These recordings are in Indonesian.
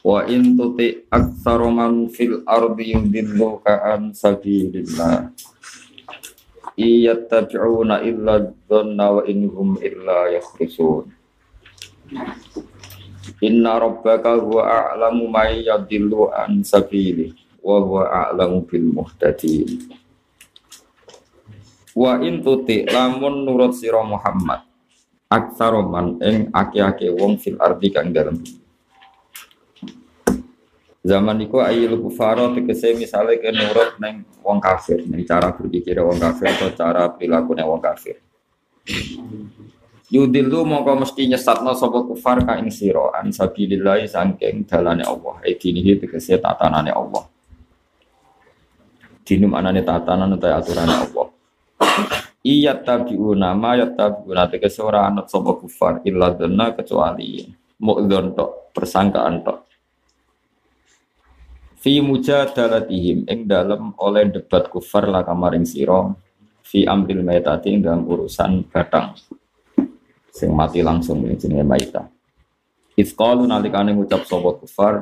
Wa in tuti aktsaru man fil ardi yudilluka an sabilillah. Iyattabi'una illa dhanna wa inhum illa yakhrusun. Inna rabbaka huwa a'lamu may yadillu an sabili wa huwa a'lamu bil muhtadin. Wa in tuti lamun nurut sira Muhammad aktsaru man ing aki-aki wong fil ardi kang dalem Zaman iku ayil kufaro tegese misalnya ke nurut neng wong kafir, neng cara berpikir wong kafir atau cara perilaku neng wong kafir. Yudilu mongko mesti nyesatno sapa kufar ka ing sira an sabilillah saking dalane Allah. E dinihi tegese tatanane Allah. Dinu manane tatanan utawa aturane Allah. Iya tabiuna ma ya tabiuna tegese ora anut sapa kufar illa dhanna kecuali mu'dzon tok persangkaan tok fi mujadalatihim ing dalam oleh debat kufar la kamaring sira fi amril maitati ing dalam urusan batang. Sing mati langsung ini jenenge maita. Ifqalu nalikane ngucap sapa kufar?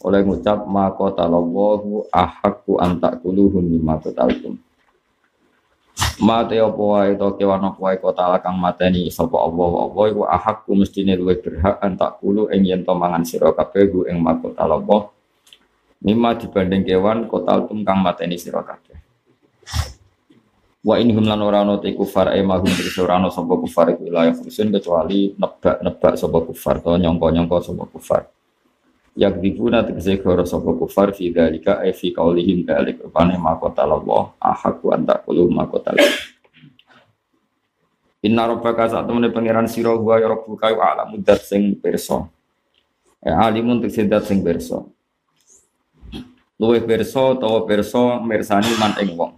Oleh ngucap ma qatalallahu ahqqu an taquluhum mimma qataltum Mate apa wae to kewan apa wae kota kang mateni sapa Allah apa iku ahakku mestine luwih berhak an takulu ing yen to mangan sira kabeh ing makota Allah Mima dibanding kewan kotal tum kang mateni sira kabeh. Wa inhum lan ora ana te kufar e mahum tegese ora ana sapa kufar iku la yafusun kecuali nebak-nebak sapa kufar to nyangka-nyangka sapa kufar. Yak dibuna tegese goro sapa kufar fi dalika e fi qaulihim dalik rupane makotal Allah ahaku anta qulu makotal Inna rabbaka sak temene pangeran sira wa ya rabbuka wa alamu dat sing pirsa. E alimun tegese sing pirsa luwih perso utawa perso mirsani man ing wong.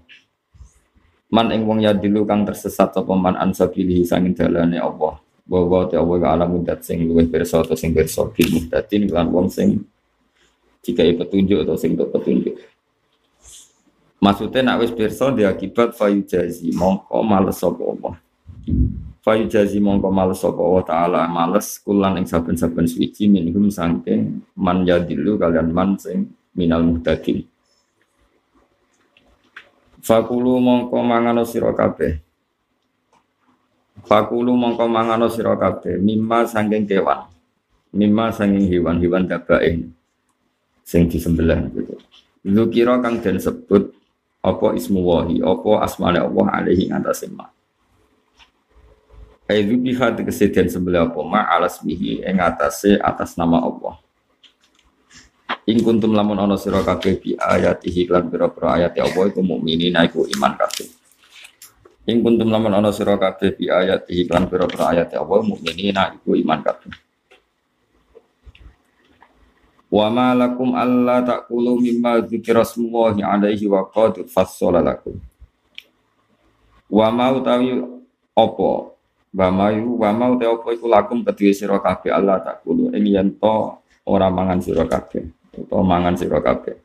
Man ing wong ya dilu kang tersesat sapa man ansabilihi sanging dalane Allah. Bahwa te Allah alam dat sing luwih perso atau sing perso bil muhdatin lan wong sing jika petunjuk atau sing petunjuk. Maksudnya nak wis perso dia akibat fayu jazi mongko males sapa Allah. Fayu jazi mongko males sapa Allah taala males kulan ing saben-saben suci minhum sangking man yadilu kalian man sing minal muhtadin. Fakulu mongko mangano sira kabeh. Fakulu mongko mangano sira kabeh mimma sangking kewan. Mimma sangking hewan-hewan dabain sing disembelih gitu. Zukira kang den sebut apa ismu wahi apa asmane Allah alaihi ngatasé ma? Aizu biha tegese sebelah apa ma? Alas bihi ing atase atas nama Allah Ing kuntum lamun ana sira kabeh bi ayatihi lan pira-pira ayat Allah iku mukminin iku iman kabeh. Ing kuntum lamun ana sira kabeh bi ayatihi lan pira-pira ayat Allah mukminin iku iman kabeh. Wa ma lakum alla taqulu mimma dzikra smullahi alaihi wa qad fassala lakum. Wa ma utawi apa wa ma wa ma utawi apa iku lakum kedue sira kabeh Allah taqulu ing yen to ora mangan sira kabeh utawa mangan sira kabeh.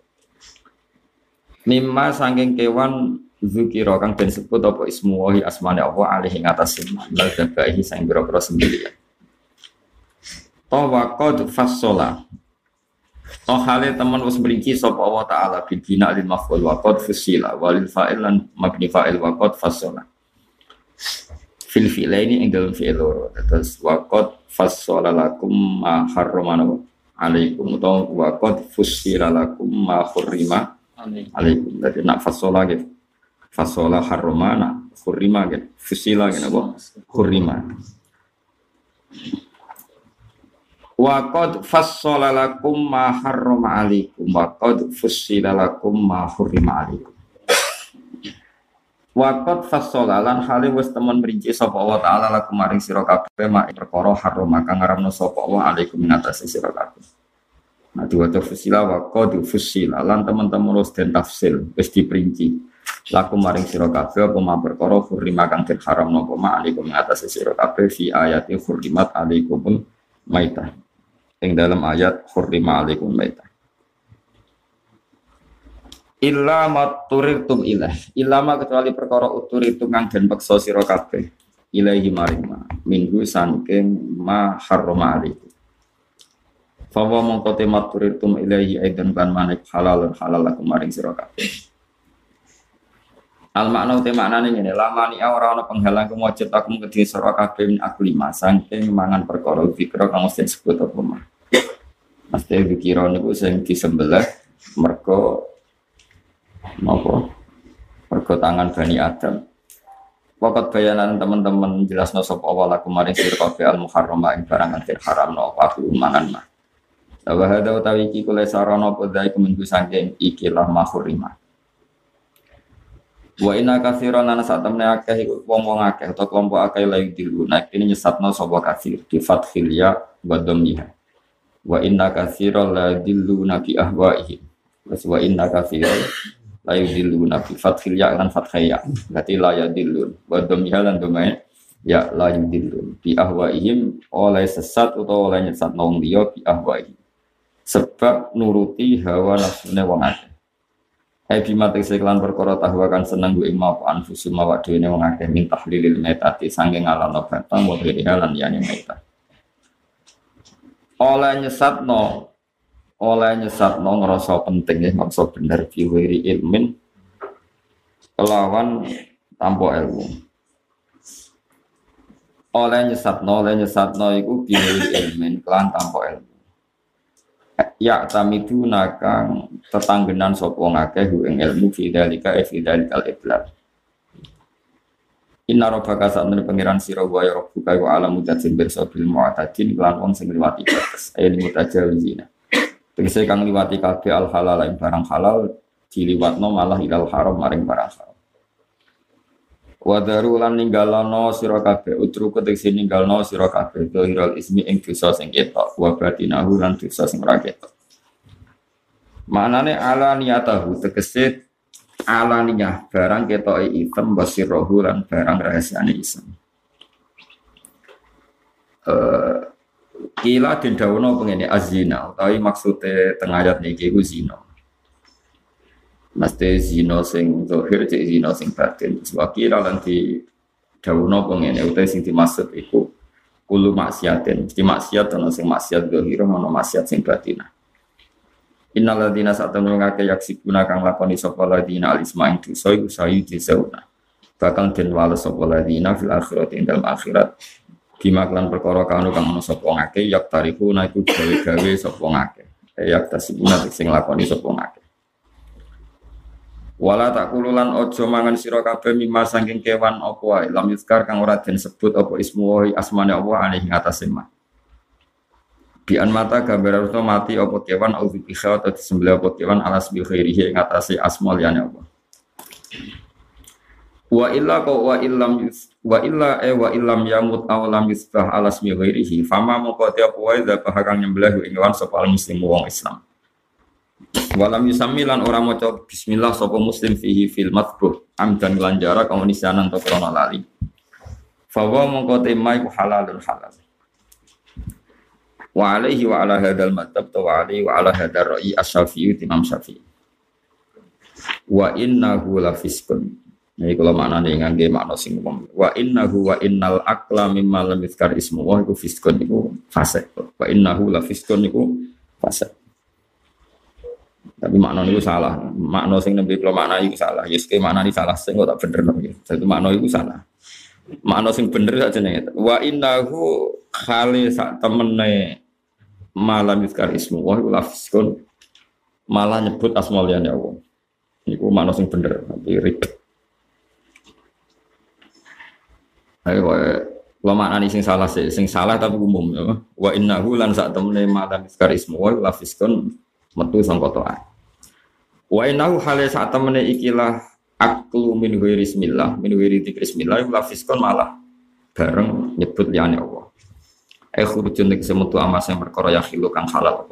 Mimma sangking kewan zukira kang den sebut apa ismu wahi asmane Allah alaihi ngatas lal dabahi sang biro-biro sendiri. To waqad fassola. To hale teman wis mriki sapa Allah taala bil bina lil maf'ul waqad fusila walil fa'il lan mabni fa'il waqad fassola. Fil fi'laini ing dalem fi'il loro. Terus waqad fassola lakum ma alaikum atau wa qad fussira lakum ma khurrima alaikum. Jadi nak fasola gitu. Fasola harromana khurrima gitu. Fussila gitu apa? Khurrima. Wa qad fassala lakum ma harrama alaikum wa qad fussila lakum ma khurrima alaikum. Wakot fasola lan hale wis temen merinci sapa Allah taala laku maring sira kabeh mak perkara haram kang ngaramno sapa Allah alaikum ing atase sira kabeh. Nah, diwaca fusila qad fusila lan teman-teman wis den tafsil, wis diperinci. Laku maring sira kabeh apa ma perkara hurima kang den haram napa ma alaikum atas sira kabeh fi ayati hurimat alaikumul maitah. Ing dalam ayat hurima alaikum maitah. Illa maturitum ilah. Illa ma kecuali perkara uturitum kang den peksa sira kabeh. Ilahi maring ma. Minggu sangking ma harrama alaikum. Fawa mongko temat turitum ilahi aidan kan manik halal dan halal laku maring sira kabeh. Al makna uti maknane lama ni ora ana penghalang kemujud aku kedhi sira kabeh min aku lima saking mangan perkara fikra kang mesti disebut apa mah. Mesti pikira niku sing disembelih mergo napa? Mergo tangan Bani Adam. Wakat bayanan teman-teman jelas no sapa awal aku maring kabeh al muharrama ing barang kang haram no aku mangan mah. Wa hada utawi iki kula sarana podai keminggu saking ikilah mahurima. Wa inna katsiran ana sak temne akeh wong-wong akeh atau kelompok akeh layu dilu. Nah ini nyesatno sapa katsir di fathil ya wa dhammiha. Wa inna katsiran la dillu nabi ahwaihim. Wa inna katsiran la yudillu nabi fathil ya lan fathil ya. Berarti la yadillun. Wa dhammiha lan dhammae ya la yudillun. Bi ahwaihim oleh sesat utawa oleh nyesat nong liya bi ahwaihim sebab nuruti hawa nafsune wong akeh. Hai bima tegese perkara tahu akan seneng gue ing mau anfusu mawak dhewe wong akeh min tahlilil metati sange ngalano batang wa dhewe lan yani meta. Oleh nyesatno oleh nyesatno ngerasa penting ya ngerasa bener fiwiri ilmin kelawan tanpa ilmu. Oleh nyesatno oleh nyesatno iku fiwiri ilmin kelawan tanpa ilmu. Ya tamidu nakang tetanggenan sapa ngakeh ing ilmu fi dalika e fi dalikal iblat Inna rabbaka sa'atun pangeran sira wa ya rabbuka wa alamu dzatsin birsa bil mu'tadin lan wong sing liwati batas ayo mutajawizina Tegese kang liwati kabeh al halal ing barang halal diliwatno malah ilal haram maring barang haram Wadaru lan ninggalano sira kabeh utruku tegese ninggalno sira kabeh dohiral ismi ing dosa sing ketok wa batinahu lan dosa sing ora ketok. Manane ala niyatahu tegese ala niyah barang ketoke item basirahu lan barang rahasiane isem. Eh kila den dawono pengene azina utawi maksude tengah ayat niki ku zina. Mesti zino sing zahir cek zino sing batin. Sebab kira nanti dawuno pengene utai sing dimaksud iku kulu maksiatin. Mesti maksiat ana sing maksiat zahir ana maksiat sing batin. Innal ladina satunu ngake yaksibuna kang lakoni sapa ladina alisma ing dosa iku sayu disauna. Bakal den wales sapa ladina fil akhirat akhirat bima perkara kanu kang ana sapa ngake yak tarifu iku gawe-gawe sapa ngake. Yak tasibuna sing lakoni sapa ngake. Wala tak kululan ojo mangan sira kabeh mimma saking kewan apa wae lam yuskar kang ora den sebut apa ismu asmane apa alih ing atase ma. Bian mata gambar harus mati apa kewan au bisa atau disembelih apa kewan alas bi khairihi ing atase asma liyane apa. Wa illa ka wa illam yus wa illa e wa illam yamut aw lam yusbah alas bi khairihi fama mongko te apa wae dzabah kang nyembelih ing kewan sapa muslim wong Islam. Walam yusami lan ora maca bismillah sapa muslim fihi fil matbuh amdan lan jarak kamu nisanan to krono lali. Fawa mongko tema iku halalun halal. Wa alaihi wa ala hadal madhab wa alaihi wa ala hadar ra'i asyafi'i imam. Wa innahu la fiskun. Ini kalau makna nih ngangge makna sing umum. Wa innahu wa innal akla mimma lam yuzkar ismu wa iku fiskun iku fasik. Wa innahu la fiskun iku fasik. Tapi makna itu salah. Makna sing nabi kalau makna itu salah. Yes, ke makna salah. Sing tak bener nih. Jadi makna itu salah. Makna sing bener saja nih. Wa innahu khali sak temene malam yuskar ismu wa iku lafiskun malah nyebut asmaul ya Allah. Iku makna sing bener tapi ribet. Ayo makna ini sing salah sih, sing salah tapi umum ya. Wa innahu lan sak temene malam yuskar ismu wa iku lafiskun metu sangka. Wa innahu hale saat temene ikilah aklu min ghairi bismillah, min bismillah iku lafiskon malah bareng nyebut liyane Allah. Eh khurujun nek semetu amas yang perkara ya khilu kang halal.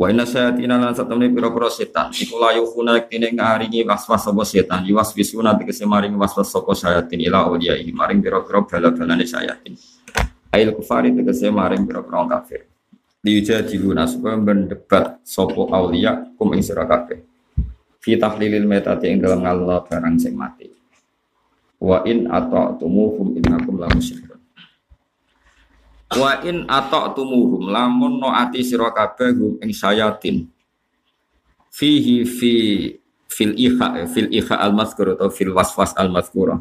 Wa inna syayatina lan satamne pira-pira setan iku la yukhuna kene ngaringi waswas sapa setan yuwaswisuna tegese maring waswas sapa syayatin ila awliyai maring pira-pira bala-balane syayatin. Ail kufari tegese maring pira-pira kafir. Diujadiluna supaya mendebat sapa aulia kum ing sira kabeh. Fi tahlilil metati ing dalam ngallah barang sing mati. Wa in ata'tumuhum innakum la musyrikun. Wa in ata'tumuhum lamun no ati sira kabeh ing sayatin. Fihi fi fil ikha fil ikha al mazkur atau fil waswas al mazkura.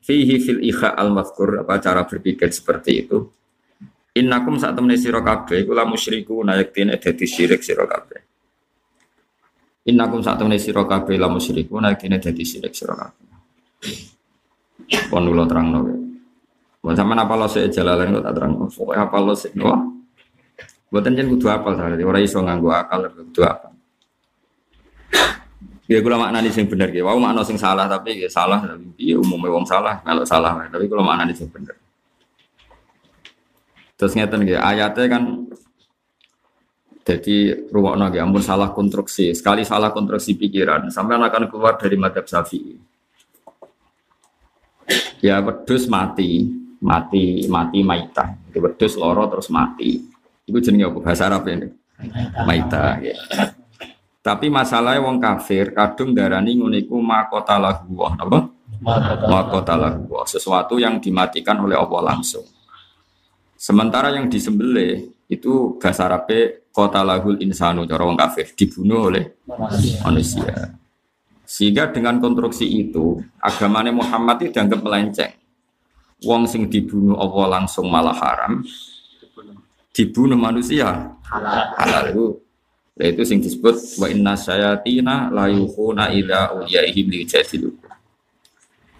Fihi fil ikha al mazkur apa cara berpikir seperti itu. Innakum saat temene sira kabeh musyriku nayaktine dadi syirik sira kabeh. Innakum saat temene sira kabeh musyriku nayaktine dadi syirik sira kabeh. Pon kula terangno. Buat sama apa lo sih jalalan kok tak terang. Pokoknya apa lo sih wah. Buatan jen kudu apal tadi. Orang iso nganggo akal kudu apa. Ya kula maknani sing bener ki. Wau makna sing salah tapi ya salah tapi umumnya wong salah kalau salah tapi kula maknani sing bener. Terus ngeten nggih ayatnya kan jadi rumah nggih ampun salah konstruksi. Sekali salah konstruksi pikiran sampai akan keluar dari madhab Syafi'i. Ya wedus mati, mati mati maita itu wedus loro terus mati. Itu jenenge apa? Bahasa Arab ini? Maita ya. tapi masalahnya wong kafir kadung darani nguniku makota lahu apa makota lahu sesuatu yang dimatikan oleh Allah langsung. Sementara yang disembelih itu bahasa Arab kota lahul insanu cara wong kafir. Dibunuh oleh manusia. sehingga dengan konstruksi itu agamanya Muhammad itu dianggap melenceng wong sing dibunuh Allah langsung malah haram? Dibunuh manusia. Halal. Itu itu sing disebut wa inna sayatina la yukhuna ila uliyaihim lijadilu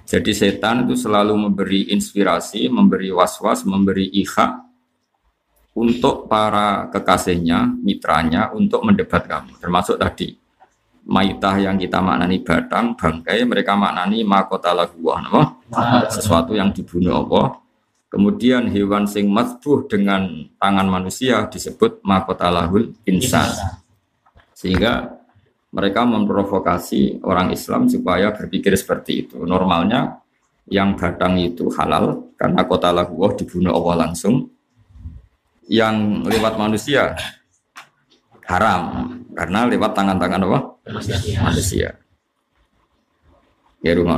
jadi setan itu selalu memberi inspirasi, memberi was-was, memberi iha untuk para kekasihnya, mitranya untuk mendebat kamu. Termasuk tadi maitah yang kita maknani batang, bangkai, mereka maknani makota laguah, sesuatu yang dibunuh Allah. Kemudian hewan sing matbuh dengan tangan manusia disebut makota lahul insan. Sehingga mereka memprovokasi orang Islam supaya berpikir seperti itu. Normalnya yang batang itu halal karena kota laguah dibunuh Allah langsung. Yang lewat manusia haram karena lewat tangan-tangan apa? Manusia. Ya rumah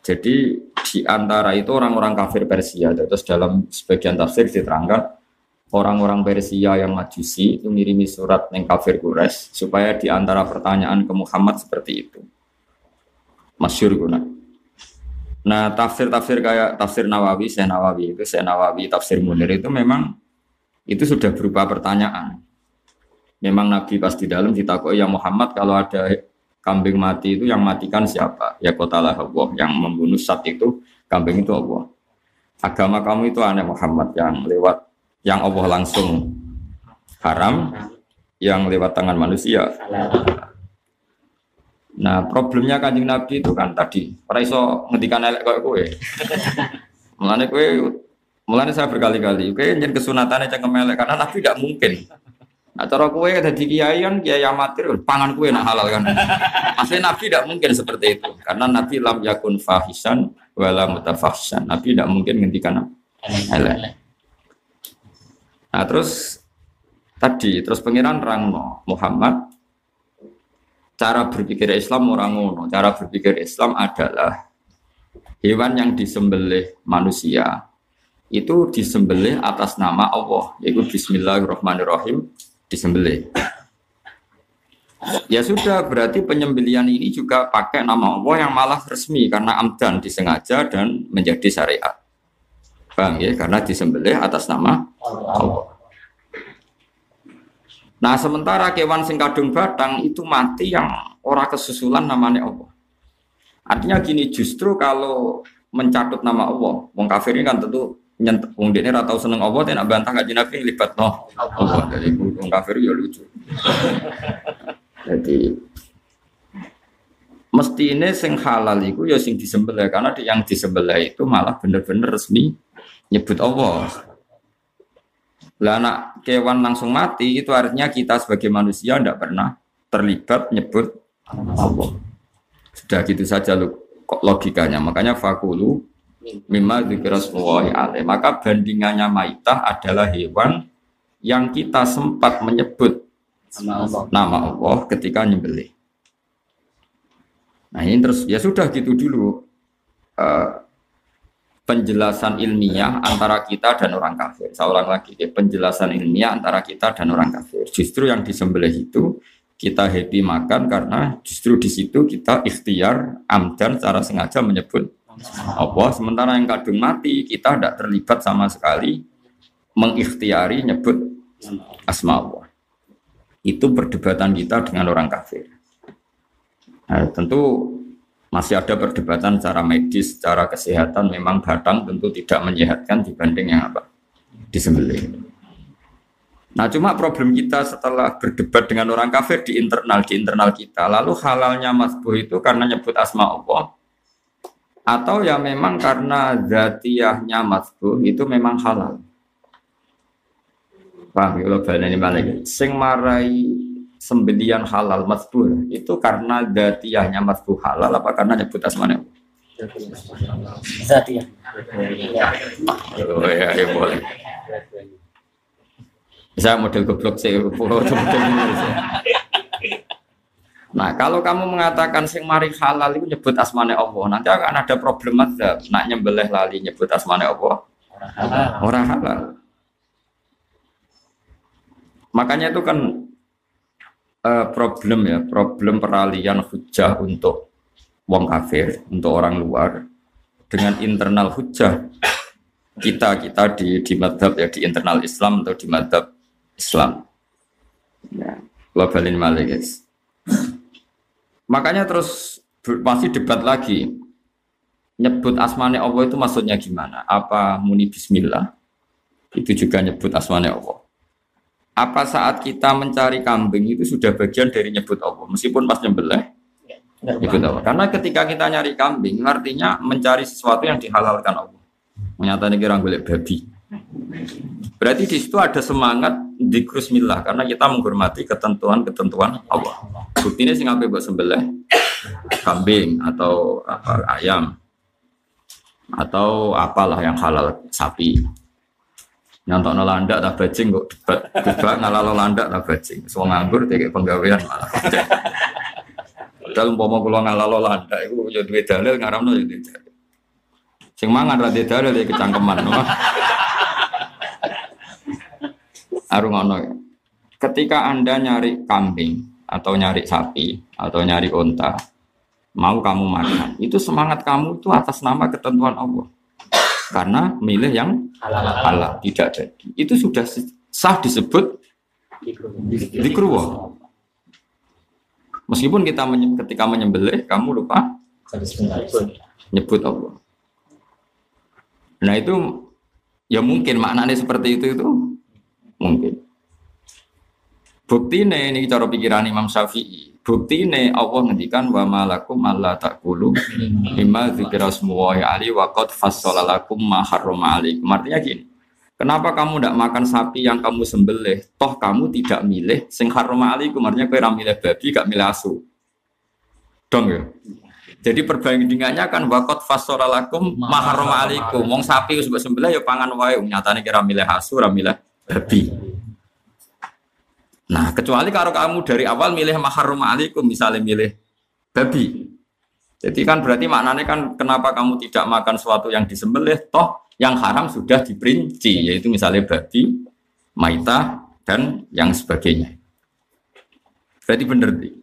Jadi di antara itu orang-orang kafir Persia, terus dalam sebagian tafsir diterangkan orang-orang Persia yang majusi itu ngirimi surat yang kafir Quraisy supaya di antara pertanyaan ke Muhammad seperti itu. Masyur guna. Nah tafsir-tafsir kayak tafsir Nawawi, Syekh Nawawi itu Syekh Nawawi, tafsir Munir itu memang itu sudah berupa pertanyaan. Memang Nabi pas di dalam ditakoi ya Muhammad kalau ada kambing mati itu yang matikan siapa? Ya kotalah Allah. Yang membunuh saat itu kambing itu Allah. Agama kamu itu aneh Muhammad yang lewat yang Allah langsung haram, yang lewat tangan manusia. Nah problemnya kanjeng Nabi itu kan tadi, para iso ngedikan elek kok kowe. Mulane mulane saya berkali-kali, kowe nyen kesunatannya cengkem elek karena Nabi tidak mungkin Nah, cara kue di kiai kan kiai amatir, pangan kue nak halal kan. Asli Nabi tidak mungkin seperti itu, karena Nabi lam yakun fahisan wala mutafahisan. Nabi tidak mungkin ngendikan halal. Nah terus tadi terus pengiran rangno Muhammad cara berpikir Islam orang ngono. Cara berpikir Islam adalah hewan yang disembelih manusia itu disembelih atas nama Allah yaitu Bismillahirrahmanirrahim disembelih. Ya sudah, berarti penyembelian ini juga pakai nama Allah yang malah resmi karena amdan disengaja dan menjadi syariat. Bang ya, karena disembelih atas nama Allah. Nah, sementara kewan sing kadung batang itu mati yang ora kesusulan namanya Allah. Artinya gini, justru kalau mencatut nama Allah, wong kan tentu nyentuh wong dene ora tau seneng Allah nak bantah kanjeng Nabi libat no Allah dari wong kafir ya lucu jadi mesti ini sing halal itu ya sing disembelih karena yang disembelih itu malah bener-bener resmi nyebut Allah Lah anak kewan langsung mati itu artinya kita sebagai manusia tidak pernah terlibat nyebut Allah. Sudah gitu saja logikanya. Makanya fakulu mimma dzikrasmullahi alaih. Maka bandingannya maitah adalah hewan yang kita sempat menyebut nama Allah, nama Allah ketika nyembelih. Nah ini terus ya sudah gitu dulu uh, penjelasan ilmiah antara kita dan orang kafir. Seorang lagi ya, penjelasan ilmiah antara kita dan orang kafir. Justru yang disembelih itu kita happy makan karena justru di situ kita ikhtiar amdan secara sengaja menyebut Allah. Sementara yang kadung mati kita tidak terlibat sama sekali mengikhtiari nyebut asma Allah. Itu perdebatan kita dengan orang kafir. Nah, tentu masih ada perdebatan secara medis, secara kesehatan memang batang tentu tidak menyehatkan dibanding yang apa disembelih. Nah cuma problem kita setelah berdebat dengan orang kafir di internal di internal kita, lalu halalnya masbuh itu karena nyebut asma Allah atau ya memang karena zatiyahnya masbuh itu memang halal. Paham ya kalau ini balik. Sing marai sembelian halal masbuh itu karena datiyahnya masbuh halal apa karena nyebut asmanya Zatiyah. Oh ya, ya boleh. Saya model goblok sih, Nah, kalau kamu mengatakan sing mari halal itu nyebut asmane Allah, nanti akan ada problem ada nak nyembelih lali nyebut asmane Allah. Orang halal. Makanya itu kan uh, problem ya, problem peralihan hujah untuk wong kafir, untuk orang luar dengan internal hujah kita kita di di madhab ya di internal Islam atau di madhab Islam. Ya, globalin malik guys. Makanya terus masih debat lagi. Nyebut asmane Allah itu maksudnya gimana? Apa muni bismillah? Itu juga nyebut asmane Allah apa saat kita mencari kambing itu sudah bagian dari nyebut Allah meskipun pas nyembelih nyebut Allah karena ketika kita nyari kambing artinya mencari sesuatu yang dihalalkan Allah menyatakan kira golek babi berarti di situ ada semangat di krusmillah karena kita menghormati ketentuan-ketentuan Allah. Buktinya sih ngapain buat sembelih kambing atau apa, ayam atau apalah yang halal sapi. Nyantok landa tak bajing kok debat debat ngalalo landa tak bajing. Semua nganggur tiga penggawean malah. Padahal umpama kula ngalalo landa itu ya duwe dalil ngaramno ya duwe dalil. Sing mangan ra dalil ya kecangkeman no? arung ono ketika anda nyari kambing atau nyari sapi atau nyari unta mau kamu makan itu semangat kamu itu atas nama ketentuan Allah karena milih yang halal, halal tidak jadi. Itu sudah sah disebut dikruwo. Meskipun kita menye ketika menyembelih kamu lupa nyebut Allah. Nah itu ya mungkin maknanya seperti itu itu mungkin. Bukti ini cara pikiran Imam Syafi'i Bukti ini Allah ngendikan wa malakum alla takulu mimma dzikra smuwahi ali wa qad fassala lakum ma harrama. Artinya gini. Kenapa kamu tidak makan sapi yang kamu sembelih? Toh kamu tidak milih sing harrama alaikum. Artinya kau milih babi, gak milih asu. Dong ya. Jadi perbandingannya kan wakot fasolalakum maharoma alaikum. Wong sapi sebab sembelih ya pangan wae. Nyatanya kira milih asu, milih babi. Nah, kecuali kalau kamu dari awal milih maharum alaikum, misalnya milih babi. Jadi kan berarti maknanya kan kenapa kamu tidak makan sesuatu yang disembelih, toh yang haram sudah diperinci, yaitu misalnya babi, maita, dan yang sebagainya. Berarti benar nih.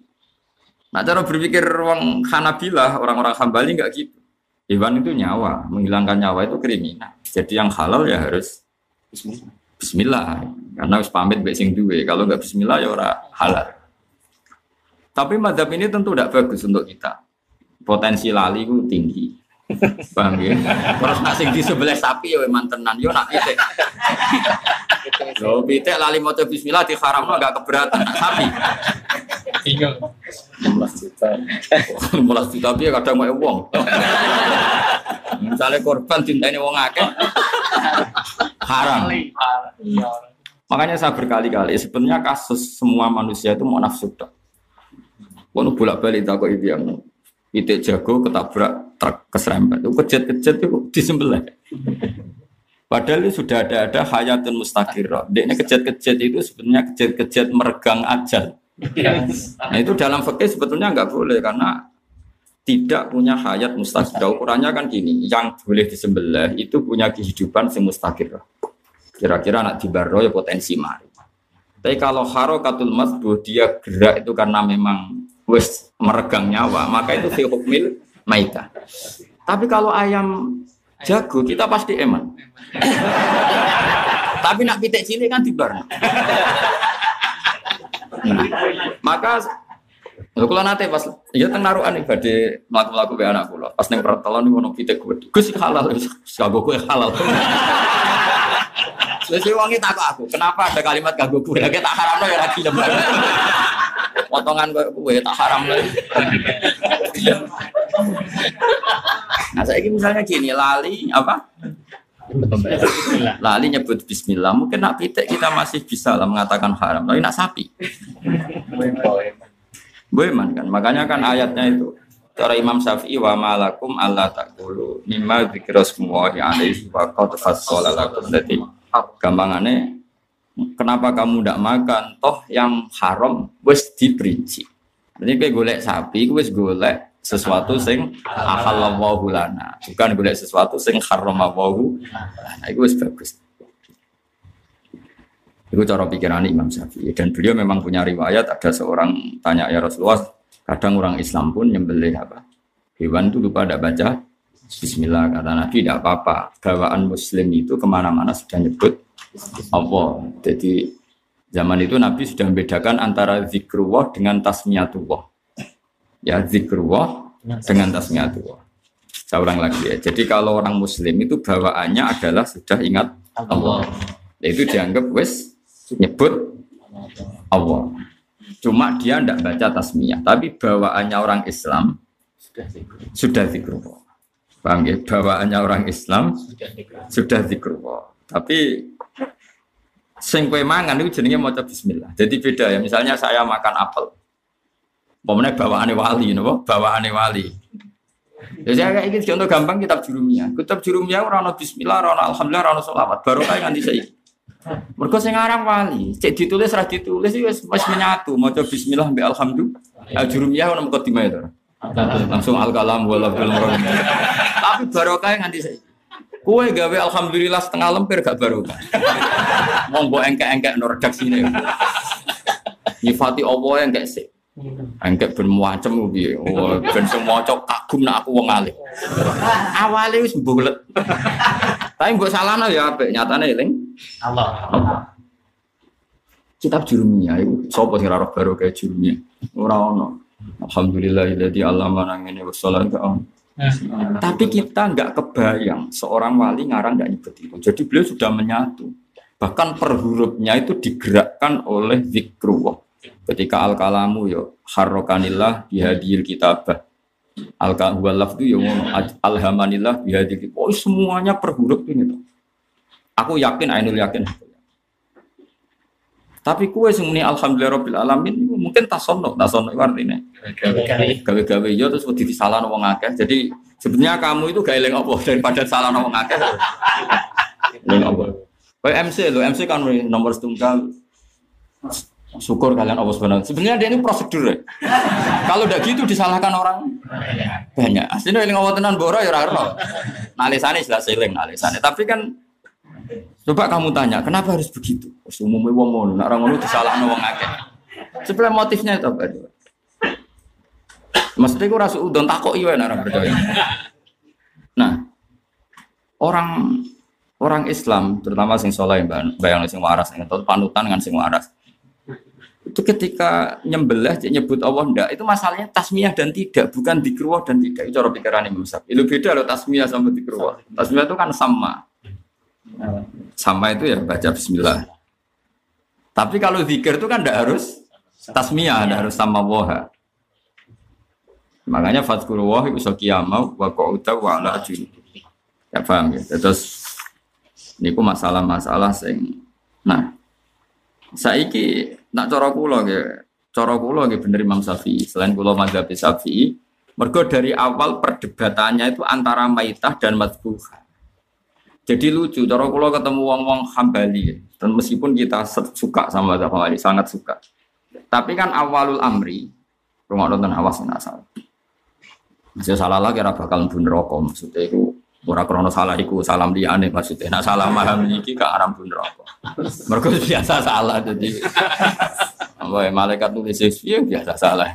Nah, cara berpikir orang Hanabilah, orang-orang Hambali nggak gitu. Hewan itu nyawa, menghilangkan nyawa itu kriminal. Jadi yang halal ya harus Bismillah. Bismillah. Karena harus pamit baik sing duwe. Kalau nggak Bismillah ya ora halal. Tapi madhab ini tentu tidak bagus untuk kita. Potensi lali itu tinggi. Paham ya? Terus nak sing di sebelah sapi ya mantenan yo nak pitik. Lo pitik lali mau bismillah di haram enggak keberatan sapi. Bingung. 16 juta. 16 juta piye kadang mau wong. Misalnya korban cinta ini wong akeh haram. Makanya saya berkali-kali sebenarnya kasus semua manusia itu mau nafsu tok. Wono bolak-balik takut itu yang itu jago ketabrak truk keserempet. Itu kejet-kejet itu disembelih. Padahal itu sudah ada ada hayatun mustaqirah. Dia kejet-kejet itu sebenarnya kejet-kejet meregang ajal. Nah itu dalam fikih sebetulnya nggak boleh karena tidak punya hayat mustaqirah. Ukurannya kan gini, yang boleh disembelih itu punya kehidupan semustaqirah. Kira-kira anak dibarro ya potensi mari. Tapi kalau harokatul masbuh dia gerak itu karena memang wes meregang nyawa, maka itu fi hukmil maita. Tapi kalau ayam jago kita pasti eman. Tapi nak pitik cilik kan tibar. Nah, maka Lho kula nate pas ya teng narukan badhe mlaku-mlaku be anak kula. Pas ning pertelon ono pitik gede. Gus halal wis kanggo kowe halal. Wis wonge takok aku, kenapa ada kalimat kanggo kowe? Lha tak haramno ya ra gelem. Potongan kowe tak haram lagi. Nah, saya misalnya gini, lali apa? Lali nyebut bismillah, mungkin nak pitik kita masih bisa lah mengatakan haram, tapi nak sapi. Boeman kan, makanya kan ayatnya itu cara Imam Syafi'i wa malakum Allah takulu mimma dzikrasmullahi alaihi wa qad fassala lakum. Jadi gampangannya kenapa kamu tidak makan? Toh yang haram wes diperinci. Jadi kayak golek sapi, wes golek sesuatu sing ahallallahu lana. Bukan boleh sesuatu sing haramawahu nah itu bagus itu cara pikiran Imam Syafi'i dan beliau memang punya riwayat ada seorang tanya ya Rasulullah kadang orang Islam pun nyembelih apa hewan itu lupa tidak baca Bismillah kata Nabi tidak apa-apa gawaan Muslim itu ke mana-mana sudah nyebut Allah jadi zaman itu Nabi sudah membedakan antara zikrullah dengan tasmiyatullah ya zikrullah dengan tasmiyatullah. Saya ulang lagi ya. Jadi kalau orang muslim itu bawaannya adalah sudah ingat Allah. Itu dianggap wes nyebut Allah. Cuma dia tidak baca tasmiyah, tapi bawaannya orang Islam sudah zikrullah. Paham ya? Bawaannya orang Islam sudah zikrullah. Tapi sing mangan itu jenenge maca bismillah. Jadi beda ya. Misalnya saya makan apel. Pokoknya bawaannya wali, nopo bawaannya wali. Ya saya kayak gitu contoh gampang kitab jurumia. Kitab jurumia orang Bismillah, orang Alhamdulillah, orang Sholawat. Baru kayak nganti saya. Mereka sing aran wali, cek ditulis rah ditulis itu wis menyatu, maca bismillah mbek alhamdulillah. Al jurumiyah ono mukadimah itu. Langsung al kalam wala bil Tapi barokah nganti saya. Kue gawe alhamdulillah setengah lemper gak barokah. Monggo engke-engke no redaksine. Nyifati Allah yang gak sih. Angkat ben macem piye? Oh, ben semua cok kagum nak aku wong alim. Awale wis bulet. Tapi mbok salahno ya apik, nyatane eling Allah. Kitab jurumiyah iku sapa sing ora baru kayak jurumiyah? Ora ono. Alhamdulillah jadi Allah nang ngene wassalam ke Tapi kita nggak kebayang seorang wali ngarang nggak nyebut itu. Jadi beliau sudah menyatu. Bahkan per hurufnya itu digerakkan oleh zikrullah Ketika al kalamu yo harrokanillah bihadil kitabah. Al huwalaf itu yo alhamanillah bihadil kitabah. Oh semuanya per huruf ini tuh. Aku yakin, Ainul yakin. Tapi kue semuanya alhamdulillah rabbil alamin mungkin tasono, tasono itu artinya. Gawe-gawe yo terus wedi salah wong akeh. Jadi sebenarnya kamu itu gak eling apa daripada salah wong akeh. Eling apa? Kayak MC lo, MC kan nomor setunggal syukur kalian Allah Subhanahu Sebenarnya dia ini prosedur. Ya. Kalau udah gitu disalahkan orang banyak. Aslinya ini ngawat tenan boro ya raro. Nalisane jelas seling nalisane. Tapi kan coba kamu tanya, kenapa harus begitu? Umumnya wong ngono, nak orang ngono disalahkan wong akeh. Sebenarnya motifnya itu apa? Maksudnya gue rasa udon takok iya orang percaya. Nah, orang orang Islam terutama sing soleh bayang sing waras atau panutan dengan sing waras itu ketika nyembelah nyebut Allah ndak itu masalahnya tasmiyah dan tidak bukan dikruwah dan tidak itu cara pikiran Imam Syafi'i itu beda loh tasmiyah sama dikruwah tasmiyah itu kan sama sama itu ya baca Bismillah. Tapi kalau zikir itu kan ndak harus tasmiyah ndak harus sama woha makanya fatkuru wah itu sakiyamau wa qauta wa ala ya paham ya? Terus ini masalah-masalah sing nah Saiki nak cara kula nggih, cara kula nggih bener Imam Syafi'i. Selain kula mazhab Syafi'i, mergo dari awal perdebatannya itu antara maitah dan madbuha. Jadi lucu, cara kula ketemu wong-wong Hambali, dan meskipun kita suka sama mazhab Hambali, sangat suka. Tapi kan awalul amri, rumah nonton awas nggak salah. Masih salah lagi, ora bakal pun rokok maksudnya itu Ora krono salah iku salam liyane maksudnya. Nak salah maham iki gak aram pun rokok. Mergo biasa salah jadi. Apa malaikat nulis ya biasa salah.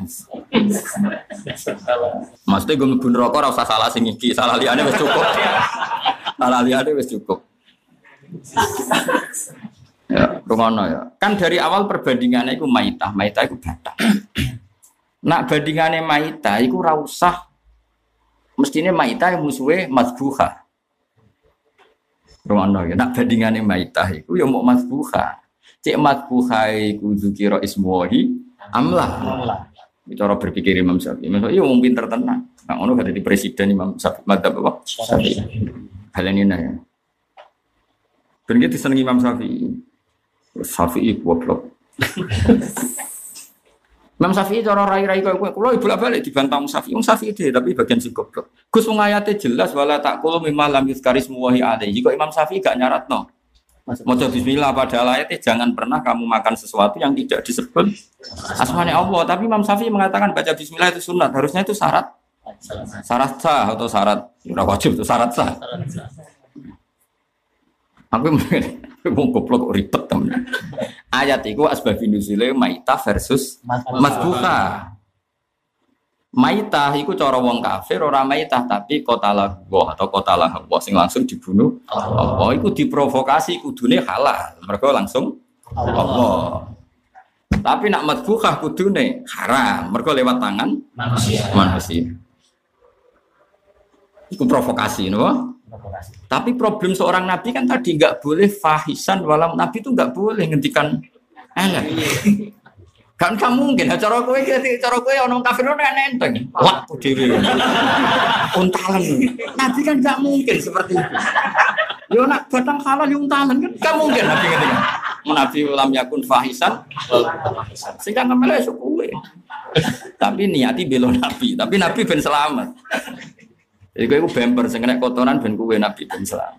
Maksudnya gue pun rokok ora usah salah sing iki, salah liyane wis cukup. Salah liyane wis cukup. Ya, rumono ya. Kan dari awal perbandingannya itu maitah, maitah itu batak. Nak bandingannya maitah itu ora usah mestinya maita yang musuhnya masbuha. Rumah ya, nak bandingannya maita itu ya mau masbuha. Cek masbuha itu zukiro ismuhi amlah. Cara berpikir Imam Syafi'i. Imam Syafi'i umum pinter tenang. Nah, ono kata di presiden Imam Syafi'i. Madzhab apa? Syafi'i. Hal ini ya. Dan kita seneng Imam Syafi'i. Syafi'i goblok. Imam Syafi'i cara rai-rai kowe kowe kula ibu balik dibantah Syafi'i. Wong Syafi'i deh tapi bagian sing goblok. Gus wong ayate jelas wala tak mimma lam yuzkaris muwahi alaihi. Kok Imam Syafi'i gak nyaratno. Maca bismillah pada ayatnya jangan pernah kamu makan sesuatu yang tidak disebut asmanya Allah. Tapi Imam Syafi'i mengatakan baca bismillah itu sunat. Harusnya itu syarat syarat sah atau syarat udah wajib itu syarat sah. Aku mau goblok ribet temen. Ayat itu asbabun nuzule maita versus masbuka. Maita itu cara wong kafir orang maita tapi kota wah atau kota wah sing langsung dibunuh. Allah itu diprovokasi kudune halal. Mereka langsung Allah. Tapi nak madbuka kudune haram. Mereka lewat tangan manusia. manusia. Itu provokasi, no? Tapi problem seorang nabi kan tadi nggak boleh fahisan walau nabi itu nggak boleh ngendikan elek. Kan kamu mungkin, cara kowe cara kowe orang kafir orang nenteng. Wah, diri. Untalan. Nabi kan nggak mungkin seperti itu. Yo nak batang halal yo untalan kan nggak mungkin nabi ngendikan. Nabi ulam yakun fahisan. Sehingga ngambil esok kowe. Tapi niati belo nabi, tapi nabi ben selamat. Jadi gue bemper, sing kotoran ben kue nabi ben selamat.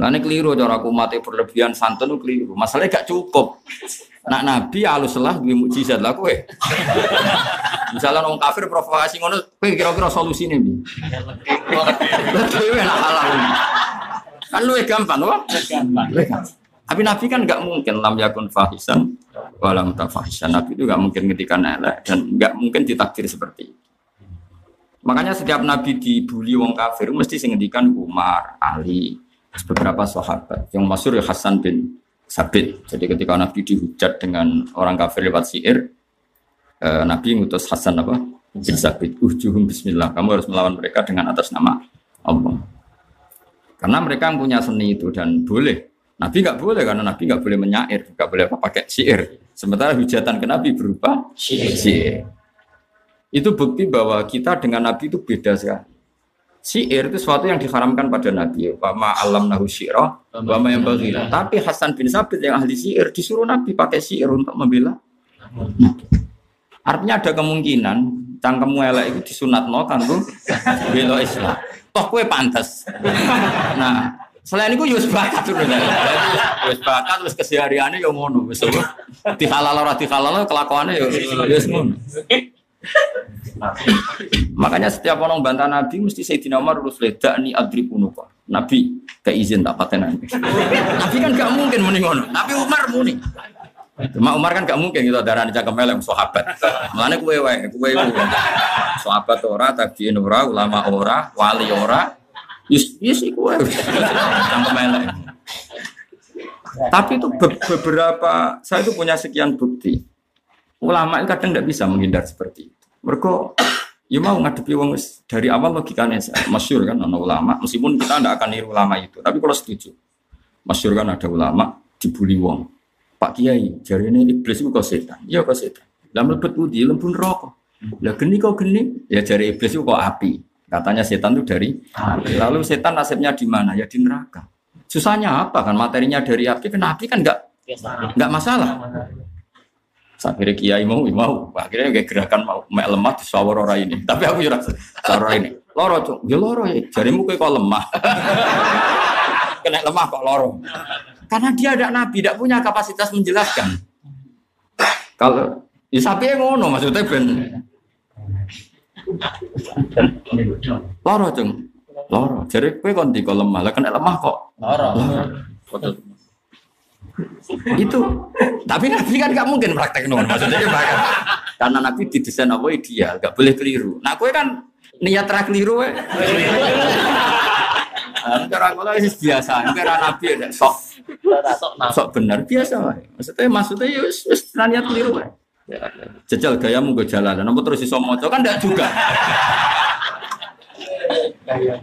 Nah ini keliru cara aku mati berlebihan santun keliru. Masalahnya gak cukup. Nak nabi halus lah gue mujizat lah kue. Misalnya orang kafir provokasi ngono, kue kira-kira solusi nih bi. Lebih enak halal. Kan lu gampang, wah. Tapi Nabi kan nggak mungkin lam yakun fahisan walam tafahisan. Nabi itu nggak mungkin ketika elek dan nggak mungkin ditakdir seperti itu. Makanya setiap Nabi dibully wong kafir mesti singendikan Umar, Ali, beberapa sahabat. Yang masyur ya Hasan bin Sabit. Jadi ketika Nabi dihujat dengan orang kafir lewat syair, eh, Nabi ngutus Hasan apa? Bin Sabit. Ujuhum Bismillah. Kamu harus melawan mereka dengan atas nama Allah. Karena mereka punya seni itu dan boleh. Nabi nggak boleh karena Nabi nggak boleh menyair, nggak boleh apa pakai syair. Sementara hujatan ke Nabi berupa syair. Itu bukti bahwa kita dengan Nabi itu beda sekali. Syair itu sesuatu yang diharamkan pada Nabi. Wama alam nahu syi'rah, wama yang bagi. Tapi Hasan bin Sabit yang ahli syair disuruh Nabi pakai syair untuk membela. Artinya ada kemungkinan cangkemmu elek itu disunat no kan tuh bela Islam. Toh kue pantas. Nah, selain itu yus bakat tuh Yus bakat terus kesehariannya yang ngono. Wis dihalal ora dihalal kelakuannya ya yus ngono. Makanya setiap orang bantah Nabi mesti Sayyidina Umar urus leda ni adri punuka. Nabi gak izin tak paten Nabi. Kan gak mungkin muni ngono. Nabi Umar muni. Cuma Umar kan gak mungkin gitu darah di cakap melem sahabat. Mana kue wae kue sahabat ora tabiin ora ulama ora wali ora. Yus iku wae. Cakap. Tapi itu beberapa saya itu punya sekian bukti Ulama itu kadang tidak bisa menghindar seperti itu. Mereka ya mau ngadepi wong dari awal logikanya masyur kan ada ulama meskipun kita tidak akan niru ulama itu tapi kalau setuju. Masyur kan ada ulama dibully wong. Pak Kiai jari ini iblis itu kok setan? Iya kok setan. Lah melebet budi lembun rokok lah geni kok geni? Ya jari iblis itu kok api. Katanya setan itu dari api. lalu setan nasibnya di mana? Ya di neraka. Susahnya apa kan? Materinya dari api kan api kan nggak Enggak masalah. Akhirnya kiai mau, mau. Akhirnya kayak gerakan mau, mek lemah di sawar orang ini. Tapi aku jurah sawar ini. Loro cok, ya loro ya. Jarimu kayak kok lemah. Kena lemah kok loro. Karena dia ada nabi, tidak punya kapasitas menjelaskan. Kalau ya sapi yang ngono maksudnya ben loro cung, loro. Jadi kue konti kok lemah, lah kena lemah kok. Loro. Itu tapi nabi kan gak mungkin praktek non maksudnya kan karena nabi didesain apa ideal gak boleh keliru. Nah kue kan niat ra keliru we. Nah, cara kalau itu biasa, cara nabi ada sok Sok sok benar biasa wae. Maksudnya maksudnya ya niat keliru wae. Jajal gayamu gue jalalan, apa terus iso maca? Kan enggak juga.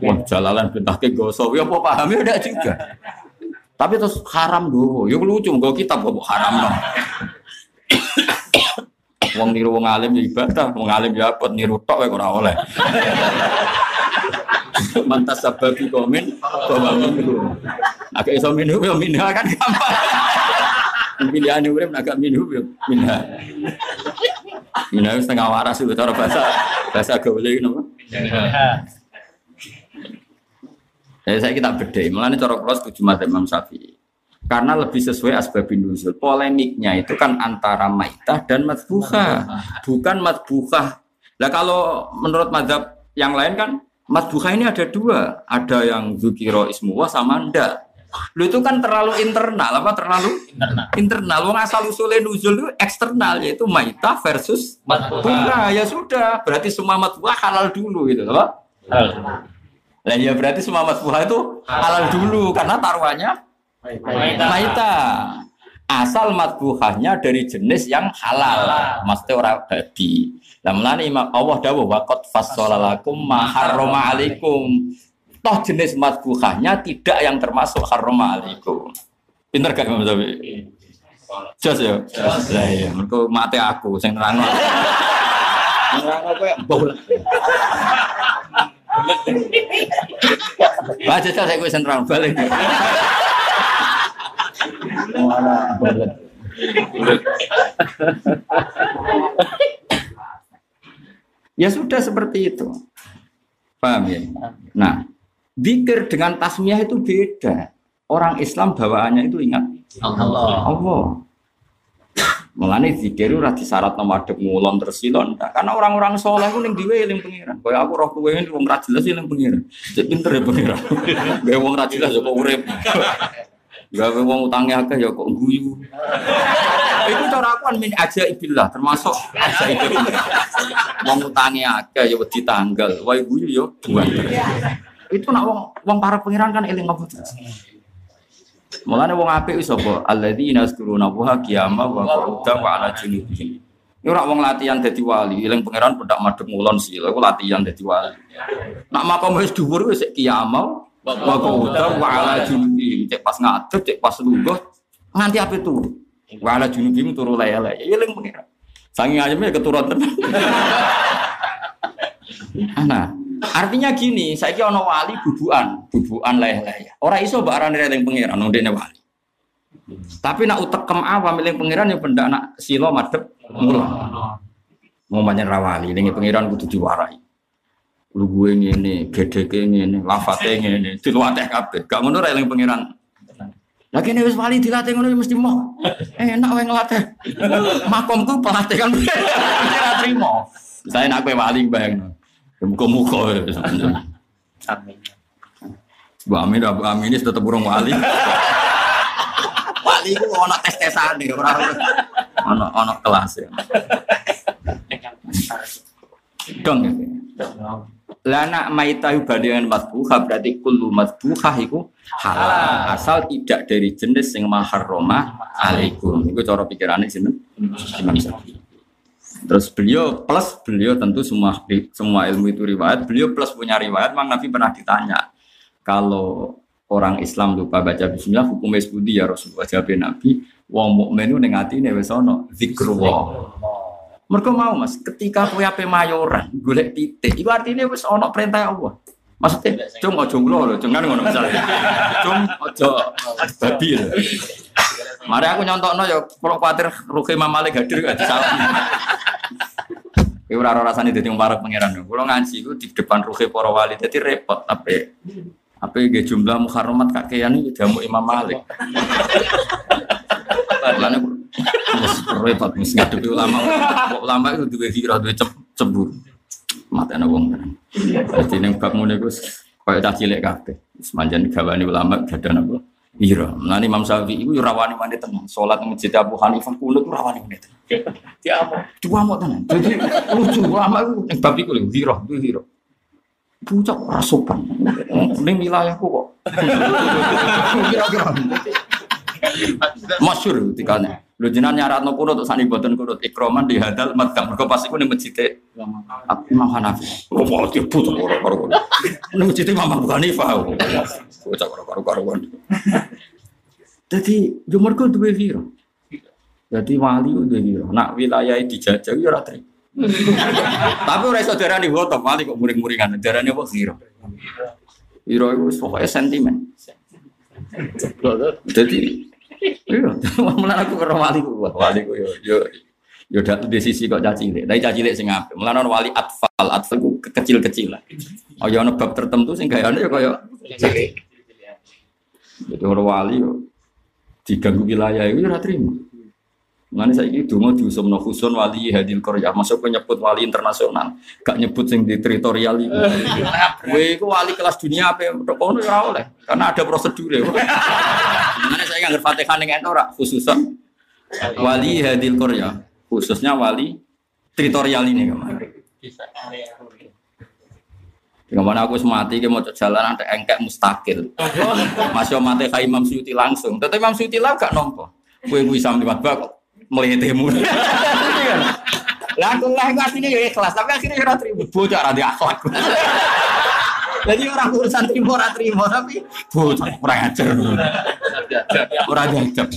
Wah, jalalan bentake goso, ya apa pahamnya enggak juga. Tapi terus haram dulu, ya lucu, gue kitab kok haram no. Wong niru wong alim ya ibadah, wong alim ya apa niru tok wae ora oleh. Mantas sababi komen bahwa minhu. Agak iso minhu ya minha kan gampang. Pilihan urip agak minhu ya minha. Minha wis setengah waras itu cara bahasa bahasa gaul iki napa? Ya saya kita beda, mulanya cara kula setuju madzhab Imam Syafi'i. Karena lebih sesuai asbabun nuzul. Polemiknya itu kan antara maitah dan matbuhah, bukan matbuhah. Nah kalau menurut madhab yang lain kan matbuhah ini ada dua, ada yang zukiro ismuwa sama ndak. Lu itu kan terlalu internal apa terlalu Internal. internal. Wong asal usulnya nuzul itu eksternal yaitu maitah versus matbuhah. Ya sudah, berarti semua matbuhah halal dulu gitu. Hal. Lah ya berarti semua matbuhah itu halal dulu karena taruhannya maita. Asal matbuhahnya dari jenis yang halal. Maksudnya orang babi. Lah mulane Imam Allah dawuh waqad fassalalakum ma harrama alaikum. Toh jenis matbuhahnya tidak yang termasuk harrama alaikum. Pinter gak Imam Syafi'i? Jos ya. Lah iya, mergo mate aku sing nerangno. Nerangno kowe. Wah, jajal saya gue sentrang balik. Balik. Ya sudah seperti itu. Paham ya? Nah, zikir dengan tasmiyah itu beda. Orang Islam bawaannya itu ingat Allah. Allah. Mulane zikir ora disyarat nomor adep ngulon tersilon. Nah, karena orang-orang soleh ku ning diwe eling pengiran. Kaya aku roh kowe ini wong ra jelas eling pengiran. Cek pinter ya pengiran. Gawe wong ra jelas ya kok urip. Gawe wong utange akeh ya kok guyu. Itu cara aku min aja ibillah termasuk aja ibillah. Wong utange akeh ya wedi tanggal. Wae guyu ya buan. Itu nak wong wong para pengiran kan eling apa terus. Mulane wong apik wis apa? Alladzina yazkuruna Allaha qiyaman wa qu'udan wa 'ala junubihim. Ya ora wong latihan dadi wali, eling pangeran pendak madhep ngulon sih. Iku latihan dadi wali. Nak makom wis dhuwur wis qiyaman wa qu'udan wa 'ala junubihim. Cek pas ngadeg, cek pas lungguh nganti ape turu. Wa 'ala junubihim turu lele. Ya eling pangeran. Saking ayamnya keturun tenan. Nah, artinya gini, saya kira wali bubuan, bubuan leleh Orang iso mbak arane eling pangeran, ndene wali. Tapi nak utekem awam eling pangeran yang benda nak silo madep mula. Mau banyak rawali, eling pangeran kudu diwarai. Lu gue ngene, gedeke ngene, lafate ngene, diluateh kabeh. Gak ngono ra pangeran. Lah kene wis wali dilatih ngono ya mesti mau. Enak wae nglatih. Makomku pelatih kan. Saya nak kowe wali bayangno. Muka-muka. Amin. Bu Amin, Bu Amin ini tetap burung wali. wali itu ono tes tesan nih, orang ono ono kelas ya. Dong ya. Lah nak maitahu bandingan matbuha berarti kullu matbuha iku halal asal tidak dari jenis yang maharroma alaikum. Iku cara pikirannya sini. Imam Syafi'i. Terus beliau plus beliau tentu semua semua ilmu itu riwayat. Beliau plus punya riwayat. Mang Nabi pernah ditanya kalau orang Islam lupa baca Bismillah hukum budi ya Rasulullah jawab Nabi. Wong mukmin nengati nih wes ono zikrullah. Mereka mau mas, ketika kowe ape mayoran, golek titik, itu artinya wis ono perintah Allah. Maksudnya, cung ojo ngulo lho, cung kan ngono misalnya. Cung ojo babi lho. Mari aku nyontokno ya kalau khawatir rugi Imam Malik hadir gak salah. Iku ora rasane dadi parek pangeran. Kulo ngaji iku di depan rugi para wali dadi repot tapi apa ya jumlah muharramat kakean iki jamu Imam Malik. Wis repot mesti ngadepi ulama. Ulama itu duwe hira duwe cem- cemburu. Matene wong tenan. Dadi ning bab ngene iku koyo cah cilik kabeh. Semanjan gawane ulama gadan apa? Hira. Lan Imam Syafi'i iku rawani mane tenan. Salat masjid Abu Hanifah kunut rawani mane tenan. Diamuk. Mau tenan. Jadi lucu ulama iku ning bab iku lho hira, duwe hira. Pucak ora sopan. Ning wilayahku kok. Kira-kira. Masyur tikane. Lho jenengan nyaratno kunut sak boten kunut ikroman di hadal madhab. Mergo pas iku ning masjid Imam Hanafi. Oh, mau tipu tuh karo karo. Ning masjid Imam Abu Hanifah. Bocah karo karo karuan. Dadi yo mergo duwe hira. Jadi wali duwe hira. Nak wilayah dijajah yo ora trimo. Tapi ora iso darani foto wali kok muring-muringan. Darani apa. Hira iku wis pokoke sentimen. Jadi iya, mulane aku karo wali ku, wali ku yo yo yo di sisi kok caci cilik. Tapi caci cilik sing apik. Mulane ana wali atfal, atfal ku kecil-kecilan. Oh ya ana bab tertentu sing gayane yo kaya jadi orang wali yo diganggu wilayah itu ora trimo. Mulane saiki donga diusumno khusun wali hadil qaryah, masuk nyebut wali internasional, gak nyebut sing di teritorial itu. Kowe iku wali kelas dunia apa tok kono ora oleh, karena ada prosedur ya. Mulane saya nggak Fatihah ning ento ora khususan wali hadil qaryah, khususnya wali teritorial ini kemarin. Ke mana aku semati ke mau jalan ada engkek mustakil. Masih mati kayak Imam Suyuti langsung. Tetapi Imam Suyuti lah gak nompo. Kue bisa melihat bak melihatmu. Lah aku lah aku aslinya ya ikhlas, tapi akhirnya ora terima. Bocah ora akhlak. Jadi orang urusan terima ora terima, tapi bocah kurang ajar. Ora diadab.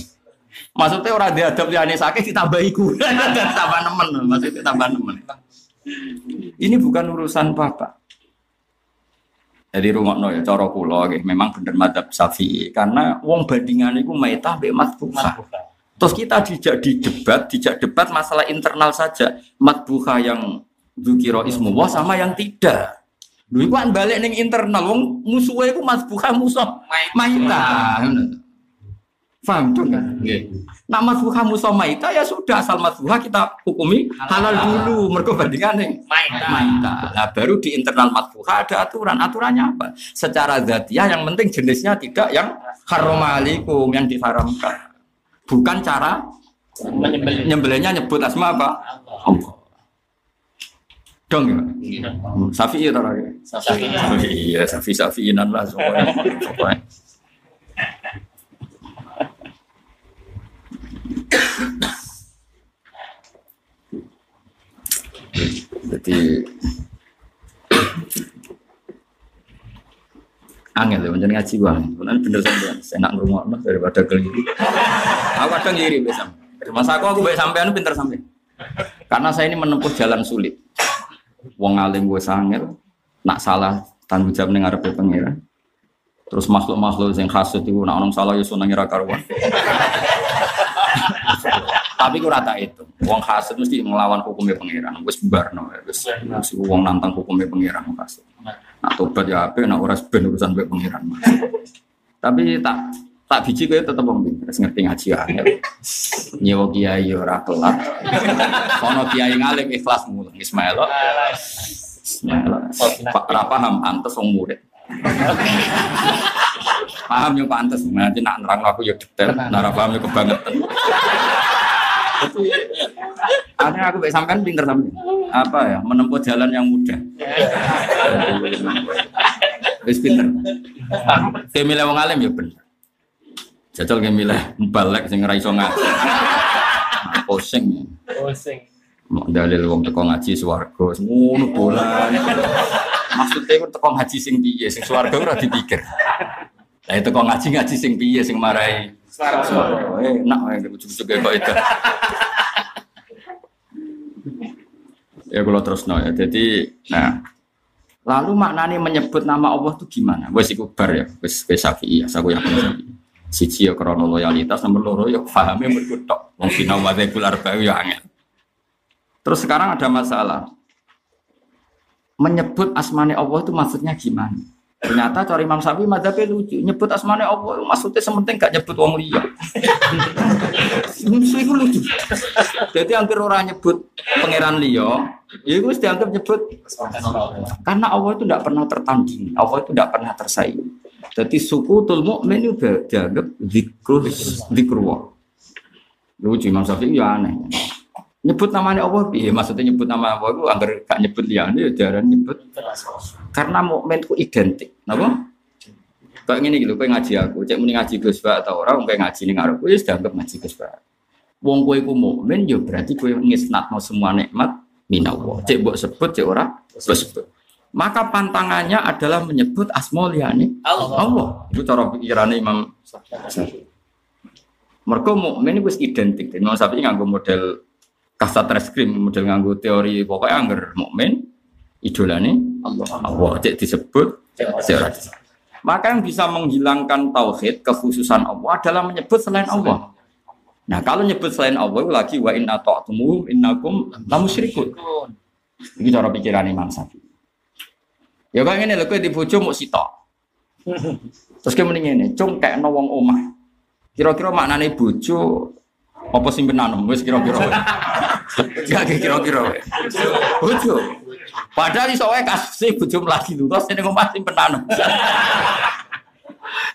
Maksudnya orang diadab liane sakit ditambah iku. tambah nemen, maksudnya tambah nemen. Ini bukan urusan bapak. Jadi rumah no ya cara kula nggih memang bener madhab Syafi'i karena wong bandingan iku maitah mbek matbuha. Terus kita dijak di debat, dijak debat masalah internal saja. Matbuha yang dzukira ismu wa sama yang tidak. Lho iku kan balik ning internal wong musuhe iku matbuha musuh maitah. Paham tuh kan? Nggih. Nak matbuha musuh maitah ya sudah asal matbuha kita hukumi halal dulu mergo bandingane Maita. Maita. Nah, baru di internal matbuha ada aturan. Aturannya apa? Secara zatiah yang penting jenisnya tidak yang haramalikum yang diharamkan. Bukan cara Menyembelih. nyembelihnya nyebut asma apa? Allah. Dong ya. Safi ya ya. Safi. Iya, safi safiinan lah soalnya. Pokoknya. Jadi angel ya, menjadi ngaji bang. Kemudian bener sampean, saya nak ngurungokno daripada keliru. Aku kadang ngiri bisa. Masa aku aku baik sampean pinter sampean. Karena saya ini menempuh jalan sulit. Wong alim gue sangel, nak salah tanggung jawab ning ngarepe pangeran. Terus makhluk-makhluk yang hasud itu nak orang salah ya ira karuan. Tapi ku rata itu. Wong hasud mesti melawan hukumnya pangeran. Wis barno ya. Wis wis wong nantang hukumnya pangeran wong hasud. Nak tobat ya apa, nak ora ben urusan mbek pangeran. Tapi tak tak biji kowe tetep wong pinter, wis ngerti ngaji angel. Nyewa kiai ya ora kelar. Ono kiai ngalim ikhlas mulang Ismail. Ismail. Pak ra paham antes wong murid. paham yo pantes, nanti nak nerang aku yo detail, nara paham yo kebangetan. Akhirnya aku baik sampean pinter sampean. Apa ya? Menempuh jalan yang mudah. Wis pinter. Kayak milih wong alim ya bener. Jajal kayak milih balik sing ora iso ngaji. Pusing. Pusing. Mau dalil wong teko ngaji swarga, ngono bolan. Maksudnya itu teko ngaji sing piye, sing swarga ora dipikir. Lah itu kok ngaji ngaji sing piye sing marai swarga. Eh, enak wae ujug-ujug kok itu. Ya kalau terus no ya. Jadi, nah, lalu maknanya menyebut nama Allah itu gimana? Wes iku bar ya, wes wes Syafi'i ya, aku yakin Syafi'i. Siji ya krana loyalitas, nomor loro ya pahame mergo tok. Wong sinau madzhabul arba ya angel. Terus sekarang ada masalah. Menyebut asmane Allah itu maksudnya gimana? Ternyata cari Imam Syafi'i madzhabnya lucu. Nyebut asmane Allah maksudnya sementing gak nyebut wong liya. Itu lucu. Jadi hampir orang nyebut pangeran liya, ya mesti dianggap nyebut karena Allah itu tidak pernah tertanding, Allah itu tidak pernah tersaing. Jadi suku tul mukmin itu dianggap. Lucu Imam Syafi'i ya aneh. Nyebut namanya Allah, iya maksudnya nyebut nama Allah itu agar gak nyebut liane ya jarang nyebut karena mukmin itu identik, napa? Kayak gini gitu, kayak ngaji aku, cek muni ngaji Gus Ba atau orang kayak ngaji ning ngarep, wis dianggap ngaji Gus Ba. Wong kowe iku mukmin ya berarti kowe ngisnatno semua nikmat minallah. Cek mbok sebut cek ora mbok sebut. Maka pantangannya adalah menyebut asma liyane Allah. Allah. Itu cara pikirannya Imam. Mereka mukmin itu wis identik. Imam Syafi'i nganggo model kasat reskrim, model nganggo teori pokoknya angger mukmin idolane Allah. Allah cek disebut disebut. Maka yang bisa menghilangkan tauhid kekhususan Allah adalah menyebut selain Allah. Nah, kalau nyebut selain Allah lagi wa in ata'tumuhum innakum lamusyrikun. Iki cara pikiran Imam Syafi'i. Ya kayak ngene lho kowe di bojo mau sitok. Terus mending ngene, cung kayak wong omah. Kira-kira maknane bojo apa simpenan wis kira-kira. Ya kira-kira. Bojo. Padahal iso wae kasih bojo lagi lurus ning omah simpenan.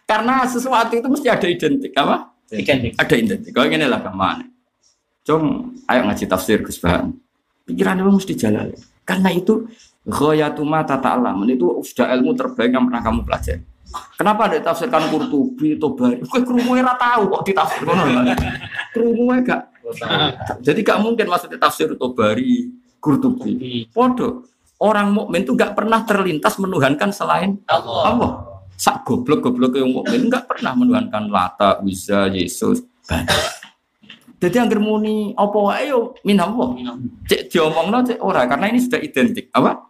Karena sesuatu itu mesti ada identik apa? Identik. Ada identik. Kalau ini lah ke mana? Cung, ayo ngaji tafsir Gus Bahan. Pikiran lu mesti jalan. Karena itu Ghayatuma tata alam itu sudah ilmu terbaik yang pernah kamu pelajari. Kenapa ada tafsirkan Qurtubi, Tobari? Kue kerumunya tahu kok ditafsir Kerumunya gak. Jadi gak mungkin maksudnya tafsir Tobari, Qurtubi. Podo. Orang mukmin itu gak pernah terlintas menuhankan selain Allah. Allah. Sak goblok goblok yang mukmin nggak pernah menuhankan Lata, Uzza, Yesus. Banyak. Jadi yang muni apa wae yo min Allah. Cek diomongno cek ora karena ini sudah identik. Apa?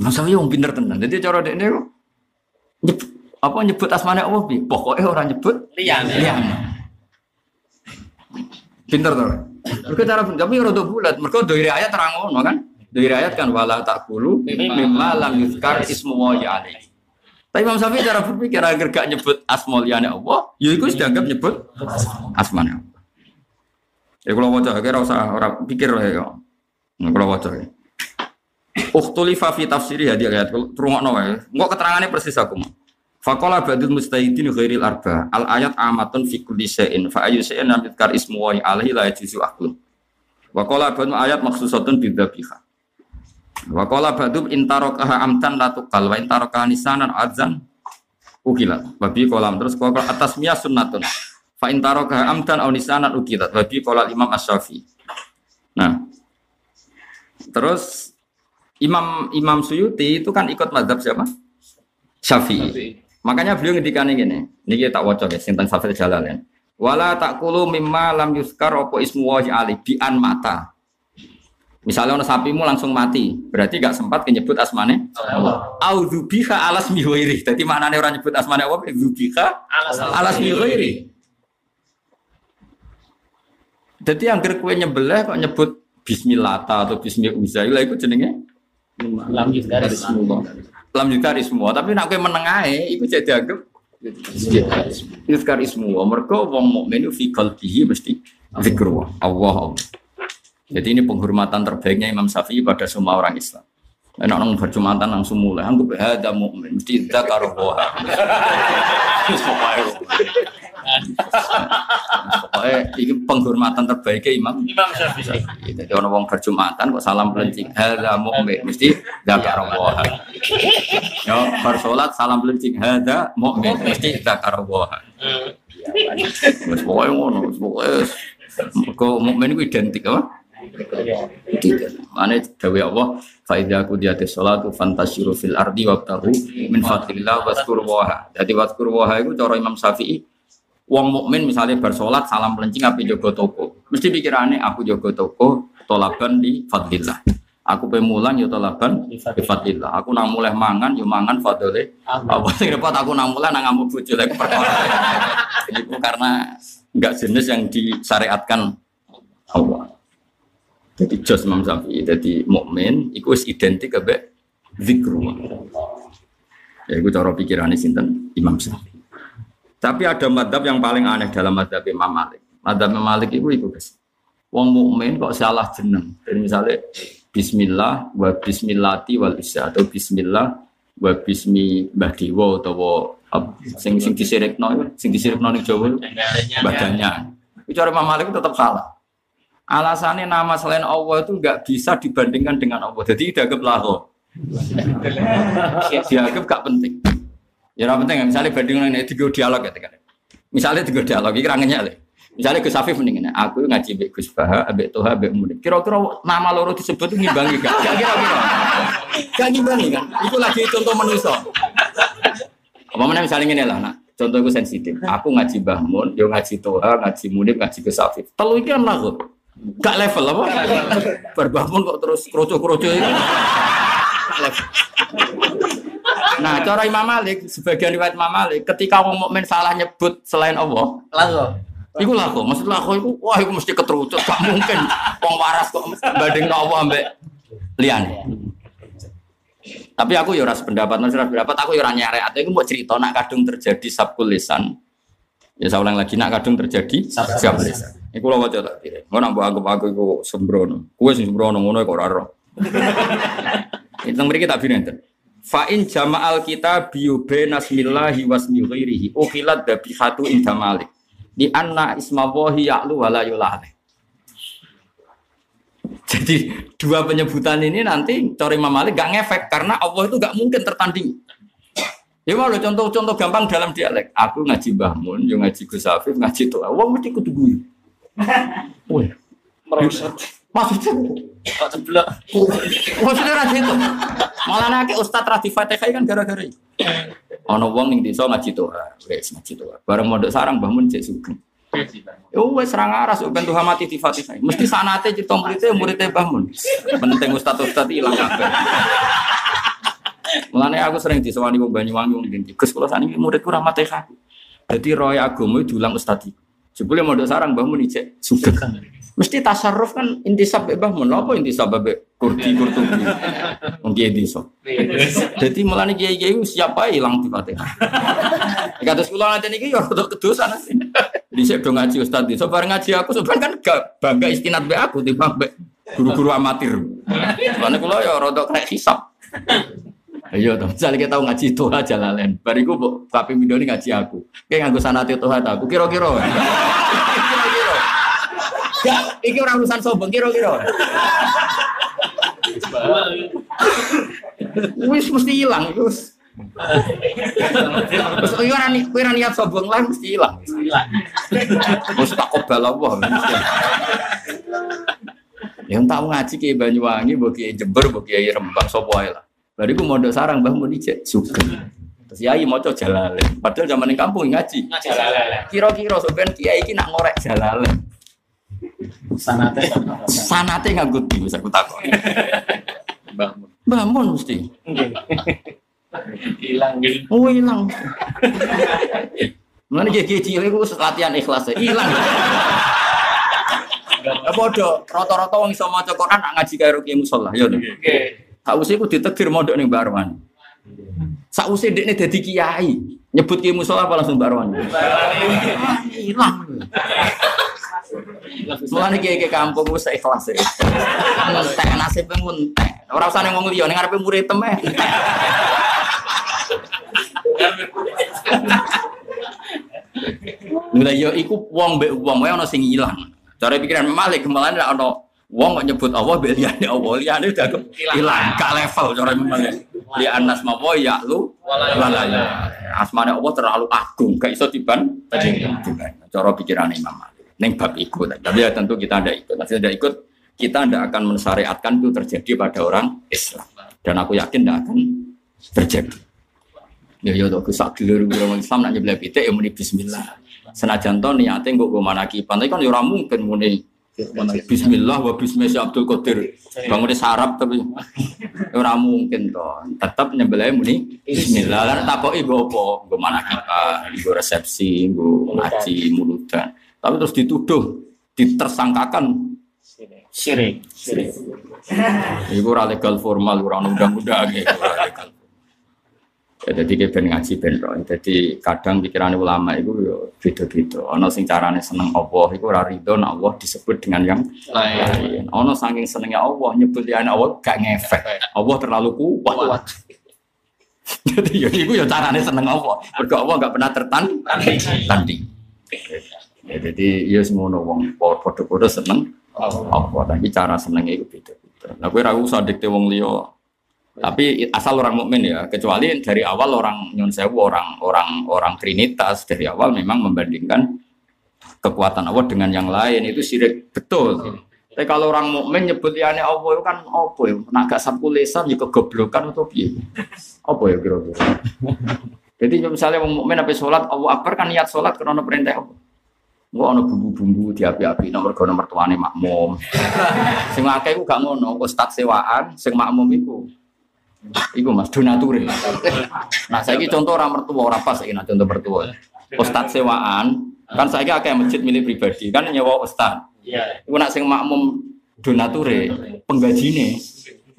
Masa yo pinter tenan. Jadi cara dekne kok nyebut apa nyebut asmane Allah bi. Pokoknya orang nyebut Lian. liyan. Pinter to. Mereka cara tapi rada bulat. Mereka dari ayat terang ngono kan. Dari ayat kan wala takulu mimma lam yuzkar ismu wa. Tapi Imam Syafi'i cara berpikir agar gak nyebut asma liyane Allah, ya iku sudah anggap nyebut asmane Allah. Ya kalau wajah kira usah orang pikir ya. Nah, kalau wajah ya. Ukhtulifa fi tafsiri hadi ayat rungokno wae. Keterangane persis aku. mau. Faqala ba'dul mustahidin ghairil arba. Al ayat amatun fi kulli shay'in fa ayyu shay'in lam yudkar ismu wa alaihi la yajuzu aklu. Wa qala ba'dul ayat maksusatun bidzabiha. Wa qala ba'dum intarokaha amtan la tuqal wa intarokaha nisanan adzan ukilat. Wa bi kolam terus qala atas miyah sunnatun. Fa intarokaha amtan aw nisanan ukilat. Wa bi qala Imam Asy-Syafi'i. Nah. Terus Imam Imam Suyuti itu kan ikut mazhab siapa? Syafi'i. Makanya beliau ngendikan gini, ini tak waca guys, tentang Safir Jalalain. Wala takulu mimma lam yuskar opo ismu wahi ali bi'an mata. Misalnya ono sapimu langsung mati, berarti gak sempat menyebut asmane. Au dzubika alas mihoiri. Jadi maknanya orang nyebut asmane apa? Dzubika alas mihoiri. Jadi yang kue nyebelah kok nyebut Bismillah atau Bismillah Uzailah itu jenenge Lam Bismillah. Lam yukari semua, tapi nak kue menengahe itu jadi dianggap Yuzkar ismu mereka wong mukmin fi qalbihi mesti zikrullah Allah. Jadi ini penghormatan terbaiknya Imam Syafi'i pada semua orang Islam. Enak nang berjumatan langsung mulai. Anggap hada mukmin mesti dzakar. Pokoknya ini penghormatan terbaiknya Imam Imam Syafi'i. jadi orang wong berjumatan kok salam pelencing hada mukmin mesti dzakar wa. Yo bar salat salam pelencing hada mukmin mesti dzakar wa. Wes pokoknya ngono, pokoknya. Kok mukmin itu identik apa? Tidak. Mana dawe Allah, fa idza qudiyatis sholatu fantasyiru fil ardi wabtahu min fadlillah waskur waha. Jadi waskur waha itu cara Imam Syafi'i Wong mukmin misalnya bersolat salam pelencing api jogo toko. Mesti pikirannya aku jogo toko tolaban di fadlillah. Aku pemulang yo talaban bifatillah. Aku nang mulai mangan yo mangan fadole. Apa sing repot aku nang mulai nang ngamuk bojo lek perkara. Itu karena enggak jenis yang disyariatkan Allah. Jadi jos Imam Syafi'i, jadi mukmin iku wis identik ambek zikru. Ya iku cara pikirane sinten Imam Syafi'i. Tapi ada madhab yang paling aneh dalam madhab Imam Malik. Madhab Imam Malik itu itu guys. Wong mukmin kok salah jeneng. Jadi misalnya Bismillah wa Bismillati wal isya atau Bismillah wa Bismi Mbah Dewa atau sing sing disirikno iku, sing disirikno ning Jawa badannya. Itu cara Imam Malik tetap salah. Alasannya nama selain Allah itu nggak bisa dibandingkan dengan Allah. Jadi dianggap laho. dianggap gak penting. Ya ora penting misalnya bandingkan ini tiga dialog ya kan. Misalnya tiga dialog iki rangennya le. Misalnya Gus Afif mendingin aku ngaji mbek Gus Baha, mbek Toha, mbek Munin. Kira-kira nama loro disebut ngimbangi gak? Gak kira-kira. Gak ngimbangi kan? Itu lagi contoh manusia. Apa mana misalnya ini lah, nak. Contoh gue sensitif. Aku ngaji Mbah Mun, yo ngaji Toha, ngaji Munin, ngaji Gus Afif. Telu iki kan lagu. Gak level apa? Berbangun kok terus kroco-kroco itu. Gak level. Nah, cara Imam Malik, sebagian riwayat Imam Malik, ketika orang mukmin salah nyebut selain Allah, Lalu. Iku lah kok, maksud lah kok iku, wah iku mesti keterucut, gak mungkin wong waras kok banding Allah ambek liyane. Tapi aku ya ora sependapat, maksud pendapat aku ya ora nyarek, atau iku mau cerita nak kadung terjadi sabkul lisan. Ya saya ulang lagi, nak kadung terjadi sabkul lisan. Iku lho waca tak kira. Ngono mbok anggap aku iku sembrono. Kuwi sing sembrono ngono kok ora ora. Itu mriki tak binenten. Fa in jama'al kita biyube nasmillahi wasmi ghairihi ukhilat dabihatu inda malik di anna ismawahi ya'lu wala yulale. Jadi dua penyebutan ini nanti Cori Imam Malik gak ngefek karena Allah itu gak mungkin tertanding. Ya malu contoh-contoh gampang dalam dialek. Aku ngaji Mbah Mun, yo ngaji Gus Afif, ngaji tuh. Wong mesti kudu. Wih, Merosot. Maksudnya Kok ceblok. maksudnya ra itu. Malah nake Ustaz Radhi Fatihah kan gara-gara itu. Ono wong ning desa ngaji tuh, wis ngaji tuh. Bareng mondok sarang Mbah Mun cek sugeng. Ya wes serang aras ben Tuhan mati di Fatihah. Mesti sanate cerita muridnya muridnya Mbah Mun. Penting ustaz ustaz ilang kabeh. Mulane aku sering disewani wong Banyuwangi wong ngendi. Gus kula saniki muridku ra Fatihah. Dadi roy agama diulang ustaz iki. Jebule mondok sarang Mbah Mun ijek sugeng. Mesti tasarruf kan intisab mbek Mbah Mun. Apa intisab mbek kurdi kurtubi. Kiye desa. Jadi mulane kiai-kiai siap ae ilang di Fatihah. Kados kula ngaten iki ya rada kedosan sih. Dhisik do ngaji ustaz desa bareng ngaji aku sebenarnya kan gak bangga istinat be aku timbang be guru-guru amatir. Soalnya kula ya rada krek hisap. Ayo toh, misalnya kita tahu ngaji Toha Jalalen, bariku bu, tapi video ini ngaji aku. Kayak nganggo sanate Toha aku, kira-kira. Gak, iki orang urusan sombong, kira-kira. Wis mesti hilang, wis. Terus kowe ora ni- kowe ora niat sombong lah mesti hilang. Wis tak kobal Allah. Yang tahu ngaji ke Banyuwangi, mbok kiai Jember, mbok kiai Rembang sapa ae lah. Bariku mondok sarang Mbah Mun ijek sugeng. Terus yai maca jalalen. Padahal zaman ning kampung ngaji. Jalalen. Kira-kira sampean kiai iki nak ngorek jalalen. Sanate. Sanate nganggo di wis aku takon. Bangun. Mbah Mun mesti. Hilang gitu. Oh hilang. Mulane kiai cilik iku latihan ikhlas ya. hilang. Ya padha, rata-rata wong iso maca Quran nak ngaji karo kiai musala ya. lho. Oke. Sausé ku ditegir mondok ning Mbak Arwan. Sausé dekne dadi kiai, nyebut kiai musala apa langsung Mbak Arwan. Hilang. Mulane kiai ke kampung wis ikhlas ya. Entek nasib entek. Ora usah ning wong liya ning ngarepe murid temeh. Lha yo iku wong mbek wong wae ana sing ilang. Cara pikiran Malik malah nek ana wong kok nyebut Allah mbek liyane Allah, liyane udah ilang, gak level cara Malik. Li anas mawa ya lu wala ya. Asmane Allah terlalu agung, gak iso diban. Cara pikiran Imam Malik. Ning bab iku, tapi ya tentu kita ndak ikut. Nanti tidak ikut, kita ndak akan mensyariatkan itu terjadi pada orang Islam. Dan aku yakin ndak akan terjadi. Ya ya tok sak dulur orang Islam nak nyebelah pitik ya muni bismillah. Senajan to niate nggo go manakipan, tapi kan ya ora mungkin muni Bismillah wa bismillah Abdul Qadir. Bangunnya sarap tapi ora mungkin toh. Tetap nyembelih muni Bismillah. Lah takoki nggo apa? Nggo mana kita, nggo resepsi, nggo ngaji muludan. Tapi terus dituduh, ditersangkakan Syirik. Iku ora legal formal, ora ono undang-undang legal. Ya, jadi kayak ben ngaji ben roh. Jadi kadang pikiran ulama itu yo beda-beda. Ono sing carane seneng Allah, iku ora ridho nek Allah disebut dengan yang lain. Ono saking senengnya Allah nyebut liyane Allah gak ngefek. Allah terlalu kuat. Jadi ya iku ya carane seneng Allah. Mergo Allah gak pernah tertanding. Ya, jadi ya semono wong padha-padha seneng Allah. Tapi cara senengnya itu beda-beda. Nah, gue ragu usah dikte wong liya. Tapi asal orang mukmin ya, kecuali dari awal orang nyun sewu orang orang orang trinitas dari awal memang membandingkan kekuatan Allah dengan yang lain itu syirik betul. Tapi kalau orang mukmin nyebut liane Allah itu kan apa ya? Naga sapu lesan ya kegoblokan atau piye? Apa ya kira-kira? Jadi misalnya wong mukmin apa sholat Allah akbar kan niat sholat karena perintah Allah. Gua ono bumbu-bumbu di api-api nomor go nomor tuane makmum. sing akeh iku gak ngono, ustaz sewaan, sing makmum iku. Iku Mas donature. Nah, saiki contoh orang mertua, ora pas saiki nah, contoh mertua. Ustaz sewaan, kan saiki akeh masjid milik pribadi, kan nyewa ustaz. Iya. Iku nak sing makmum donature, penggajine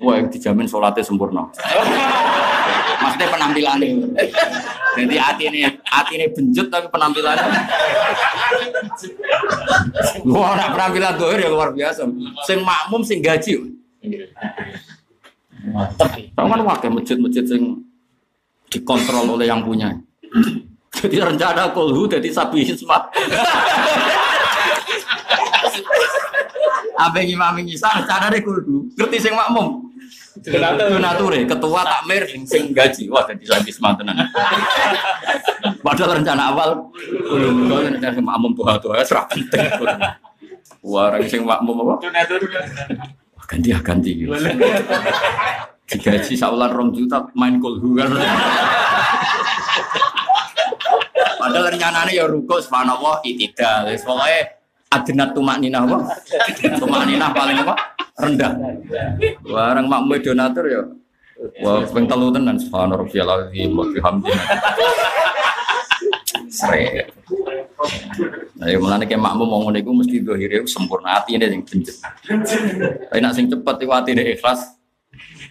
Wah, dijamin sholatnya sempurna. Maksudnya penampilannya. Jadi hati ini, hati ini benjut tapi penampilannya. Wah, nak penampilan doer ya luar biasa. Sing makmum, sing gaji. Tahu kan wakil masjid-masjid sing dikontrol oleh yang punya. Jadi rencana kolhu jadi sapi hismat. Abeng imam isa rencana deh kolhu. Ngerti sing makmum. Donature, ketua takmir sing sing gaji. Wah, jadi sapi hismat tenan. Padahal rencana awal belum kalau rencana sing makmum tuh tuh ya serah penting. Wah, orang sing makmum apa? Donatur. Ganti ya ganti. Digaji saulan rong juta main kolhu kan. Padahal rencananya ya ruko subhanallah itidal. Wis adnat tumak nina apa? Tumak nina paling apa? Rendah. Barang makmum donatur ya. Wah, ping telu tenan subhanallah rabbiyal azim wa bihamdihi. Sre. Nah, ya mulane kayak makmum mau ngono iku mesti dohire sempurna atine sing benjet. Tapi nak sing cepet iku atine ikhlas.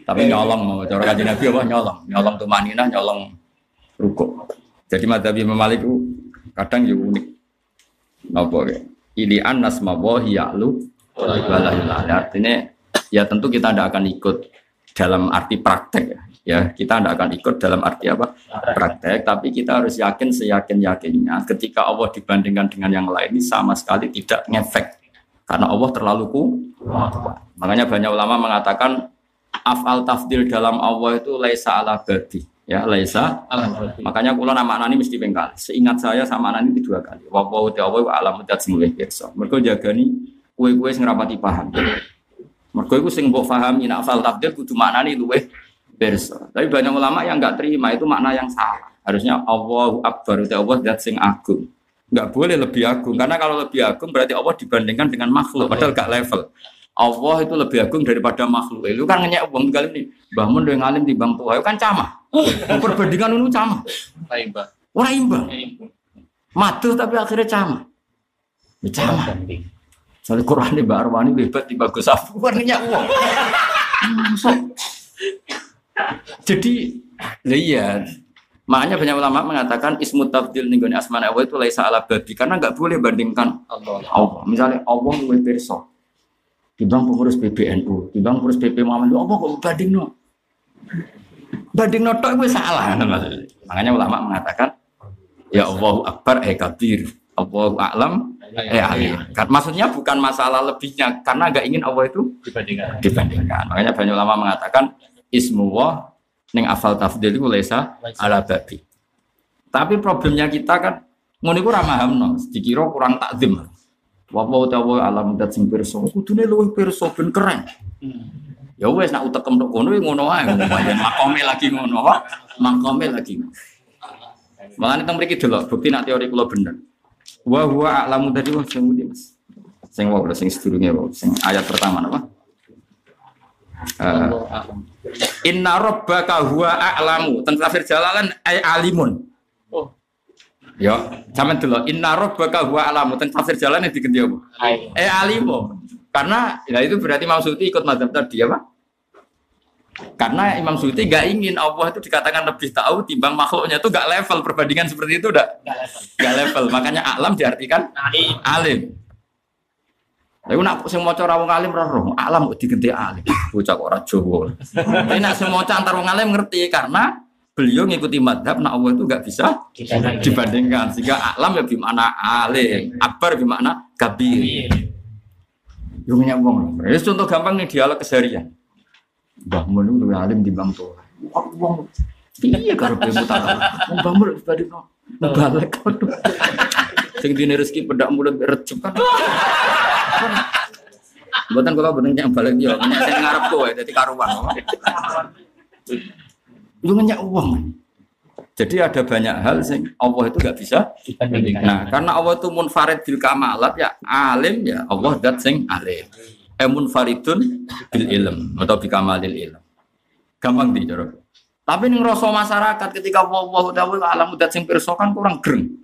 Tapi nyolong cara kanjeng Nabi apa nyolong, nyolong tuh maninah, nyolong ruko. Jadi madhab Imam Malik kadang juga unik. Napa ya? Ili anas mawahi ya'lu. Artinya ya tentu kita tidak akan ikut dalam arti praktek ya. Ya, kita tidak akan ikut dalam arti apa? Praktek, tapi kita harus yakin seyakin-yakinnya ketika Allah dibandingkan dengan yang lain ini sama sekali tidak ngefek. Karena Allah terlalu kuat. Makanya banyak ulama mengatakan afal tafdil dalam Allah itu laisa ala badi ya laisa. Makanya kula nama anani mesti pengkali. Seingat saya sama anani itu dua kali. Wa wa ta wa alam mudat semulih pirsa. Mergo jagani kue-kue sing rapati paham. Mergo iku sing mbok pahami nek afal tafdil kudu maknani luweh pirsa. Tapi banyak ulama yang enggak terima itu makna yang salah. Harusnya Allahu akbar ta Allah zat sing agung. Enggak boleh lebih agung. Karena kalau lebih agung berarti Allah dibandingkan dengan makhluk. Padahal gak level. Allah itu lebih agung daripada makhluk. Itu kan ngenyek uang kali ini. Bangun dengan alim di bang tua, itu kan camah. Perbandingan itu. Baik, Mbak. Orang imbang. Matuh tapi akhirnya camah. Ya camah. Soalnya Quran ini Mbak Arwani bebas di bagus apa? Ngenyek uang. Jadi, iya. Makanya banyak ulama mengatakan ismu tafdil nih asmana Allah itu laisa ala babi karena nggak boleh bandingkan Allah. Allah. Misalnya Allah luwih pirsa. Timbang pengurus PBNU, timbang pengurus PP Muhammad, apa kok banding no? Banding no tok gue salah. Makanya ulama mengatakan, ya Allahu Akbar eh kabir, Allahu A'lam eh alim. Kan Maksudnya bukan masalah lebihnya, karena nggak ingin Allah itu Dibandingkan. dibandingkan. Makanya banyak ulama mengatakan ismuwah ning afal tafdil itu lesa ala babi. Tapi problemnya kita kan ngono iku ora mahamno, dikira kurang takzim. Wa wa ta'ala alam dat sing pirsa, kudune luwih pirsa ben keren. Ya wes nak utekem tok kono ya ngono ae, pancen makome lagi ngono, apa? Makome lagi. Makane teng mriki delok bukti nak teori kula bener. Wa huwa a'lamu tadi wong sing ngerti Mas. Sing wau lho, sing sedurunge wau, sing ayat pertama apa? Allah a'lam. Inna rabbaka huwa a'lamu. Teng tafsir Jalalan ay alimun. Oh, Ya, sampean dulu. Inna rabbaka huwa a'lamu. Teng tafsir Jalalan diganti apa? hai. Eh alimu. Karena ya itu berarti Suyuti ikut mazhab tadi apa? Karena Imam Suyuti gak ingin Allah itu dikatakan lebih tahu timbang makhluknya itu gak level perbandingan seperti itu udah gak level. Makanya alam diartikan Alim. alim. Tapi nak sing maca ra wong alim ra roh, alam kok digenti alim. Bocah kok ora Jawa. Tapi nak sing maca antar wong alim ngerti karena beliau ngikuti madhab nak Allah itu gak bisa dibandingkan sehingga alam ya bimana alim, akbar bimana kabir. Wong. Ya contoh gampang nih dialog keseharian. Mbah Mun itu luwih alim di bang tua. Wong piye karo be mutaka. Wong Mbah Mun dibanding no. Balik kono. Sing dine rezeki pedak mulut recep kan. Buatan kalau bener yang balik yo, nek sing ngarep kowe dadi karuan. Lu nanya uang. Jadi ada banyak hal sing Allah itu gak bisa. Nah, karena Allah itu munfarid bil kamalat ya alim ya Allah dat sing alim. Eh munfaridun bil ilm atau bi kamalil ilm. Gampang di cara. Tapi ning rasa masyarakat ketika Allah ta'ala alam dat sing pirsa kan kurang greng.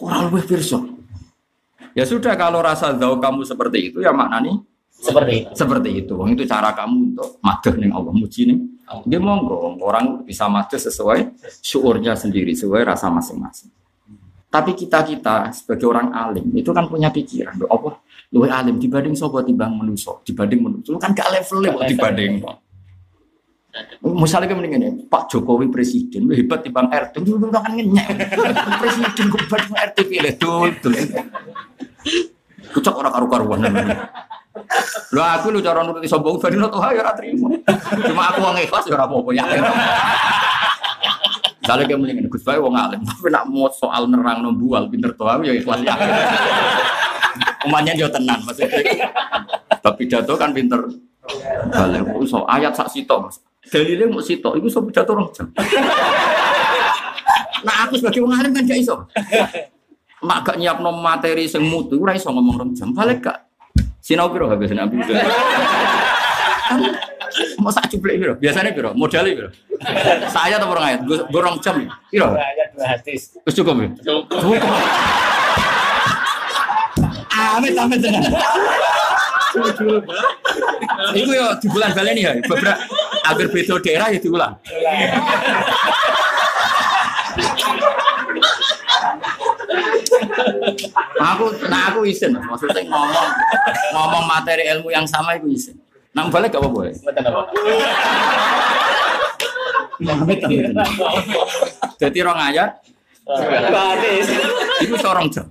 Kurang lebih pirsa. Ya sudah kalau rasa tahu kamu seperti itu ya maknanya Seperti itu. seperti itu. Wong itu cara kamu untuk madah ning Allah muji ning. Dia monggo orang bisa madah sesuai syuurnya sendiri, sesuai rasa masing-masing. Tapi kita kita sebagai orang alim itu kan punya pikiran, apa luwe alim dibanding sobat dibanding manusia, dibanding manusia kan gak kok level. dibanding. Misalnya kayak mendingan ya, Pak Jokowi presiden, lu hebat di Bang RT, lu lu kan ngenyek. presiden kok banding RT pilih dul, dul. Kucak orang karu-karuan. Lu aku lu cara nuruti sombong bari lo tuh ya trimo. Cuma aku wong ikhlas ya apa-apa yakin. Misalnya kayak mendingan Gus Bae wong alim, tapi nak mau soal nerang nombual pinter tuh ya ikhlas yakin. Umatnya dia tenan maksudnya. Tapi pidato kan pinter. Balik so ayat sak sitok. Mas. Dalilnya mau sitok, itu so pidato orang jam. Nah aku sebagai wong alim kan gak iso. Mak gak nyiapno materi sing mutu, ora iso ngomong rong jam. Balik gak sinau piro habis nabi. Mau sak cuplek piro? Biasanya piro? Modalnya piro? Saya atau orang ayat? Gue rong jam. Piro? Ayat dua hadis. Wis cukup ya? Cukup. Amit amit tenan. Iku yo di bulan baleni ya, beberapa agar beda daerah ya diulang. aku nah aku isin maksudnya ngomong ngomong materi ilmu yang sama itu isin nang balik gak apa-apa? Betul apa? Amit. jadi rong ayat itu seorang jam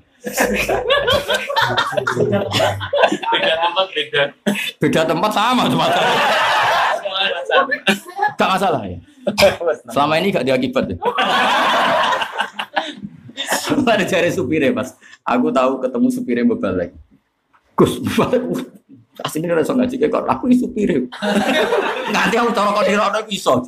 Beda tempat beda. beda tempat sama cuma gak masalah ya. Selama ini gak diakibat ya. Ada cari supirnya mas. Aku tahu ketemu supirnya bebalik. Gus bebalik. Aslinya udah ngaji kayak aku ini supirnya nanti aku taruh kau di roda iso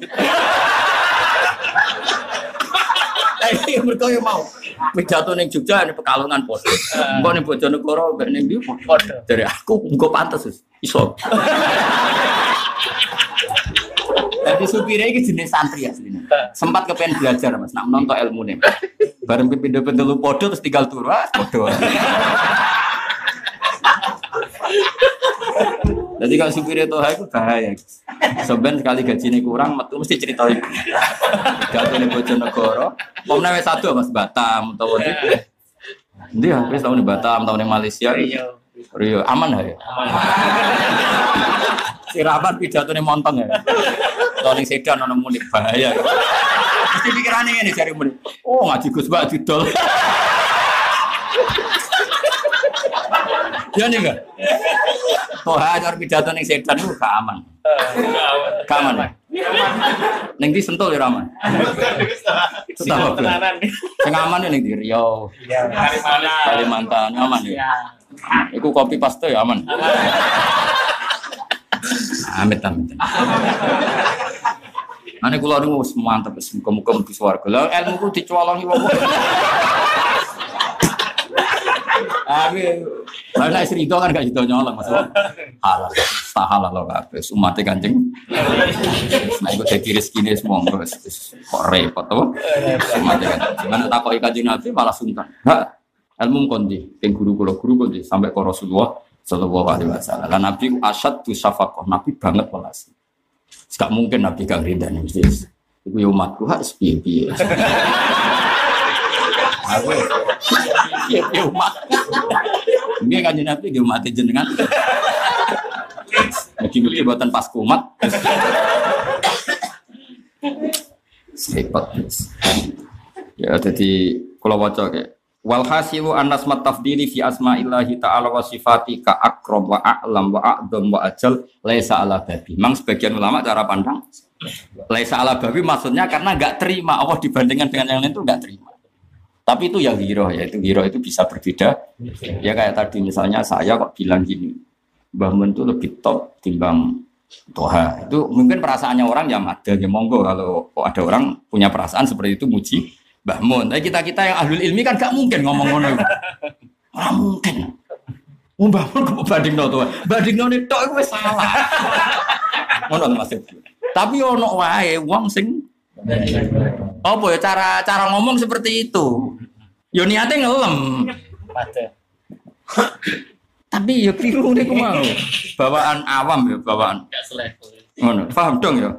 Ini mereka yang mau pidato ning Jogja ini pekalongan podo. Engko ning Bojonegoro mbek ning ndi Podo. Dari aku engko pantes iso. Jadi supirnya ini jenis santri aslinya. Sempat kepengen belajar mas, nak nonton ilmu nih. Bareng pindah pindah lu podo terus tinggal turu, ah podo. Jadi kalau supirnya tuh itu bahaya. Sebenarnya sekali gajinya kurang, metu mesti cerita itu. Jatuh nih Bojonegoro. Pomnya wes satu mas Batam, tahu di. Dia habis tahun di Batam, tahun di Malaysia. Iya. Rio aman ya. Si Rabat pidato nih montong ya. Tahun yang sedan ono munik bahaya. Mesti pikirannya ini cari munik. Oh ngaji Gus Mbak didol. Ya nih enggak? Toh ajar pidato ning sedan itu gak aman. Gak aman ya. Ning di sentul ya aman. Tenanan nih. Sing aman ya ning di Riau, Iya. Kalimantan. Kalimantan aman ya. Iya. Iku kopi paste ya aman. Amit amit. Ane kula niku wis mantep wis muga-muga mlebu swarga. Lah ilmu ku dicolongi wong. Abi Lah nek Rido kan gak sido nyolong Mas. Halal. Tak halal lo kabeh. Umate Kanjeng. Nah iku dadi rezekine monggo wis kok repot to. Umate Kanjeng. Gimana takoki Kanjeng Nabi malah sungkan. Ha, ilmu kondi, ping guru kula guru kondi sampai ke Rasulullah sallallahu alaihi wasallam. Lah Nabi asad tu syafaqah, Nabi banget welas. Gak mungkin Nabi gak ridani mesti. Iku ya umatku harus piye-piye. Aku piye-piye umat. Ini kan Nabi jenengan. Mungkin-mungkin buatan pas kumat. Repot. Ya jadi kalau waca kayak Wal hasilu anas matafdili fi asma'illahi ta'ala wa sifati ka akram wa a'lam wa a'dham wa ajal laisa ala babi. Memang sebagian ulama cara pandang laisa ala babi maksudnya karena nggak terima Allah dibandingkan dengan yang lain itu nggak terima. Tapi itu yang hero ya, itu hero itu bisa berbeda. Ya kayak tadi misalnya saya kok bilang gini, Mbah Mun itu lebih top timbang Toha. Itu mungkin perasaannya orang yang ada, ya monggo kalau kok ada orang punya perasaan seperti itu muji Mbah Mun. Tapi kita-kita yang ahlul ilmi kan gak mungkin ngomong ngono. Ora mungkin. Oh, Mbah Mun kok banding no tuh. Banding no tok iku wis salah. Ngono Mas. Tapi ono wae wong sing apa ya cara cara ngomong seperti itu. Yo niatnya ngelem. Tapi ya keliru nih mau. Bawaan awam ya bawaan. Ngono. Paham dong ya?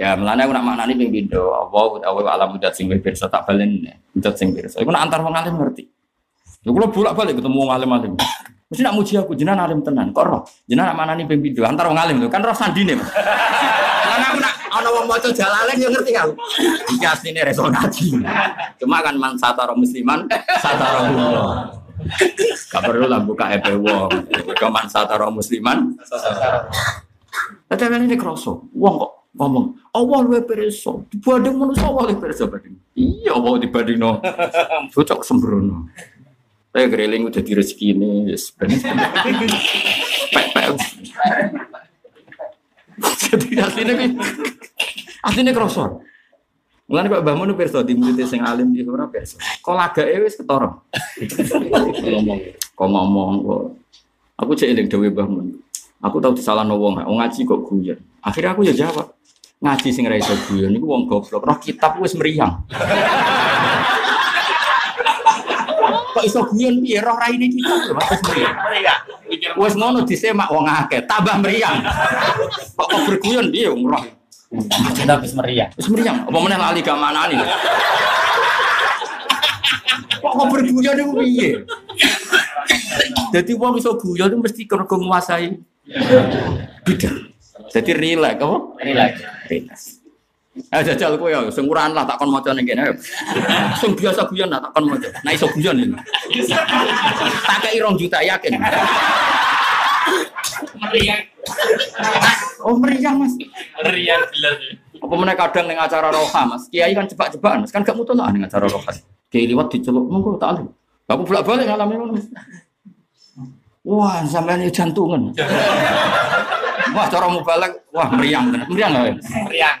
Ya, melane aku nak maknani ping pindho, apa utawa alam mudat sing wis pirsa tak balen mudat sing pirsa. Iku nak antar wong alim ngerti. Lha kula bolak-balik ketemu wong alim-alim. Mesti nak muji aku jenengan alim tenan. Kok roh? Jenengan nak maknani ping pindho antar wong alim lho, kan roh sandine. Lan aku nak ana wong maca jalalen yo ngerti aku. Iki asline reso ngaji. Cuma kan man satara musliman satara Allah. Gak perlu lah buka EP wong. Keman satara musliman Tapi ini kroso, wong kok ngomong, Allah luwe perso, dibanding manusia Allah luwe perso banding. Iya, Allah dibanding no, cocok sembrono. Saya gereling udah di rezeki ini, yes. Jadi aslinya ini, aslinya kroso. Mulane kok Mbah Mun pirsa di murid sing alim di ora pirsa. Kok lagake wis ketara. ngomong, kok ngomong kok. Aku cek eling dhewe Mbah Mun. Aku tahu disalahno wong, wong ngaji kok guyon. Akhirnya aku ya jawab. Ngaji sing ra iso guyon niku wong goblok. Roh kitab wis meriang. kok iso guyon piye roh raine kitab lho Mas meriang. Wis ngono disemak wong akeh, tambah meriang. Kok kok berguyon piye wong roh. kita habis meriah. Wis meriang, apa meneh lali gak manani. Kok kok berguyon niku piye? Jadi wong iso guyon itu mesti kergo nguasai bidang. Jadi rileks apa? Relax. Rileks. Eh jajal kowe ya, sing uraan lah takon maca ning kene. Sing biasa guyon lah takon maca. Nah iso guyon ini. Tak kei 2 juta yakin. Meriah. Oh meriah Mas. Meriah jelas. ya. Apa meneh kadang ning acara roha Mas. Kiai kan jebak-jebakan Mas, kan gak mutu ning acara roha. Kiai liwat diceluk monggo tak alim. Aku bolak-balik ngalami ngono. Wah, sampean ini jantungan. Wah, cara mubalak, wah meriang. Meriang gak? Meriah.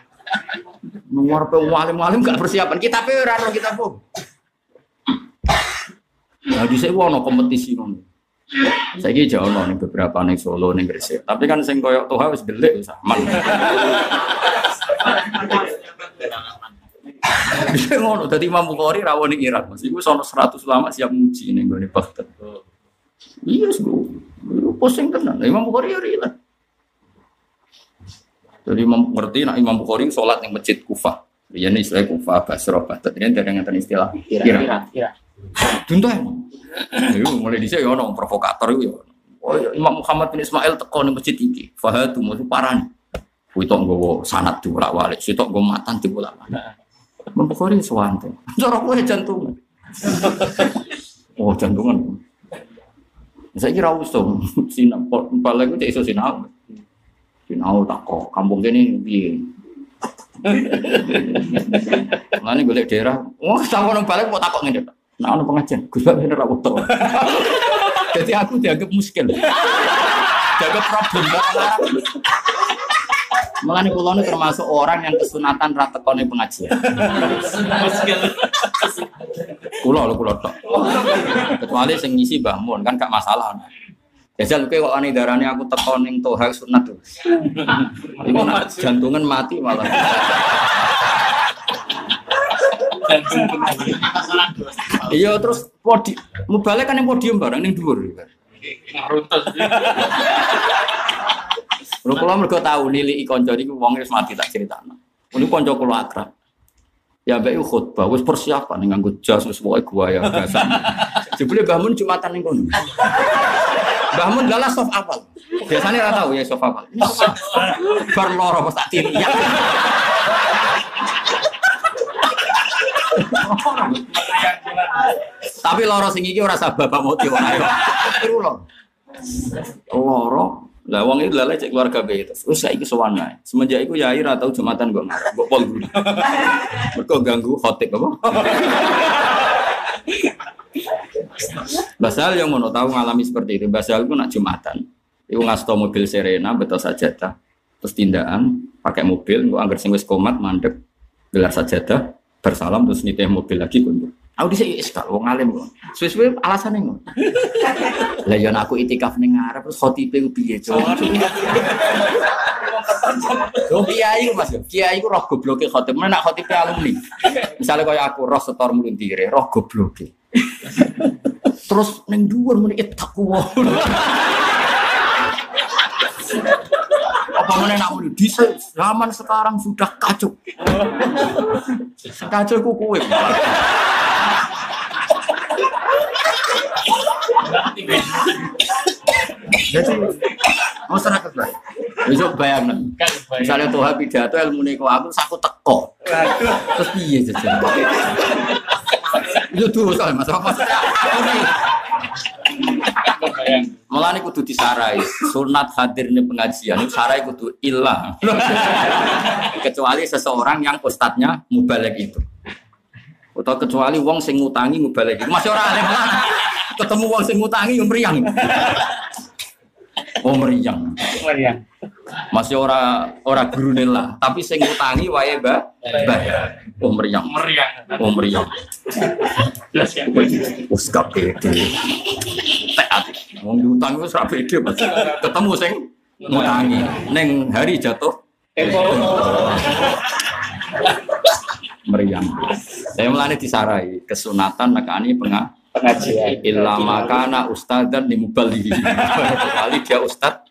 Nomor alim-alim gak persiapan. Kita pe ora kita po. Nah, di saya ono kompetisi ngono. Saiki jauh ono ning beberapa ning Solo ning Gresik. Tapi kan sing koyo Toha wis delik wis. Bisa ngono, dadi Imam Bukhari rawon ning Irak. Mas iku sono 100 ulama siap muji ning gone Baghdad. Iya, yes, gue. Pusing tenan. Imam Bukhari ya rilah. Jadi Imam ngerti nak Imam Bukhari sholat yang masjid Kufah. Dia ini istilah Kufah, Basra, Baghdad. Ini dari yang istilah Irak. Iya. Dunta emang. Itu mulai dhisik ya ono provokator itu ya. Oh ya Imam Muhammad bin Ismail teko ning masjid iki. Fahadu mesti parani. Kuitok nggawa sanad dibolak-balik, sitok nggawa matan dibolak-balik. Imam Bukhari sewante. Cara kowe jantungan. Oh, jantungan. Saya kira usum, sinau, balik itu iso sinau. Sinau tak kok, kampung kene piye? Mana golek daerah, wah orang balik mau takok ngene. Pak. Nah, ono pengajian, Gus Bak bener aku tau. Jadi aku dianggap muskil. Dianggap problem. Mengenai pulau ini termasuk orang yang kesunatan rata kone pengajian. Kulo lho kulo tok. Kecuali sing ngisi Mbah Mun kan gak masalah. Jajal kowe kok ani darane aku teko ning toha sunat tuh. Iku nak jantungan mati malah. Iya terus podi mubalik kan yang podium bareng ning dhuwur. Runtus. Lho kula mergo tau niliki kanca niku wong wis mati tak critakno. Niku kanca kula akrab. Ya mbak iku khutbah wis persiapan nganggo jas wis pokoke gua ya gasan. Jebule Mbah Mun Jumatan ning kono. Mbah Mun soft apal. Biasanya ora tau ya soft apal. Bar loro pas tak tiri. Ya. Tapi loro sing iki ora sabab bapak ayo. Iku loro. Loro. Lah wong itu lele cek keluarga be itu. Wis saiki sowan ae. Semenjak iku yai ra tau Jumatan kok ngarep. Kok pol guru. Mergo ganggu khotib apa? Basal yang mau tahu ngalami seperti itu. Basal itu nak Jumatan. Iku ngasto mobil Serena betul sajadah. Terus tindakan pakai mobil, gua anggar sing wis komat mandek gelar sajadah bersalam terus nitih mobil lagi kundur. Aku dhisik wis gak wong alim kok. Suwe-suwe alasane ngono. Lah yo aku itikaf ning ngarep terus khotibe ku piye, Cuk? Yo kiai ku Mas, kiai ku roh gobloke khotib. Mana nak khotibe alumni. Misalnya kaya aku roh setor mluntire, roh gobloke. Terus ning dhuwur muni takwa. Apa mana nak di zaman sekarang sudah kacau. Kacau ku Jadi mau serah ke Besok bayangin. Kan. Misalnya Tuhan pidato ilmu niku aku saku teko. Terus piye jajan? Itu tuh soal mas apa maksudnya? Malah ini kudu disarai. Sunat hadir nih pengajian. Ini sarai kudu ilah. kecuali seseorang yang ustadznya mubalek itu. Atau kecuali wong sing ngutangi mubalek itu. Masih orang alim lah. Ketemu wong sing ngutangi yang meriang. Oh meriang. Bayang. Masih ora ora guru lah. Tapi sing ngutangi wae mbak. Bayar. Oh meriang. Meriang. Oh meriang. Jelas ya. Wes gak pede. Teat. Wong diutang wis ora pede, Mas. Ketemu sing ngutangi. Ning hari jatuh meriam. Saya mulane disarai kesunatan nekani pengah Pengajian. illa makana ustadan di mubali. Kali dia ustad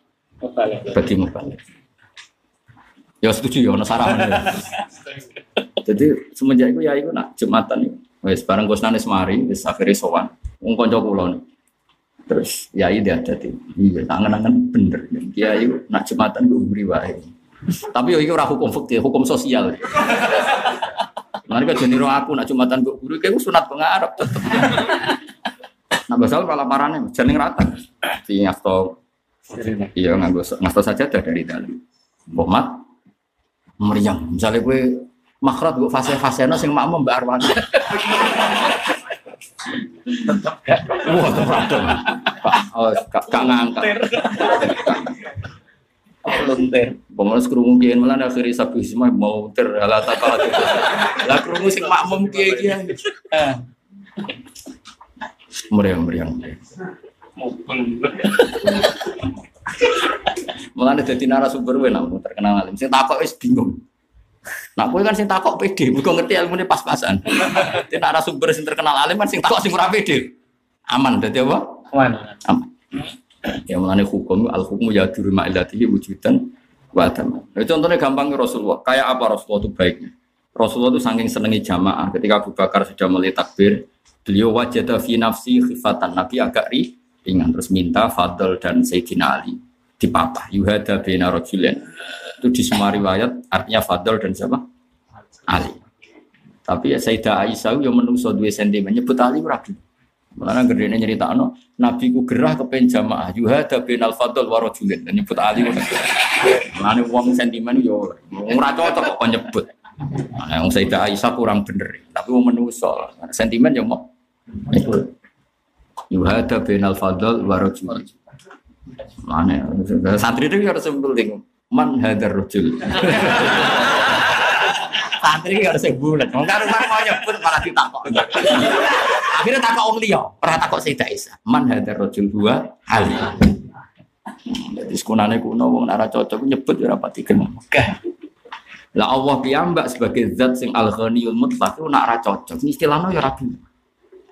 bagi mubali. Ya setuju ya ya. Jadi semenjak itu ya itu nak jumatan itu. Wes bareng Gusnane semari wis akhire sowan. Wong kanca kula nih. Terus yai dia ada di iya tangan-tangan bener. Kiai itu nak jumatan gue beri wae. Tapi yo iki ora hukum fikih, hukum sosial. Nanti kan jeniro aku nak jumatan gue guru kayak sunat pengarap tetep. Nah basal malah parane jeneng rata. Di ngasto iya nganggo ngasto saja dari dalam. Bomat meriang. Misalnya gue makrat gue fase-fase sing makmum mbak Arwan. Wah, terpradon. Oh, gak ngangkat. Luntir. Pemenang kerungu kiai malah akhirnya sabi semua mau ter ala apa Lah kerungu sing makmum kiai kiai. Meriang meriang. Mubeng. Malah ada jadi narasumber gue namun terkenal alim. Sing takok wis bingung. Nah, kowe kan sing takok pede, mergo ngerti ilmune pas-pasan. Di narasumber sing terkenal alim kan sing takok sing ora pede. Aman dadi apa? Mana? Aman. Ya mulane hukum al hukmu ya duru ma'ilatihi wujudan wa adama. Nah, contohnya gampang Rasulullah. Kayak apa Rasulullah itu baiknya? Rasulullah itu saking senengi jamaah. Ketika Abu Bakar sudah mulai takbir, beliau wajada fi nafsi khifatan. Nabi agak ri, ringan terus minta Fadl dan Sayyidina Ali dipapah. Yuhada bina rajulain. Itu di semua riwayat artinya Fadl dan siapa? Ali. Tapi ya Sayyidah Aisyah yang menungso dua sentimen nyebut Ali ragu. Mulanya gedene nyerita no, Nabi ku gerah kepen jamaah yuhada bin al fadl wa rajulin dan nyebut Ali. Mulanya uang sentimen yo ora cocok kok nyebut. Nah, yang Sayyidah Aisyah kurang bener, tapi mau menungso sentimen yo mau. Yuhada bin al fadl wa rajulin. Mana santri itu harus penting man hadar rajul. Santri harus bulat. Wong karo mau nyebut malah ditakok. Akhirnya takok wong liya, ora takok Sayyidah Isa. Man hadar rajul dua ali. Jadi sekunane kuno wong nara cocok nyebut ya ora pati kenal. Lah Allah piyambak sebagai zat sing al-ghaniyul mutlaq itu nak ra cocok. Istilahnya ya rabi.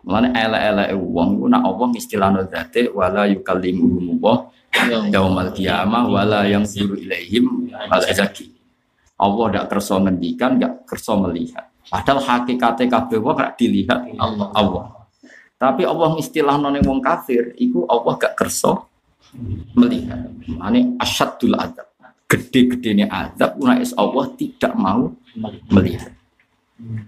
Mulane elek-elek wong iku nak Allah istilahno zate wala yukallimuhum Allah yaumal qiyamah wala yang siru ilaihim wala zaki. Allah ndak kerso ngendikan, ndak kerso melihat. Padahal hakikatnya kabeh wong gak dilihat Allah. Allah. Tapi Allah istilahno ning wong kafir iku Allah gak kerso melihat. Mane asyadul adab gede-gedenya azab unais Allah tidak mau melihat.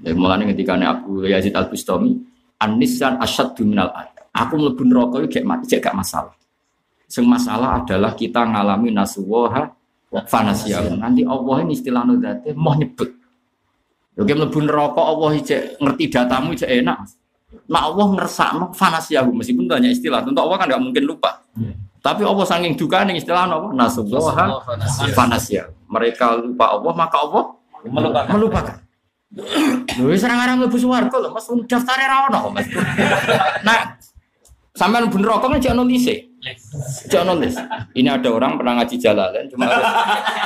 Dan mulanya ketika Abu Yazid Al Bustami, Anisan asyad minal adab. Aku mlebu neraka iki gak gak masalah. Sing masalah adalah kita ngalami nasuwaha fanasiyah. Nanti Allah ini istilah nudate mau nyebut. Oke mlebu neraka Allah ijek ngerti datamu ijek enak. Nah Allah ngersakno fanasiyahu meskipun banyak istilah. Tentu Allah kan nggak mungkin lupa. Tapi Allah saking duka nih istilah apa? Nasubaha fanasya. Mereka lupa Allah maka Allah Melupakan. melupakan. Lho wis ora ngarang mlebu swarga lho, Mas daftare ra ono, Mas. Nah, sampean mlebu neraka kan jangan nulis. Jangan nulis. Ini ada orang pernah ngaji jalalan cuma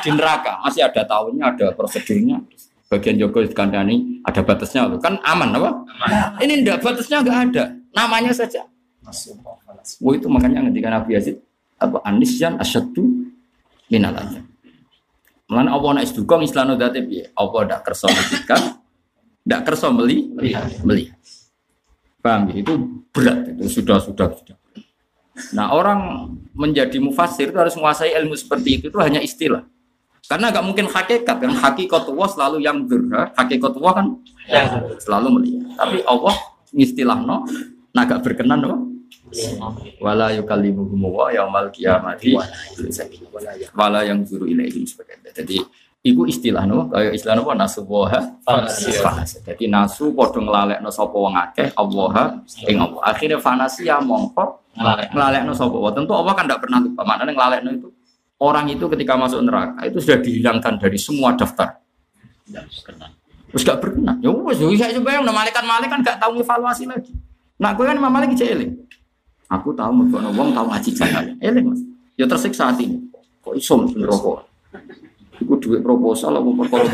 di neraka, masih ada tahunnya, ada prosedurnya. Bagian Joko dikandani ada batasnya loh. Kan aman apa? Ini enggak batasnya enggak ada. Namanya saja. Oh itu makanya ketika Nabi Yazid apa anisyan asyadu minal azab. Mulan Allah nak isdukong islano date piye? Allah ndak kersa ngendikan, ndak meli melihat. Paham ya? Itu berat itu sudah sudah sudah. Nah orang menjadi mufasir itu harus menguasai ilmu seperti itu itu hanya istilah. Karena nggak mungkin hakikat kan hakikat Allah selalu yang berha, hakikat Allah kan selalu melihat. Tapi Allah istilah no, nah gak berkenan no. Wala yukallimuhum wa yaumal qiyamati wala yang zuru ilaihim sebagainya. Jadi iku istilah no, kayak istilah no nasubaha fanasya. Jadi nasu padha nglalekno sapa wong akeh Allah ing Allah. Akhirnya fanasya mongko nglalekno sapa wa. Tentu Allah kan tidak pernah lupa. Maknanya nglalekno itu orang itu ketika masuk neraka itu sudah dihilangkan dari semua daftar. Terus gak berkenan. Ya wes, bisa coba yang malaikat-malaikat kan gak tahu evaluasi lagi. Nah, gue kan Imam Malik ijek eling. Aku tahu mergo wong tahu ngaji jalan. Eling Mas. Ya tersiksa hati. Kok iso mlebu neraka? Iku duit proposal apa perkara.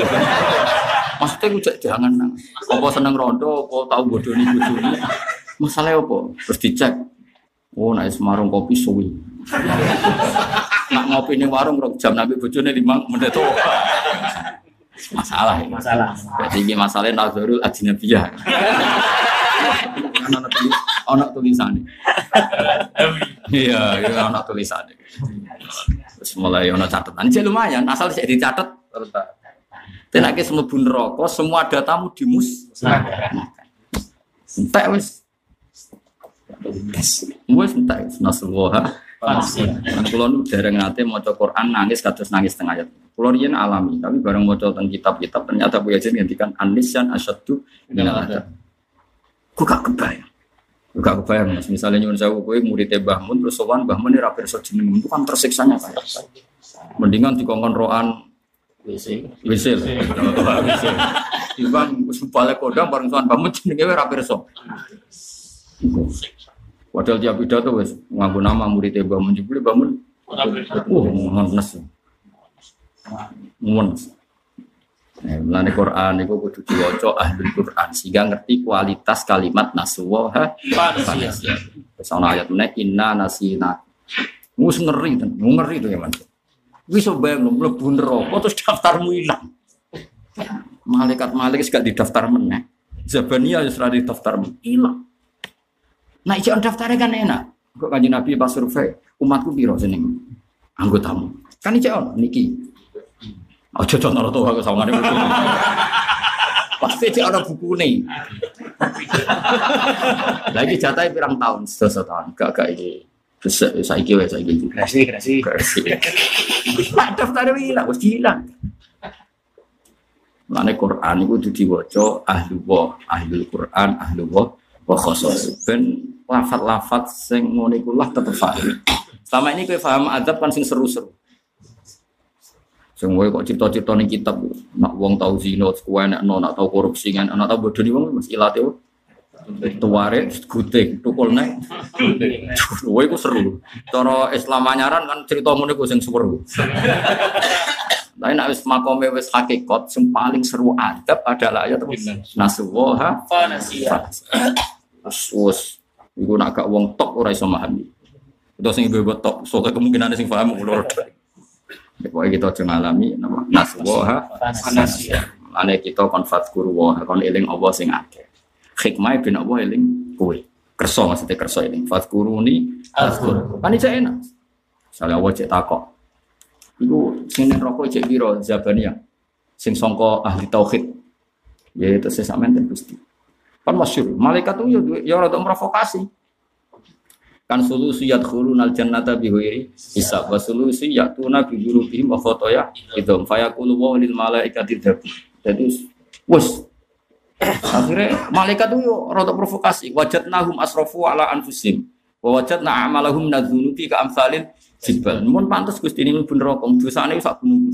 Maksudnya gue cek jangan nang. Apa seneng rondo, apa tahu bodoni bojone. Masalah apa? Terus dicek. Oh, naik semarung kopi suwi. Nak ngopi ning warung rong jam nabi bojone 5 menit tuh. Masalah ya. Masalah. Berarti ini masalahnya nazarul ajnabiyah. Ono tulis, ono tulisannya. Iya, iya ono tulisannya. Terus mulai ono catatan. Jadi lumayan, asal saya dicatat. Akhirnya semua bun rokok, semua datamu dimus. Entek wis. Wis entek nasruha. Kan kula nu dereng nate maca Quran nangis kados nangis tengah ayat. Kula riyen alami, tapi bareng maca teng kitab-kitab ternyata Bu Yazid ngendikan anisyan asyaddu minal adab. Kok gak kebayang. Gak kebayang Mas. Misalnya nyuwun sewu kowe murid Mbah Mun terus sowan Mbah Mun ora pirsa jeneng itu kan tersiksanya kayak. Mendingan dikongkon roan WC. wisil. Wisil. Timbang wis balik kodang bareng sowan Mbah Mun jenenge ora pirsa. Padahal tiap pidato wis nganggo nama murid Mbah Mun jebule Mbah Mun. Wah, ngenes. Nah, Mulane Quran itu kudu diwaca ahli Quran sehingga ngerti kualitas kalimat nasuwaha fanasya. Terus ana ayat meneh inna nasina. Wis ngeri ten, ngeri itu ya Mas. Wis bayang mlebu neraka terus daftarmu ilang. Malaikat malaikat gak didaftar meneh. Zabania wis ora didaftar ilang. Nah, ijek daftarnya kan enak. Kok kanjeng Nabi pas survei, umatku piro jeneng anggotamu? Kan ijek ono Aja contoh tuh aku sama buku. Pasti cek ada buku nih. Lagi jatah pirang tahun, setahun tahun. Gak gak ini. Terus saya kira saya gitu. Kreasi, kreasi. Nah, daftar hilang, wis hilang. Lane Quran itu kudu diwaca ahli wa, ahli Quran, ahli wa wa khusus. Ben lafat-lafat sing ngono iku lah tetep paham. Selama ini kowe paham adab kan sing seru-seru. Sing kok cerita-cerita ning kitab nak wong tau zina, kuwi nek nak tau korupsi kan, nak tau bodoni wong mesti ilate tuare guting tukul nek Woi ku seru. Cara Islam anyaran kan cerita ngono ku sing seru. Tapi nek wis makome wis hakikat sing paling seru adab adalah ayat terus nasuha Fanasia. Wes wes iku nak gak wong tok ora iso memahami. Itu sing ibu tok, soalnya kemungkinan sing paham ngono. Pokoknya kita aja ngalami nama nasuha Fanasia. Ane kita kon fatkuru wa kon eling Allah sing akeh. Hikmah bin Allah eling kowe. Kerso maksudnya kerso eling. Fatkuruni azkur. Kan iso enak. Misalnya Allah cek takok. Iku sing ning rokok cek piro Zabaniyah. Sing sangka ahli tauhid. Yaitu sesamenten Gusti. Kan masyhur. Malaikat tuh ya ya rada provokasi. Kan solusi yadkhuluna al-jannata bighairi hisab wa solusi yatuna bi dzunubihim wa khotoya itu fayaqulu wa lil malaikati dhabu. Jadi wes. Akhirnya malaikat yo rada provokasi. Wajadnahum asrafu ala anfusihim. Wa wajadna a'malahum nadzunubi ka amsalin jibal. Mun pantes Gusti ini mlebu neraka dosane sak gunung.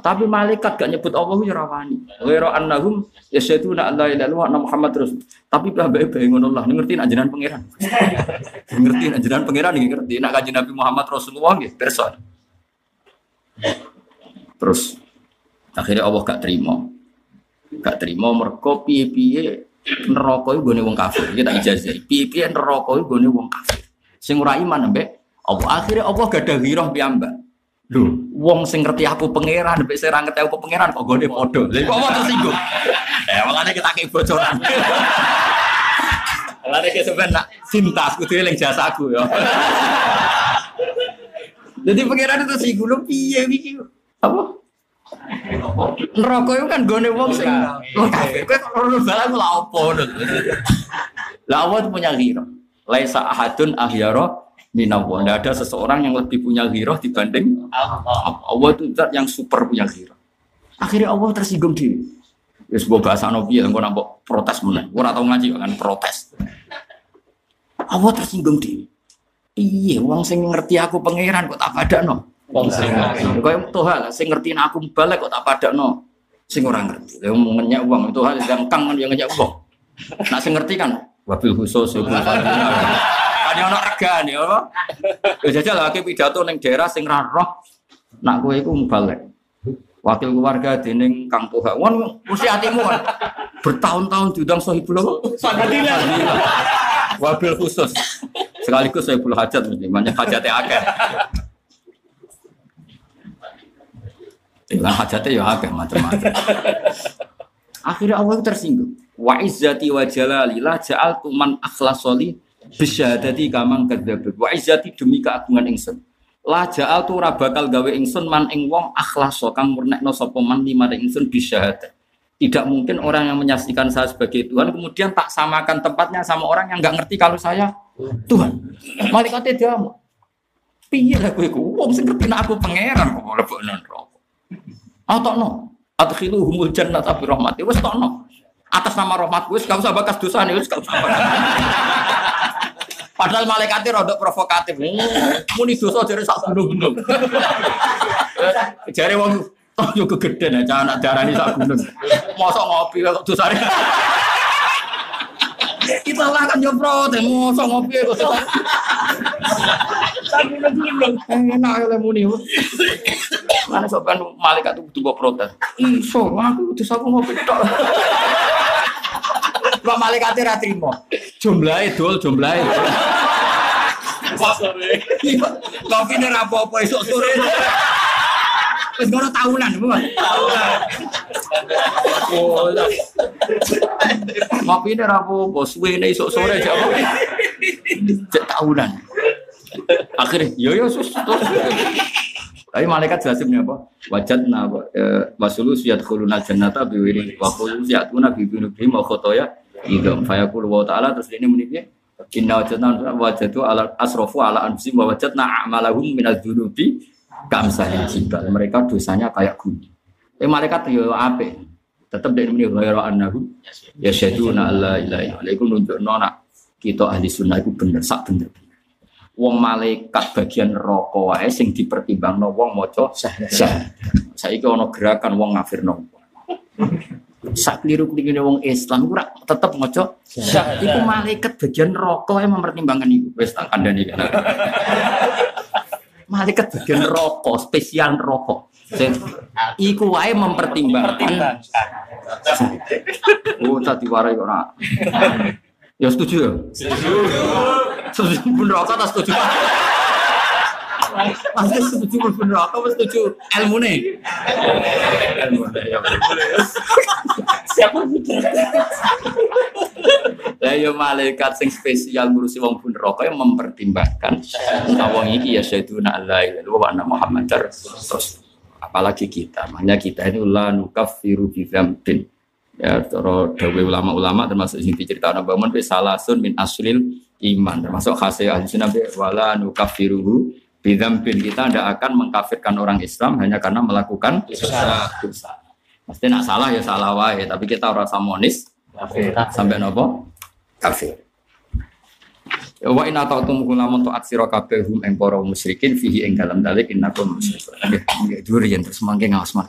Tapi malaikat gak nyebut Allah ya rawani. Wa annahum yasyaduna la ilaha illallah Muhammad rasul. Tapi bae-bae ngono lah ngerti nak jenengan pangeran. ngerti nak jenengan pangeran nggih ngerti nak kanjeng Nabi Muhammad Rasulullah nggih pirsa. Terus akhirnya Allah gak terima. Gak terima mergo piye-piye neraka iku wong kafir. Iki tak ijazah. Piye-piye neraka iku wong kafir. Sing ora iman Allah akhirnya Allah gak ada ghirah piyambak. Lho, wong sing ngerti aku pangeran, mbek sing ngerti aku pangeran kok gone padha. Lha kok Allah tersinggung. Eh, makanya kita kayak bocoran. Lari ke sebenarnya nak cinta, kudu eling jasaku ya. Jadi pangeran itu sih gue piye iki apa? Neraka itu kan gone wong sing kafir. Kowe kok ora balang lha opo ngono. Lah Allah punya ghirah. Laisa ahadun ahyara minallah. Tidak ada seseorang yang lebih punya ghirah dibanding Allah. Allah. Itu zat yang super punya ghirah. Akhirnya Allah tersinggung diri. Ya sebuah bahasa Nabi yang gue nampak protes meneh. Gue tau ngaji kan protes. Allah tersinggung diri. Iya, wong sing ngerti aku pangeran kok tak padakno. Wong sing ngerti. Kaya Tuhan lah, sing ngerti aku balik kok tak padakno. Sing ora ngerti. Lah mau ngenyak uang itu hal yang kang yang ngenyak uang. Nah sing ngerti kan wabil khusus ya. Kan ono regane apa? Ya jajal lagi pidato ning daerah sing ra roh nak kowe iku balik. Wakil keluarga dening Kang Tuha. Won mesti hatimu kan. Bertahun-tahun diundang sohibul apa? Wabil khusus. Sekaligus puluh hajat mesti banyak hajatnya akeh. Dengan hajatnya ya akeh macam-macam. Akhirnya Allah tersinggung. Wa izzati wa jalali la ja'altu man akhlasoli bisyahadati kamang kadzdzab. Wa izzati demi keagungan ingsun. La ja'altu ora bakal gawe ingsun man ing wong akhlaso kang murnekno sapa man lima ingsun bisyahadat. Tidak mungkin orang yang menyaksikan saya sebagai Tuhan kemudian tak samakan tempatnya sama orang yang nggak ngerti kalau saya Tuhan. Malaikatnya dia. Piye lah kowe wong sing ngerti aku pangeran kok mlebokno neraka. Atokno. Adkhilu humul jannata bi rahmati. Wis tokno. Atas nama rahmat wis gak usah bakas dosane wis gak usah. Padahal malaikatnya rodok provokatif. Muni dosa jare sak gunung-gunung. Jare wong oh yo kegedean aja anak darani sak gunung. Mosok ngopi kok dosane. Kita lah kan yo protes, mosok ngopi kok dosane. Enak oleh muni. Mana sopan malaikat itu butuh protes. Iso, aku dosa aku ngopi tok. Pak malaikatnya ra trimo. Jumlahe dol jumlahe. Kopi ini apa-apa esok sore. Wis ngono tahunan, Bu. Tahunan. Kopi ini apa-apa, suwene esok sore aja apa. Cek tahunan. Akhirnya, yo yo sus. Tapi malaikat jelasin apa? Wajat na wasulu siyat khulunal jannata biwiri wa khulu siyatuna bibinubihim wa khotoya idam fayaqulu wa ta'ala terus ini muni piye? Inna wajadna wajadu ala asrofu ala anfusim wa wajadna a'malahum minal dzunubi kamsahil jibal. Mereka dosanya kayak gunung. Eh malaikat yo ape? Tetap dari muni ghairu annahum yasyaduna alla ilaha illa iku nunjukno nak kita ahli sunnah itu bener sak bener. wong malaikat bagian rokok wae sing dipertimbangno wong maca syahadat. Saiki ana gerakan wong ngafirno. Sak keliru kelirune wong Islam ora tetep maca syahadat. Iku malaikat bagian rokok yang mempertimbangkan iku. Wis tak kandhani kan. malaikat bagian rokok, spesial rokok. Sing iku wae mempertimbangkan. Oh, tadi warai ora. Ya setuju ya? Setuju pun rokok tak setuju. Masih setuju pun rokok, mas setuju ilmu nih. Ilmu ya. Siapa bicara? Lah ya malaikat sing spesial ngurusi wong pun rokok yang mempertimbangkan. Nah wong iki ya syaituna Allah wa anna Muhammadar terus apalagi kita. Makanya kita ini la nukaffiru bi dzambin. Ya, toro dawe ulama-ulama termasuk sing diceritakan Nabi Muhammad fi salasun min aslil iman termasuk khasih ahli sunnah wala nukaffiruhu bi dzambin. Kita tidak akan mengkafirkan orang Islam hanya karena melakukan dosa. dosa. Pasti nak salah ya salah wae, tapi kita ora samonis sampai nopo kafir. Ya, Wa in atautum kulamun taat sira kabeh hum ing para musyrikin fihi ing dalem dalik innakum musyrikun. Nggih, nggih durian terus mangke ngaos mah.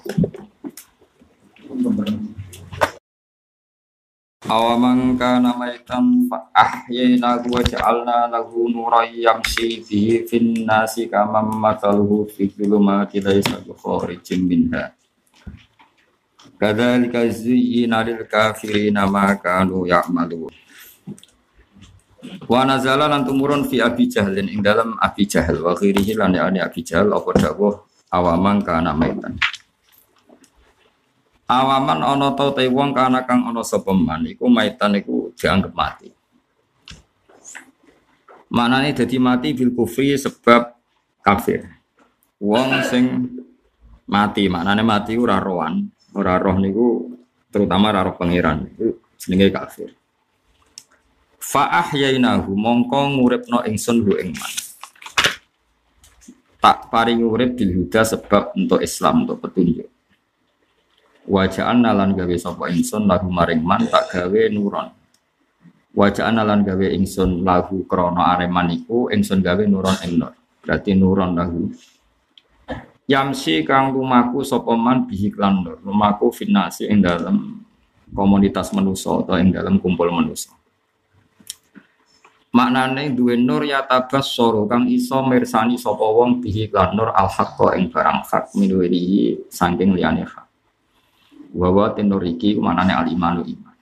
Awaman kana maitan fa ahyayna wa ja'alna lahu nuran yamshi bihi fin nasi kama mathaluhu fi dhulumati laysa bi minha. Kadzalika zuyyina lil kafirina ma kanu ya'malun. Wa nazala lan tumurun fi Abi Jahlin ing dalam Abi Jahal wa ghirihi lan yani Abi Jahal apa dawuh awaman kana maitan. Awaman ana ta te wong kana kang ana sapa man iku maitan iku dianggap mati. Manane dadi mati bil kufri sebab kafir. Wong sing mati, maknane mati ora rohan, ora roh niku terutama ora roh pangeran iku jenenge kafir. Fa ahyainahu mongko nguripno ingsun hu ing man. Tak paring urip bil huda sebab untuk Islam untuk petunjuk. Wajaan nalan gawe sapa ingsun lahu maring man tak gawe nuron. Wajaan nalan gawe ingsun lahu krana areman iku ingsun gawe nuron ing. Berarti nuron lahu. Yamsi kang lumaku sapa man bihi klan nur. Lumaku finasi ing dalam komunitas manusa atau ing dalam kumpul manusa. Maknane duwe nur ya tabas soro kang iso mirsani sapa wong bihi klan nur al haqqa ing barang hak minuwiri saking liyane hak. Wawa tenur iki manane al imanu iman.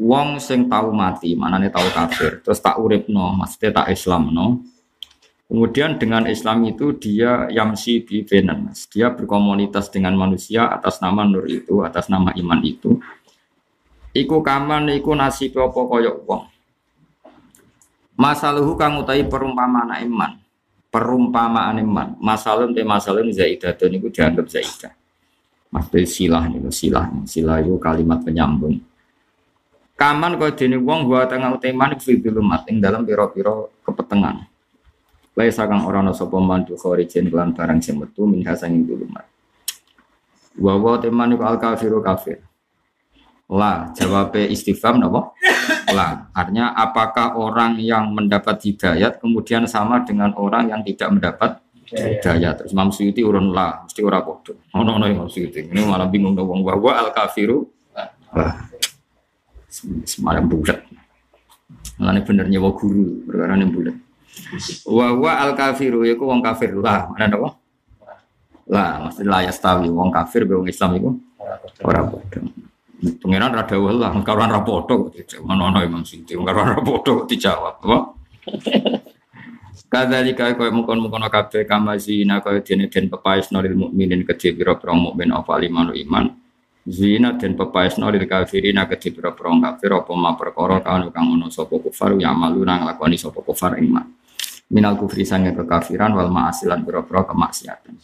Wong sing tau mati, manane tau kafir, terus tak uripno, maksudnya tak Islamno. Kemudian dengan Islam itu dia yamsi bi benan, Mas. Dia berkomunitas dengan manusia atas nama nur itu, atas nama iman itu. Iku kaman iku nasib apa koyok wong. Masaluhu kang utahi perumpamaan iman. Perumpamaan iman. Masalun te masalun zaidatun iku dianggap zaidah. Maksudnya silah nih, silah, silah itu kalimat penyambung. Kaman kau dene wong gua tengah uteman fi bilumat ing dalam piro-piro kepetengan. Laisa kang ora ana sapa man du kharijin kelan barang sing metu min hasanging bilumat. Wa wa teman iku al kafiru kafir. La, jawabnya istifham napa? La, artinya apakah orang yang mendapat hidayat kemudian sama dengan orang yang tidak mendapat hidayah terus Imam Suyuti urun lah mesti ora podo ono ono Imam Suyuti. Ini malah bingung dong wong bahwa al kafiru semalam bulat. Nah, ini bener nyewa guru, perkara ini bulat. Wa al kafiru ya wong kafir. Lah, mana apa? Lah, mesti lah ya stawi wong kafir be wong Islam iku ora padha. Pengiran rada lah, karuan ra padha kok ono ono Imam Suyuti, karuan ra padha kok dijawab, apa? Kadzalika kaya mungkon-mungkon kabeh kama zina kaya dene den pepaes nolil mukminin kedhe pira-pira mukmin apa limanu iman. Zina den pepaes nolil kafirin kedhe pira-pira kafir apa ma perkara kang kang ono sapa kufar ya malu nang lakoni sapa kufar iman. Minal kufri sange kekafiran wal ma'asilan pira-pira kemaksiatan.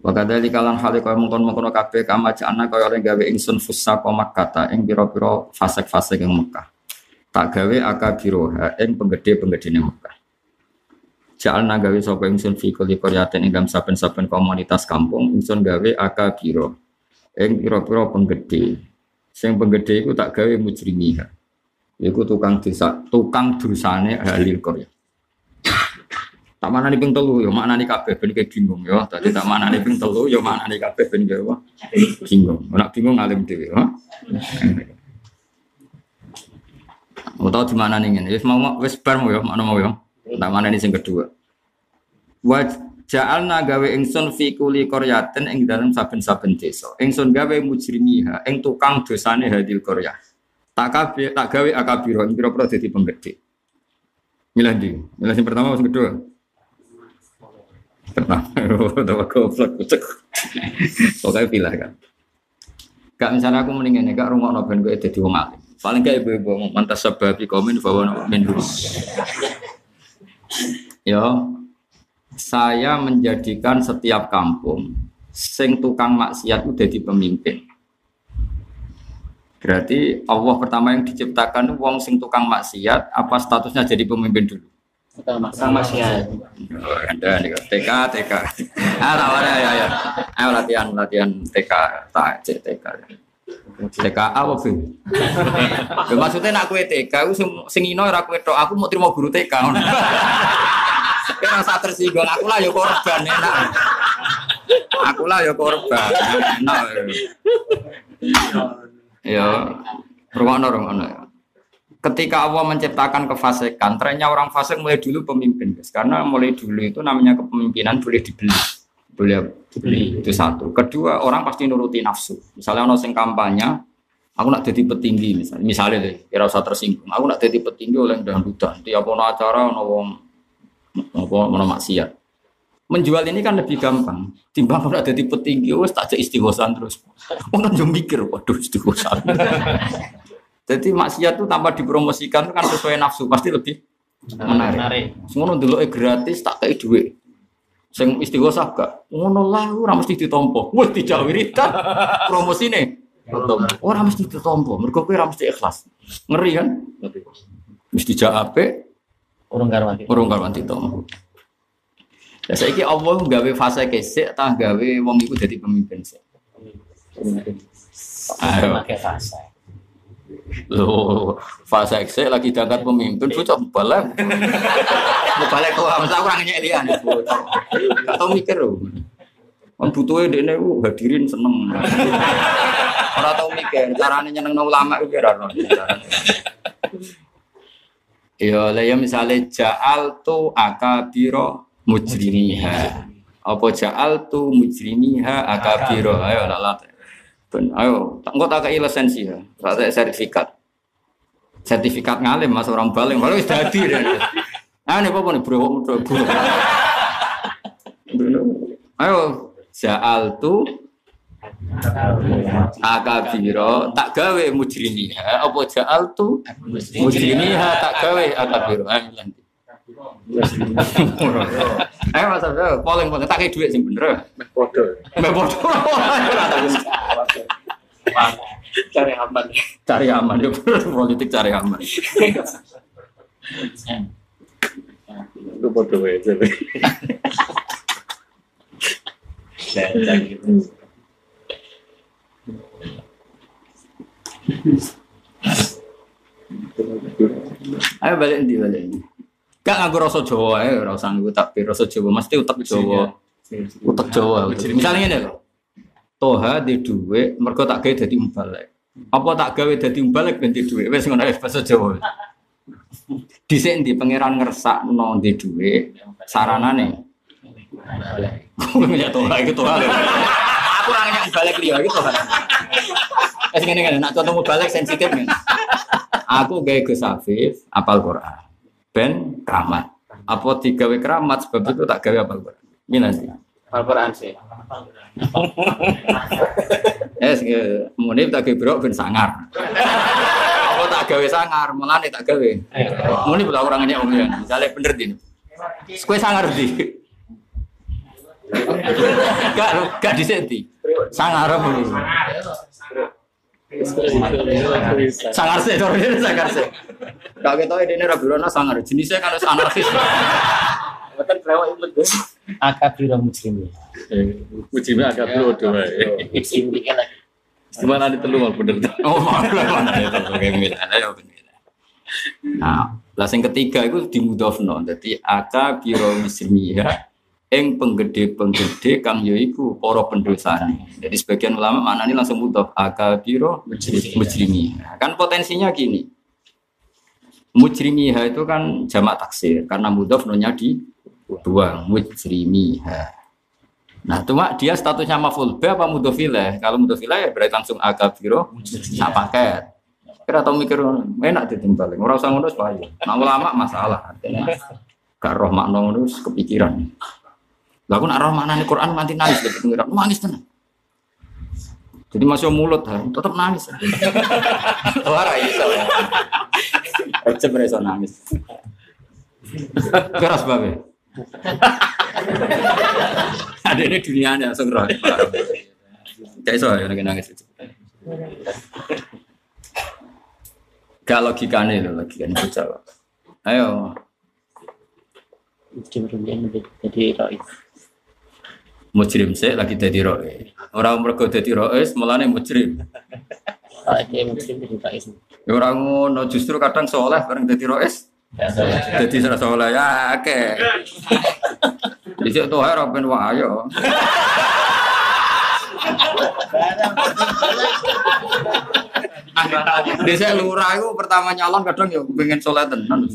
Wa kadzalika lan hale kaya mungkon-mungkon kabeh kama jana kaya oleh gawe ingsun fusa komak kata ing pira-pira fasek-fasek ing Mekah. Tak gawe akabiroha ing penggede-penggedene Mekah. Ja'alna gawe sapa ingsun fi kulli qaryatin ing saben-saben komunitas kampung ingsun gawe akabiro ing pira-pira penggede. Sing penggede iku tak gawe mujrimiha. Iku tukang desa, tukang dosane ahli Korea. Tak mana nih ping telu, ya mana nih kabeh ben kayak bingung ya. Tadi tak mana nih ping telu, ya mana nih kabeh ben kayak? Bingung. Nak bingung ngalim dewi. Ya. Mau tahu di mana nih ini? Wis mau wis bar mau ya, mana mau ya? Tak mana nih yang kedua. Wa ja'alna gawe ingsun fi kuli qaryatin ing dalam saben-saben desa. Ingsun gawe mujrimiha, ing tukang dosane hadil qaryah. Tak tak gawe akabiro, pira-pira dadi penggede. Milah di, milah yang pertama, yang kedua. Pertama, tahu goblok, cek. Pokoknya pilih kan. Gak misalnya aku mendingan gak rumah noben gue jadi wong alim. Paling kayak ibu-ibu mantas sebab komen bahwa min Ya, saya menjadikan setiap kampung sing tukang maksiat udah di pemimpin. Berarti Allah pertama yang diciptakan wong sing tukang maksiat apa statusnya jadi pemimpin dulu? Tukang maksiat. Oh, Anda nih TK TK. Ah, tahu ya ya. Ayo latihan latihan TK tak cek TK. TK apa sih? Ya, maksudnya nak kue TK, aku sing ino ora kue tok, aku mau terima guru TK. Kira rasa tersinggung, aku lah ya korban enak. Aku lah ya korban enak. Ya, rumah ya. Ketika Allah menciptakan kefasikan, trennya orang fasik mulai dulu pemimpin, guys. Karena mulai dulu itu namanya kepemimpinan boleh dibeli, boleh dibeli itu satu. Kedua, orang pasti nuruti nafsu. Misalnya ono sing kampanye, aku nak jadi petinggi misalnya, misalnya deh, kira usah tersinggung. Aku nak jadi petinggi oleh dangdutan. Tiap ono acara, ono wong, apa, ono maksiat. Menjual ini kan lebih gampang. Timbang kalau jadi petinggi, wes tak istighosan terus. Orang jom mikir, waduh istighosan. Jadi maksiat itu tanpa dipromosikan kan sesuai nafsu pasti lebih menarik. Menarik. Ngono dulu gratis tak kayak duit. Sing istighosah gak? Ngono lah ora mesti ditompo. Wes dijak wiridan promosine. Ora mesti ditompo, mergo kowe ora mesti ikhlas. Ngeri kan? Mesti dijak apik, Urung karwati. urung karuan ditompo. Ya saiki Allah gawe fase kesik tah gawe wong iku dadi pemimpin sik. Ayo. Pakai fase. Loh, fase eksek lagi diangkat pemimpin, bocah balik. Mau balik ke masa aku orangnya lian. Gak tau mikir loh. Kan butuhnya dia ini uh, hadirin seneng. Orang tau mikir, caranya nyeneng ulama itu kira Ya, lah ya misalnya ja'al tu akabiro mujrimiha. Apa ja'al tu mujrimiha akabiro. Ayo, lah. Ben, ayo, tak engko tak kei lisensi ya. Tak sertifikat. Sertifikat ngalim Mas orang baling, malah wis dadi. ya. Nih apa nih bro, bro, bro. Ayo, ja'al tu akabiro tak gawe mujrimiha apa ja'al tu mujrimiha tak gawe akabiro lanjut ayo mas Abdul. Polling tak kayak duit sih bener. Bodoh. mbak bodoh Cari aman. cari aman ya politik cari aman. Itu bodoh aja. ayo balik di balik gak nganggo rasa Jawa ayo ora usah nganggo tapi rasa Jawa mesti utek Jawa. Utek Jawa misalnya ini loh Toha di duit mergo tak gawe dadi mubalek apa tak gawe dadi mubalek ben di duit? Wis ngono ae bahasa Jawa. Dhisik ndi pangeran ngersakno di duit saranane. Ya Toha iki Toha aku ora nanya mubalek liya iki Toha. Wes ngene ngene nak contoh mubalek sensitif ngene. Aku gawe Gus Afif apal Quran ben keramat apa digawe keramat sebab itu tak gawe apal Quran Mina sih Al-Quran sih. Eh, munib tak gawe brok ben sangar. Apa tak gawe sangar, melane tak gawe. Munib lah orang nyek wong. Misale bener din. Kowe sangar di. Gak gak dhisik di. Sangar apa iki? Sangar sih, dorone sangar sih. Gak birono sangar. Jenisnya kan anarkis. Kelewat itu. Akabiro. Ujime agak bodoh wae. Muslimin kan lagi. Gimana di telu mal bener. Oh, kayak. Ayo bener. Nah, lah sing ketiga itu dimudofno. Dadi aka biro muslimia ing penggede-penggede kang yaiku para pendosane. Jadi sebagian ulama maknanya langsung mudof aka biro muslimia. Kan potensinya gini. Mujrimiha itu kan jamak taksir karena mudof nonya di dua mujrimiha. Nah, cuma dia statusnya maful B apa mudofilah? Kalau mudofilah ya berarti langsung agabiro, nak paket. Kira tau mikir enak ditimbal. Ora usah ngono wae. Nah, ulama masalah. Artinya gak roh makna wis kepikiran. Lah aku nak roh maknane Quran nganti nangis lek pengiran. Nangis tenan. Jadi masih mulut ha, tetap nangis. Ora iso ya. Aja iso nangis. Keras banget. Ada ini dunianya langsung roh. Kayak iso ya nangis nangis. Gak logikanya itu logikanya bocah. Ayo, jadi roi. Mujrim sih lagi jadi roe. Orang mereka jadi roe, mulane mujrim. Ya orang ngono justru kadang soleh bareng jadi roe. Ya. Jadi serah soleh ya oke. Di situ tuh harap ben wah ayo. Di saya lurah itu pertama nyalon kadang ya pengen soleh tenan.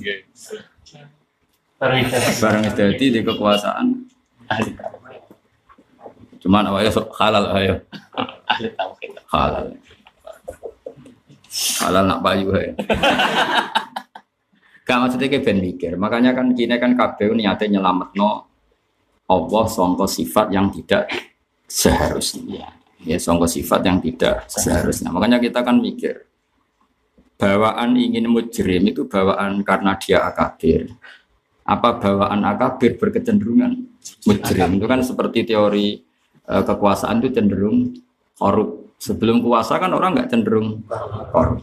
Bareng jadi di kekuasaan. Ahli. Cuman awalnya halal ayo halal. Halal nak payu ayo. Gak maksudnya kayak ben mikir. Makanya kan kini kan KPU niatnya nyelamet no Allah songko sifat yang tidak seharusnya. Ya songko sifat yang tidak seharusnya. Makanya kita kan mikir bawaan ingin mujrim itu bawaan karena dia akabir. Apa bawaan akabir berkecenderungan mujrim itu kan seperti teori eh, kekuasaan itu cenderung korup. Sebelum kuasa kan orang nggak cenderung korup.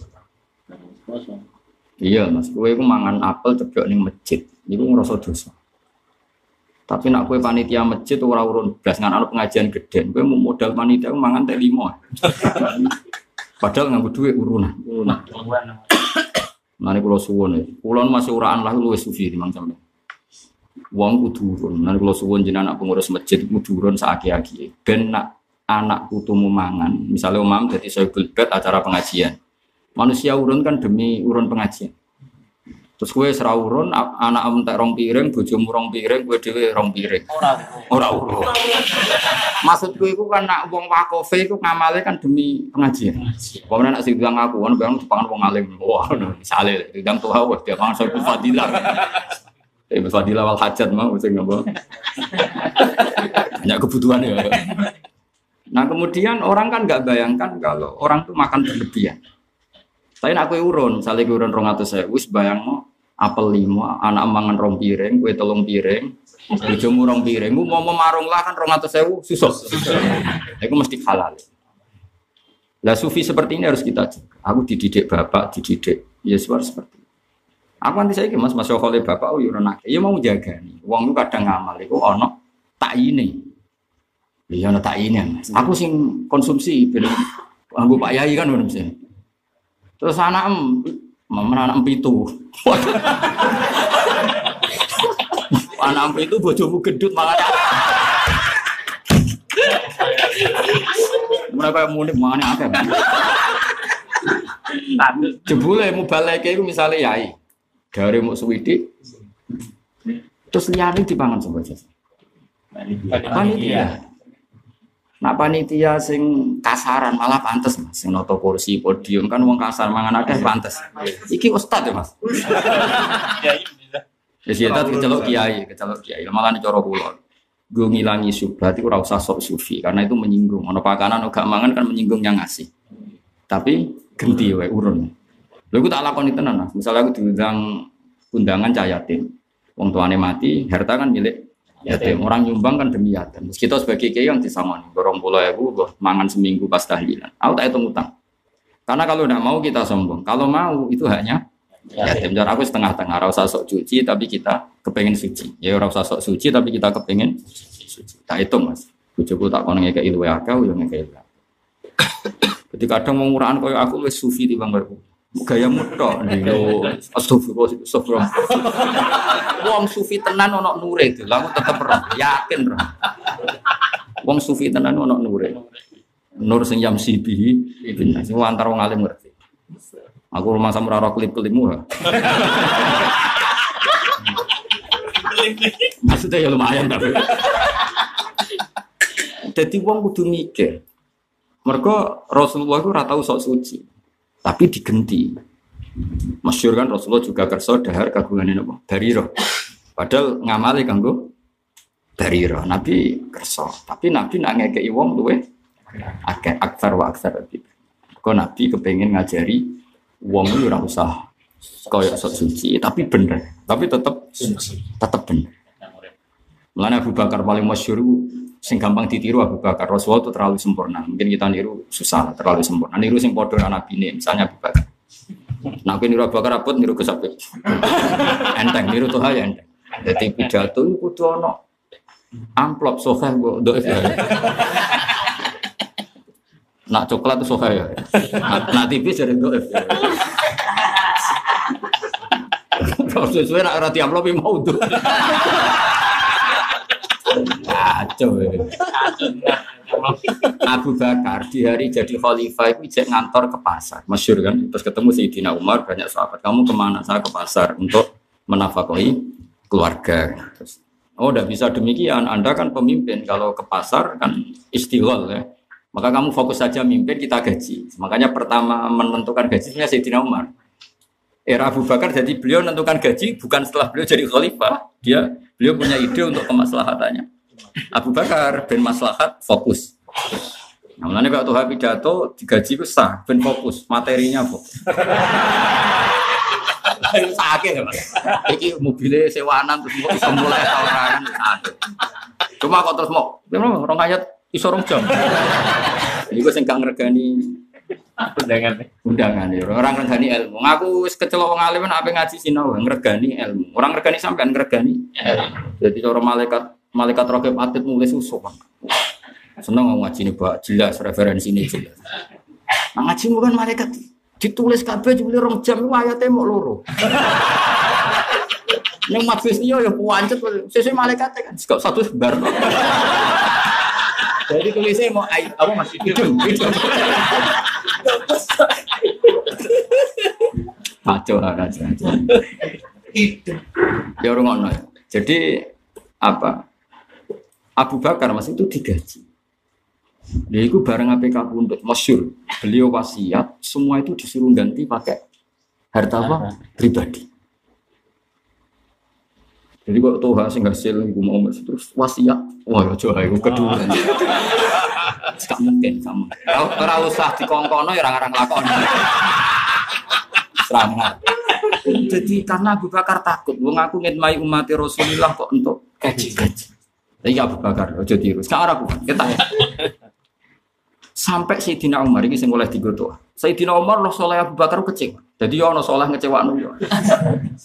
Iya mas, kue itu mangan apel ceblok ning masjid, itu ngerasa dosa. Tapi nak kue panitia masjid ora urun belas ngan anu pengajian gede, kue mau modal panitia ku mangan teh lima. Padahal nganggo duit urunan, urunan. Kulo suwon ya, kulo masih uraan lah luwes sufi sampe. Wong kudu urun, nanti kulo suwon jenengan anak pengurus masjid kudu urun saaki-aki. Ben nak anak putumu mangan, misalnya umam jadi saya bed acara pengajian. Manusia urun kan demi urun pengajian. Terus gue serah urun, anak em tak rong piring, bojomu rong piring, gue dewe rong piring. Ora urun. Maksud gue itu kan nak wong wakofe itu ngamale kan demi pengajian. Pokoknya nak sing bilang aku, kan bilang dipangan wong alim. Wah, misalnya, dibilang tuh hawa, dia pangan soal fadilah. Eh, fadilah wal hajat mau, sing apa? Hanya kebutuhan ya. Nah kemudian orang kan nggak bayangkan kalau orang tuh makan berlebihan. Tapi nak kue urun, misalnya urun rong atau saya, wis bayang apel lima, anak mangan rong piring, kue telung piring, bojomu rong piring, Ku mau memarung lah kan rong atau saya, susah. Itu mesti halal. Lah sufi seperti ini harus kita jaga. Aku dididik bapak, dididik Yesus seperti. Aku nanti saya mas mas oleh bapak, oh yurun akeh, ya mau jaga nih. Uang itu kadang ngamal, itu ono tak ini. Iya, ono tak ini mas. Aku sing konsumsi, ben aku pak yai kan belum sih. Terus anak em, mana anak em itu. anak em itu bojomu gendut malah mereka yang mudik mana ada jebule mau balik itu misalnya yai dari mau suwidi terus liane dipangan sama aja panitia Nah panitia sing kasaran malah pantes mas, sing noto kursi podium kan wong kasar mangan akeh pantes. Iki ustad ya mas. Ya sih tadi kecelok kiai, kecelok kiai. Malah nih coro kulon. Gue ngilangi subhat itu usah sok sufi karena itu menyinggung. Ono pakanan gak mangan kan menyinggung yang ngasih. Tapi genti wae urun. Lha iku tak lakoni tenan Mas. Misalnya aku diundang undangan cah yatim. Wong tuane mati, harta kan milik yatim. Orang nyumbang kan demi yatim. Terus kita sebagai kiai yang disangoni, borong pulau ewu, mangan seminggu pas tahlilan. Aku tak hitung utang. Karena kalau tidak mau kita sombong. Kalau mau itu haknya yatim. Jadi aku setengah-tengah. Rasa sok suci tapi kita kepengen suci. Ya rasa sok suci tapi kita kepengen suci. Tak hitung mas. Bujuku tak kono ngekei luwe akeh, yo ngekei luwe. Jadi kadang mau murahan koyo aku wis sufi di bangku. Gaya muda yo astagfirullah astagfirullah. Wong sufi tenan ono nure itu, lalu tetep roh, yakin roh. Wong sufi tenan ono nure. Nur sing jam sibi, sing antar wong alim ngerti. Aku rumah sama ora klip-klipmu. ha. Maksudnya ya lumayan tapi. Jadi wong kudu mikir. Mereka Rasulullah itu ratau sok suci, tapi digenti. Masyur kan Rasulullah juga kerso dahar kagungan ini apa? Dariro. Padahal ngamali kanggo dariro. Nabi kerso, tapi Nabi nak ngekei wong luwe akeh aksar wa aksar lebih. Kok Nabi kepengen ngajari wong itu ora usah koyo sok suci, tapi bener. Tapi tetep tetep bener. Mulanya Abu Bakar paling masyur sing gampang ditiru Abu Bakar. Rasulullah itu terlalu sempurna. Mungkin kita niru susah, terlalu sempurna. Niru sing podo anak bini, misalnya Abu Bakar. Nah, aku niru Abu Bakar abot niru Gus enteng, niru tuh ya enteng. Jadi pidato itu kudu ono amplop sofa kok doif ya. Nak coklat itu sofa ya. Nak, tipis jadi doif ya. Kalau sesuai nak roti amplop mau tuh. Kacau ya. Abu Bakar di hari jadi khalifah itu ijek ngantor ke pasar, masyur kan? Terus ketemu Sayyidina Umar banyak sahabat. Kamu ke mana? Saya ke pasar untuk menafkahi keluarga. Oh, udah bisa demikian. Anda kan pemimpin. Kalau ke pasar kan istighol ya. Maka kamu fokus saja mimpin kita gaji. Makanya pertama menentukan gajinya Sayyidina Umar. Era Abu Bakar jadi beliau menentukan gaji bukan setelah beliau jadi khalifah. Dia beliau punya ide untuk kemaslahatannya. Abu Bakar ben maslahat fokus. Nah, mulanya kalau Tuhan pidato digaji itu sah, ben fokus, materinya fokus. Sakit Mas. Iki mobilnya sewaanan terus mau iso mulai orang. Cuma kok terus mau, orang ayat iso rong jam. Iku sing gak ngregani Undangan. undangan ya. Orang ngregani ilmu. Ngaku kecelok wong alim apa ngaji sinau, ngregani ilmu. Orang ngregani sampean ngregani. Jadi cara malaikat malaikat rokib atid mulai susu kan. Seneng ngomong ngaji ini pak jelas referensi ini jelas. Nah, ngaji bukan malaikat ditulis kabeh jebule rong jam itu ayatnya mau loro. Yang majlis ini ya puancet sesuai malaikat kan. Gak satu sebar. Jadi tulisnya mau ay, apa masih hidung, hidung. Kacau lah, kacau. Ya orang ngono ya. Jadi apa? Abu Bakar mas itu digaji. Dia itu bareng APK untuk masyur. Beliau wasiat, semua itu disuruh ganti pakai harta apa? Pribadi. Jadi kok tuh hasil hasil ibu mau terus wasiat, wah ya coba itu kedua. Gak mungkin kamu. Ora usah dikongkono ya orang-orang lakon. Serangan. Jadi karena Abu Bakar takut, wong aku ngitmai umat Rasulullah kok untuk gaji-gaji. Jadi Abu Bakar, ojo tiru. Sekarang aku, kita sampai Sayyidina Umar ini oleh digoto. Sayyidina Umar loh soleh Abu Bakar kecil. Jadi ya ono soleh ngecewa ya.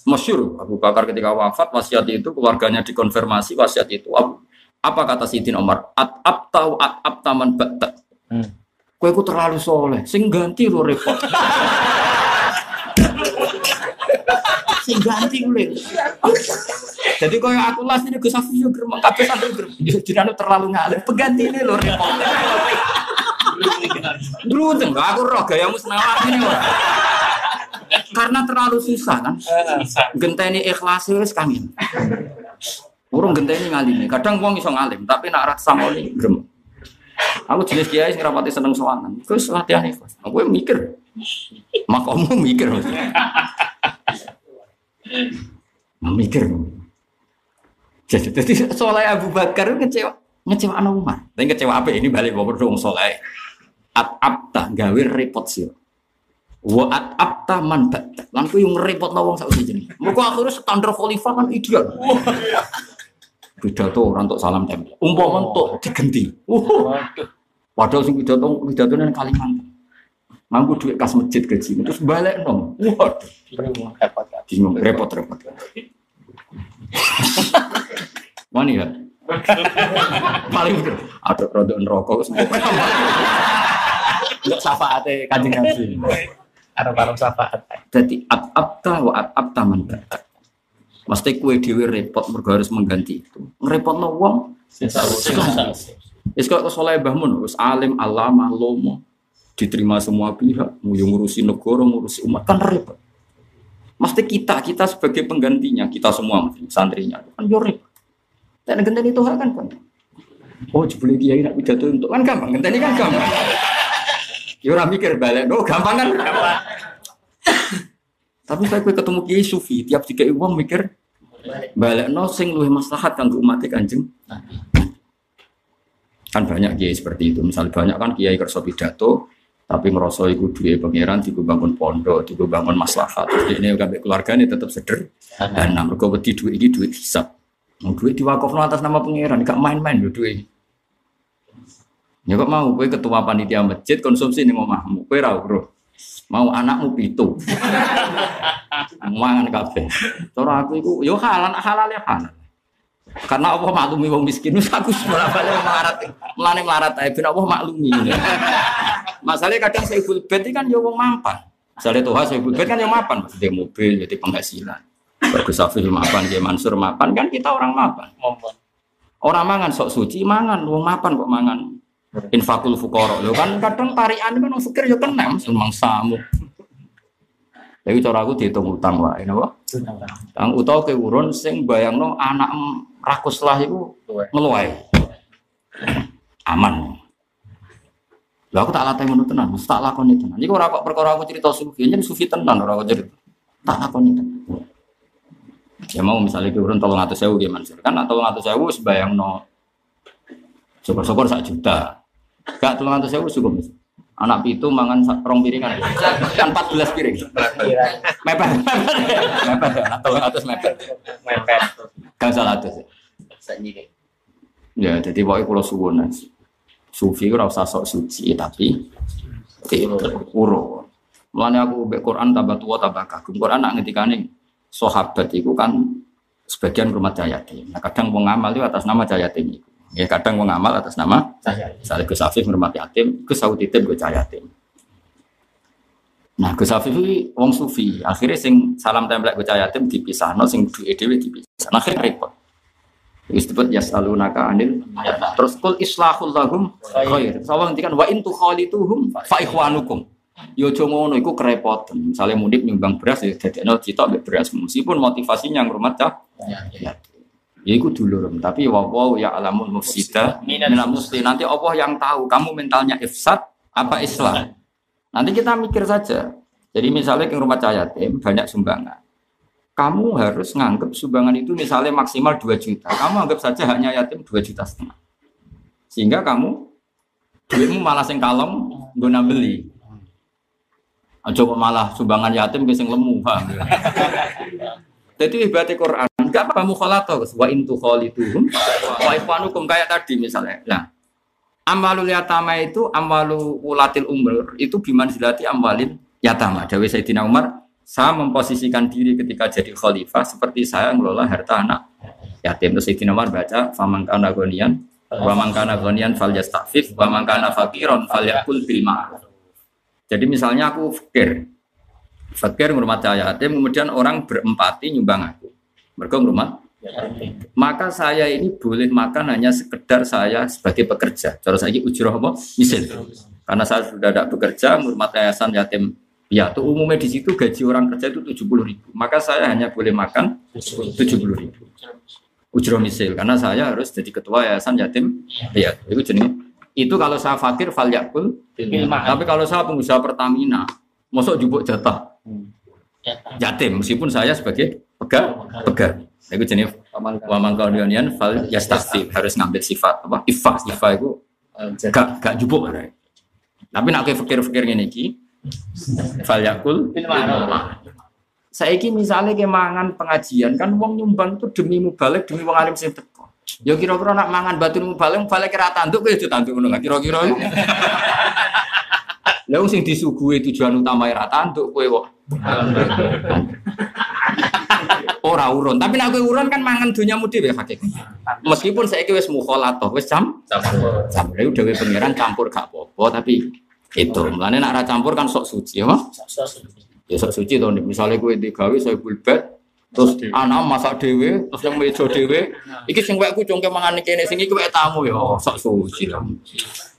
Masyur Abu Bakar ketika wafat wasiat itu keluarganya dikonfirmasi wasiat itu. Abu, apa kata Sayyidina Umar? At abta at abtaman batta. Hmm. Kue ku terlalu soleh, sing ganti lo repot. Sing ganti gue. Jadi kau yang aku las ini Gus Afif yo gremeng kabeh santri gremeng. Jenenge terlalu ngalir. Pengganti ini lho repot. Enggak aku roh gayamu senawar ini ora. Karena terlalu susah kan. Genteni ikhlas wis kangen. Urung genteni ngalime. Kadang wong iso ngalim, tapi nak rat samoni gremeng. Aku jenis kiai sing rapati seneng sowangan. Terus latihan ikhlas. Aku mikir. Makamu mikir maksudnya. Mikir. Jadi, jadi soalnya Abu Bakar itu ngecewa, anak Umar. Tapi ngecewa apa ini balik bawa dong soleh. At abta gawe repot sih. Wa at abta man bata. Lan yang repot nawang sak jenenge. Muga akhirnya standar khalifah kan ideal. Pidato orang untuk salam tempel. Umpama untuk digenti. Padahal sing pidato pidato nang Kalimantan. Mampu duit kas masjid gaji, terus balik dong. Waduh, Repot. bingung, repot-repot. Mana ya? Paling bener. Ada produk rokok semua. Enggak syafaatnya kanjeng Nabi. Arep-arep syafaat. Jadi at abta wa at abta man. Mesti kue dewi repot mergo harus mengganti itu. Ngerepotno wong Wis kok soleh Mbah Mun, wis alim, alama, lomo, diterima semua pihak, mau yang ngurusi negara, ngurusi umat kan repot. Mesti kita, kita sebagai penggantinya, kita semua mesti santrinya kan yo repot. Dan genteni itu kan kan. Oh, jebule kiai nak pidato untuk kan gampang, genteni kan gampang. Yo ora mikir balik, no gampang kan. Tapi saya kue ketemu kiai sufi, tiap tiga uang mikir balik no sing luwih maslahat kanggo umat kanjeng kan banyak kiai seperti itu misal banyak kan kiai kerso pidato tapi ngerasa iku duwe pangeran diku bangun pondok diku bangun maslahat. Terus ini kabeh keluargane tetap seder. Dan nah, mergo wedi duit iki duit hisab. Mau duit diwakofno atas nama pangeran gak main-main lho duit ya kok mau kowe ketua panitia masjid konsumsi ning omahmu kowe ra bro mau anakmu pitu. Mangan kabeh. Cara aku iku yo halal halal ya halal karena Allah maklumi wong miskin, wis aku malah balik melarat. Mulane melarat ae ben Allah maklumi. Masalahnya kadang saya full bed kan yo wong mampan. Misalnya Tuhan saya full bed kan yo mapan, maksudnya mobil, jadi penghasilan. Bagus Safil mapan, dia Mansur mapan, kan kita orang mapan. Orang mangan sok suci mangan, wong mapan kok mangan. Infakul fukoro, lo kan kadang tarian kan wong fikir yo kena, memang samu. Jadi cara aku dihitung utang wae, napa? Tang utawa ke urun sing bayangno anak em rakus lah iku ngeluai. Aman. Lah aku tak latih ngono tenan, mesti tak lakoni tenan. Iku ora kok perkara aku cerita sufi, yen sufi tenan ora kok cerita. Tak lakoni tenan. Ya mau misalnya ke urun tolong atas sewu gimana sih? Kan tolong atas sewu sebayang no syukur-syukur sak juta. Gak tolong atas sewu cukup. Anak pitu mangan rong piringan. Kan 14 piring. Mepet. Mepet. Tolong atas mepet. Mepet. Gak salah atas. Ya, jadi pokoknya kalau suwun sufi ora usah sok suci tapi uro. Mulane aku mbek Quran tambah tua tambah kagum. Quran nak ngendikane sahabat itu kan sebagian rumah jayatim. Nah, kadang wong amal itu atas nama jayatim itu. Ya kadang wong amal atas nama Saya. misalnya Gus Afif rumah yatim, Gus Saud Titip gue yatim. Nah, Gus Afif ini wong sufi. Akhirnya sing salam tempel gue yatim dipisah, no sing duwe dhewe dipisah. Nah, akhirnya repot. Wis disebut yasalunaka anil terus kul islahul lahum khair. Sawang ngendikan wa in tukhalituhum fa ikhwanukum. Yo aja ngono iku kerepotan. Misalnya mudik nyumbang beras ya dadekno cita mbek beras meskipun motivasinya ngrumat cah ya. Ya iku dulur, tapi wa wa ya alamul mufsida minal muslim. Nanti Allah yang tahu kamu mentalnya ifsad apa islah. Nanti kita mikir saja. Jadi misalnya ke rumah cahaya yatim banyak sumbangan. Kamu harus nganggap sumbangan itu misalnya maksimal 2 juta. Kamu anggap saja hanya yatim 2 juta setengah. Sehingga kamu duitmu malah sing kalem guna beli. Kok malah sumbangan yatim ke sing lemu, ya? Jadi ibadah Quran, enggak apa mukhalato, wa intu khalituhum wa ikhwanukum kayak tadi misalnya. Nah, amalul yatama itu amalu ulatil umur itu bimanzilati amalin yatama. Dawe Sayyidina Umar, saya memposisikan diri ketika jadi khalifah seperti saya ngelola harta anak yatim. Terus Sayyidina Umar baca, faman kana gonian, wa man kana gonian fal yastafif, wa man kana faqiron fal yakul bil. Jadi misalnya aku fakir, fakir cahaya yatim, kemudian orang berempati nyumbang aku. Mereka ngurmat, maka saya ini boleh makan hanya sekedar saya sebagai pekerja. Cara saya ujroh apa? Misal. Karena saya sudah tidak bekerja, ngurmat yayasan yatim Ya, tuh umumnya di situ gaji orang kerja itu 70 ribu. Maka saya hanya boleh makan 70 ribu. Ujroh misil, karena saya harus jadi ketua yayasan yatim. Ya, itu jenis. Itu kalau saya fakir, fal yakul. Tapi kalau saya pengusaha Pertamina, masuk jubuk jatah yatim, meskipun saya sebagai pegang, pegang. Itu jenis wa mangkaunian fal yastafif harus ngambil sifat. Apa? Ifa, ifa itu gak gak jubuk. Tapi nak kayak fikir-fikir gini ki, fal yakul Saiki misalnya ke mangan pengajian kan wong nyumbang itu demi mubalik demi wong alim sing teko. Ya kira-kira nak mangan batu mubalik mubalik kira tanduk kowe tanduk ngono kira-kira. Wong sing disuguhi tujuan utama ra tanduk kowe kok. Ora urun, tapi nek kowe urun kan mangan dunyamu dhewe hakikat. Meskipun saiki wis mukhalatoh, wis jam Campur. jam lha dhewe pangeran campur gak apa-apa tapi Itu, mulane nak ra campur kan sok suci, apa? Ya sok suci to, misalnya gue digawe saya bulbet, terus anak masak dewe, terus yang meja dewe, iki sing wekku cungke mangan kene sing iki wek tamu ya, oh, sok suci lah.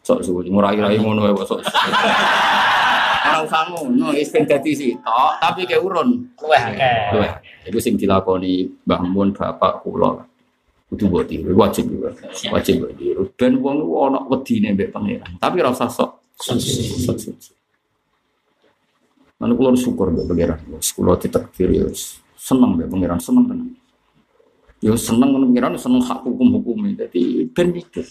Sok suci, ngurai-rai ngono ya kok sok suci. Ora usah ngono, wis dadi sitok, tapi ke urun. Luweh akeh. Iku sing dilakoni Mbah Mun bapak kula. Kudu mbok tiru, wajib juga. Wajib mbok tiru. Ben wong ana wedine mbek pangeran, tapi ora usah sok. Mana kula syukur mbek pangeran. Kula ditakdir ya seneng mbek pangeran, seneng tenan. Ya seneng ngono pangeran, seneng hak hukum-hukumnya. Jadi ben mikir.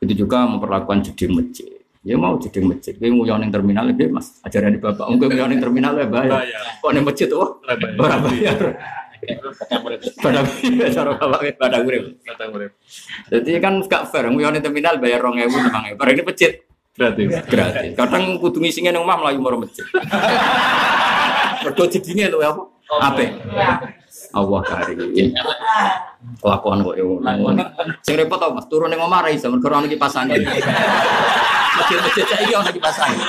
Itu juga memperlakukan jeding masjid. Ya mau jeding masjid. Kowe nguyon ning terminal ya Mas. Ajaran di Bapak, engko nguyon ning terminal ya bayar. Kok ning masjid oh ora bayar. Pada cara bapak pada urip. Jadi kan gak fair, nguyon ning terminal bayar 2000 3000. Bareng ini masjid Gratis. gratis. Kadang kudu ngisine nang omah mlayu maro masjid. Mergo jedinge lho apa? Ape? Allah karim. Kelakuan kok yo. Sing repot apa Mas? Turun ning omah ra iso mergo ono kipas angin. Masjid-masjid saiki ono kipas angin.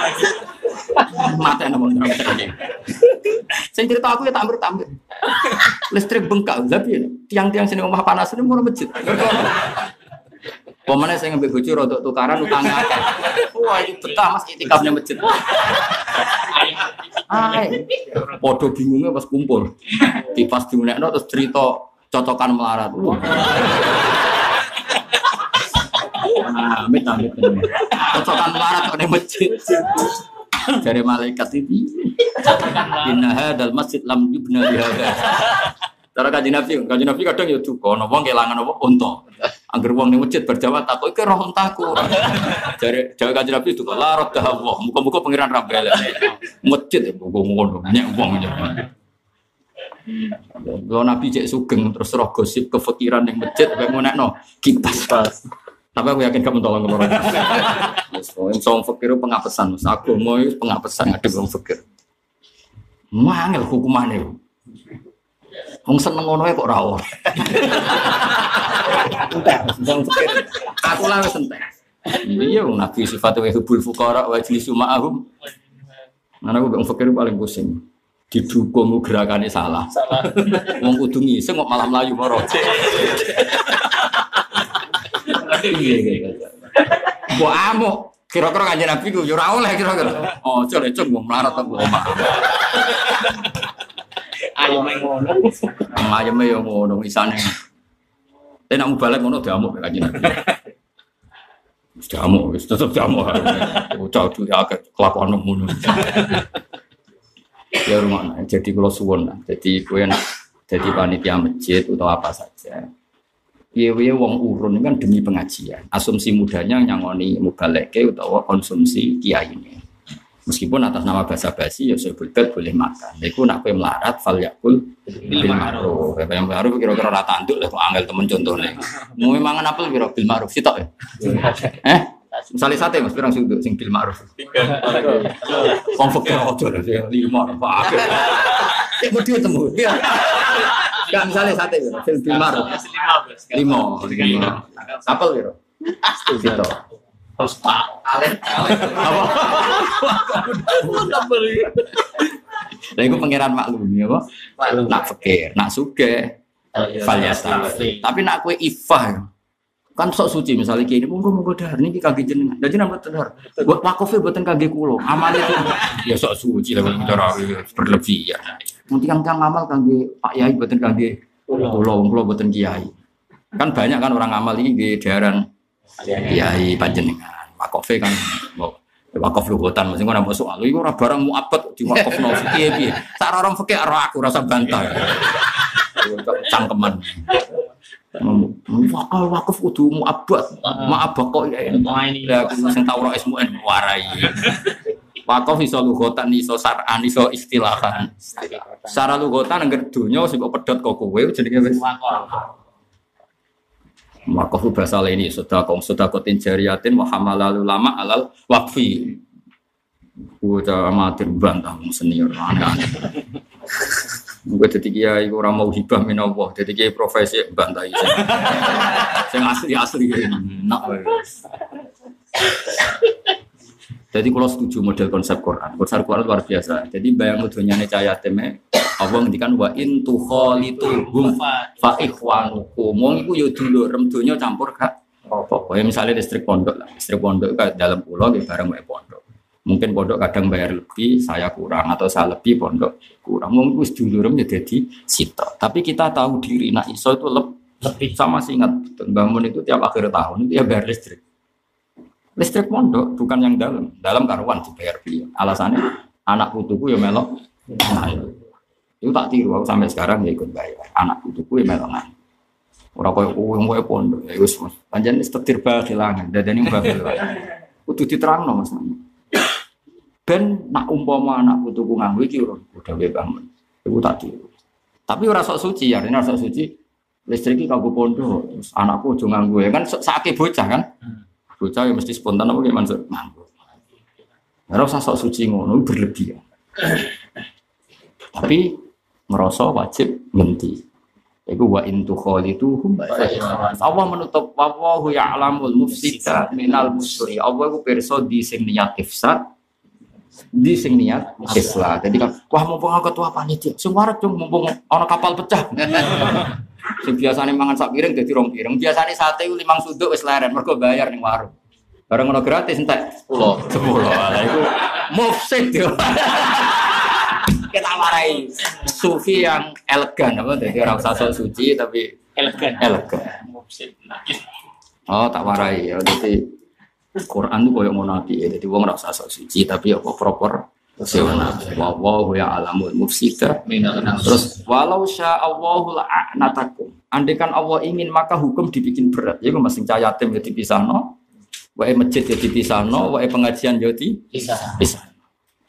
Mata angin. Sing cerita aku ya tak tambah Listrik bengkak, tapi tiang-tiang sini omah panas ini mau masjid. Pemane saya ngambil bojo rodok tukaran utangnya akeh. Wah, itu betah Mas itikafnya masjid. Hai. Podo bingungnya pas kumpul. Di pas diunekno terus cerita cocokan melarat. Wah. Nah, amit amit. Cocokan melarat kok masjid. Dari malaikat ini. Inna hadal masjid lam yubna bihada. Cara kaji nabi, kaji nabi kadang ya duka, ono wong kelangan apa unta. Angger wong ning masjid berjawab takut iki roh untaku. Dari jawa kaji nabi duka, la raddah Allah. Muga-muga pangeran ra. Masjid ya muga ngono, nyek wong ya. Kalau nabi cek sugeng terus roh gosip kefikiran yang masjid kayak mau nekno kipas. Tapi aku yakin kamu tolong kemarin. Soal fakir pengapesan, aku mau pengapesan ada wong fakir. Mangel hukumannya. Wong seneng ngono kok ora ora. Entek, wong fakir. Aku lah wis entek. Iya, wong nabi sifatnya hubul fuqara wa jlisu ma'ahum. Mana aku wong fakir paling pusing. Didukung gerakannya salah. Salah. Wong kudu ngiseng kok malah melayu moro. Iya, iya, iya. Mbok amuk. Kira-kira kanjeng Nabi ku yo ora oleh kira-kira. Oh, jare cung wong melarat aku omah. Main ngono. Ayeme yo ngono isane. Tapi nak balik ngono diamuk kanjeng Nabi. Diamuk, wis tetep diamuk. Bocah dhewe akeh kelakuan ngono. Ya rumah, jadi kalau suwon lah. Jadi kue nak jadi panitia masjid atau apa saja. Piye wong urun kan demi pengajian. Asumsi mudanya nyangoni mubaleke utawa konsumsi kiai ini. Meskipun atas nama bahasa basi ya sebutkan boleh makan. Iku nak kue melarat fal yakul bil ma'ruf. Kayak yang baru kira-kira rata anduk lah kok angel temen contohnya. Mau mangan apel kira bil ma'ruf sitok ya. Eh? Misalnya sate mas, pirang sudut sing bil ma'ruf. Wong fakir ojo lima apa. Ya mau dia temu. Ya. Enggak misalnya sate ya, bil ma'ruf. Lima, lima. Apel kira. Sitok. Terus Pak Alen. Apa? Lah iku pangeran maklum ya apa? Nak fakir, nak suge, falyasta. Tapi nak kue ifah kan sok suci misalnya kayak ini monggo monggo dahar niki kaki jenengan. Jadi nama dahar. Buat wakofnya buatan kaki kulo. Amal itu ya sok suci lah kalau cara berlebihan. Nanti yang yang amal kaki Pak Yai buatan kaki kulo, kulo buatan Kiai. Kan banyak kan orang amal ini di daerah Kiai panjenengan. Wakofnya kan mau wakaf luhutan mesti ngono masuk alu iku ora barang muabat di wakaf no piye piye. Sak orang fikih ora aku rasa bantah. Cangkeman. Wakaf wakaf kudu muabat. Muabat kok ya. Ini. Aku sing tau ora ismuen warai. Wakaf iso luhutan iso saran iso istilahan. Secara luhutan angger donya sing kok pedhot kok kowe jenenge wis Wakaf bahasa ini sudah kong sudah kotin jariatin Muhammad lalu lama alal wakfi. Gue cah amatir bantah senior aneh. Gue jadi kiai gue mau hibah min. Jadi kiai profesi bantah itu. Yang asli asli nak. Jadi kalau setuju model konsep Quran, konsep Quran luar biasa. Jadi bayang dunyane cahaya teme, Allah ngendikan wa in tukhalitu fa ikhwanukum. Wong iku yo rem donya campur gak apa-apa. Ya misalnya listrik pondok lah, listrik pondok kayak dalam pulau di bareng pondok. Mungkin pondok kadang bayar lebih, saya kurang atau saya lebih pondok kurang. Wis dulurem ya jadi sito. Tapi kita tahu diri, nah iso itu lebih sama sih ingat bangun itu tiap akhir tahun dia bayar listrik. Listrik pondok bukan yang dalam, dalam karuan dibayar beliau. Alasannya anak putuku ya melok. Nah, itu tak tiru aku sampai sekarang ya ikut bayar. Anak putuku ya melok nah. Orang kaya kowe kowe pondok ya wis Mas. Panjen wis tetir bagilangan, dadane bagil. Kudu diterangno Mas. Ben nak umpama anak putuku nganggo iki udah bangun. Iku tak tiru. Tapi ora sok suci ya, ini ora sok suci. Listrik iki kanggo pondok, terus anakku aja nganggo ya kan sakake bocah kan. Bocah ya mesti spontan apa gimana Mansur? Nganggo. Ora usah sok suci ngono berlebihan. Tapi ngerasa wajib ngenti. Iku wa in tukhaliduhum Allah menutup wallahu ya'lamul mufsida minal musri. Allah iku pirsa di sing niat ifsad di sing niat islah. Jadi kan wah mumpung aku ketua panitia, warak dong mumpung ana kapal pecah. Sing biasane mangan sak piring dadi rong piring. Biasane sate ku limang suduk wis leren mergo bayar ning warung. Bareng ono gratis entek 10. 10. Lah iku mufsid yo. Kita warai sufi yang elegan apa jadi orang sosok suci tapi elegan elegan. Mufsid. Oh, tak warai ya. Jadi Quran itu koyo ngono api ya. Jadi wong ora usah sok suci tapi apa proper Wa wa ya alamul mufsida. Terus walau sya Allahu la'natakum. Andaikan Allah ingin maka hukum dibikin berat. Ya masing cah yatim ya dipisahno. Wae masjid ya dipisahno, wae pengajian ya dipisah.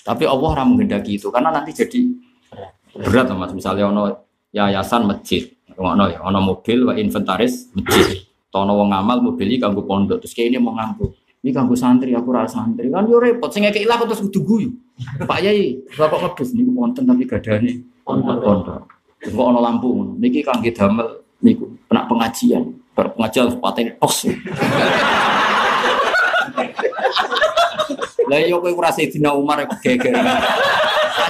Tapi Allah ora menghendaki itu karena nanti jadi berat Mas. Misalnya ono yayasan masjid, ono ya, ono mobil wa inventaris masjid. Tono wong ngamal mobil iki kanggo pondok, terus kayak ini mau nganggo. Ini kanggo santri, aku rasa santri kan yo repot. Sing ngekek ilah terus kudu guyu. Pak Yai, bapak ngedus niku wonten tapi gadane pondok. Terus kok ono lampu ngono. Niki kangge damel niku kena pengajian. Bar pengajian patene tos. Lah yo kowe ora Sayyidina Umar kok geger.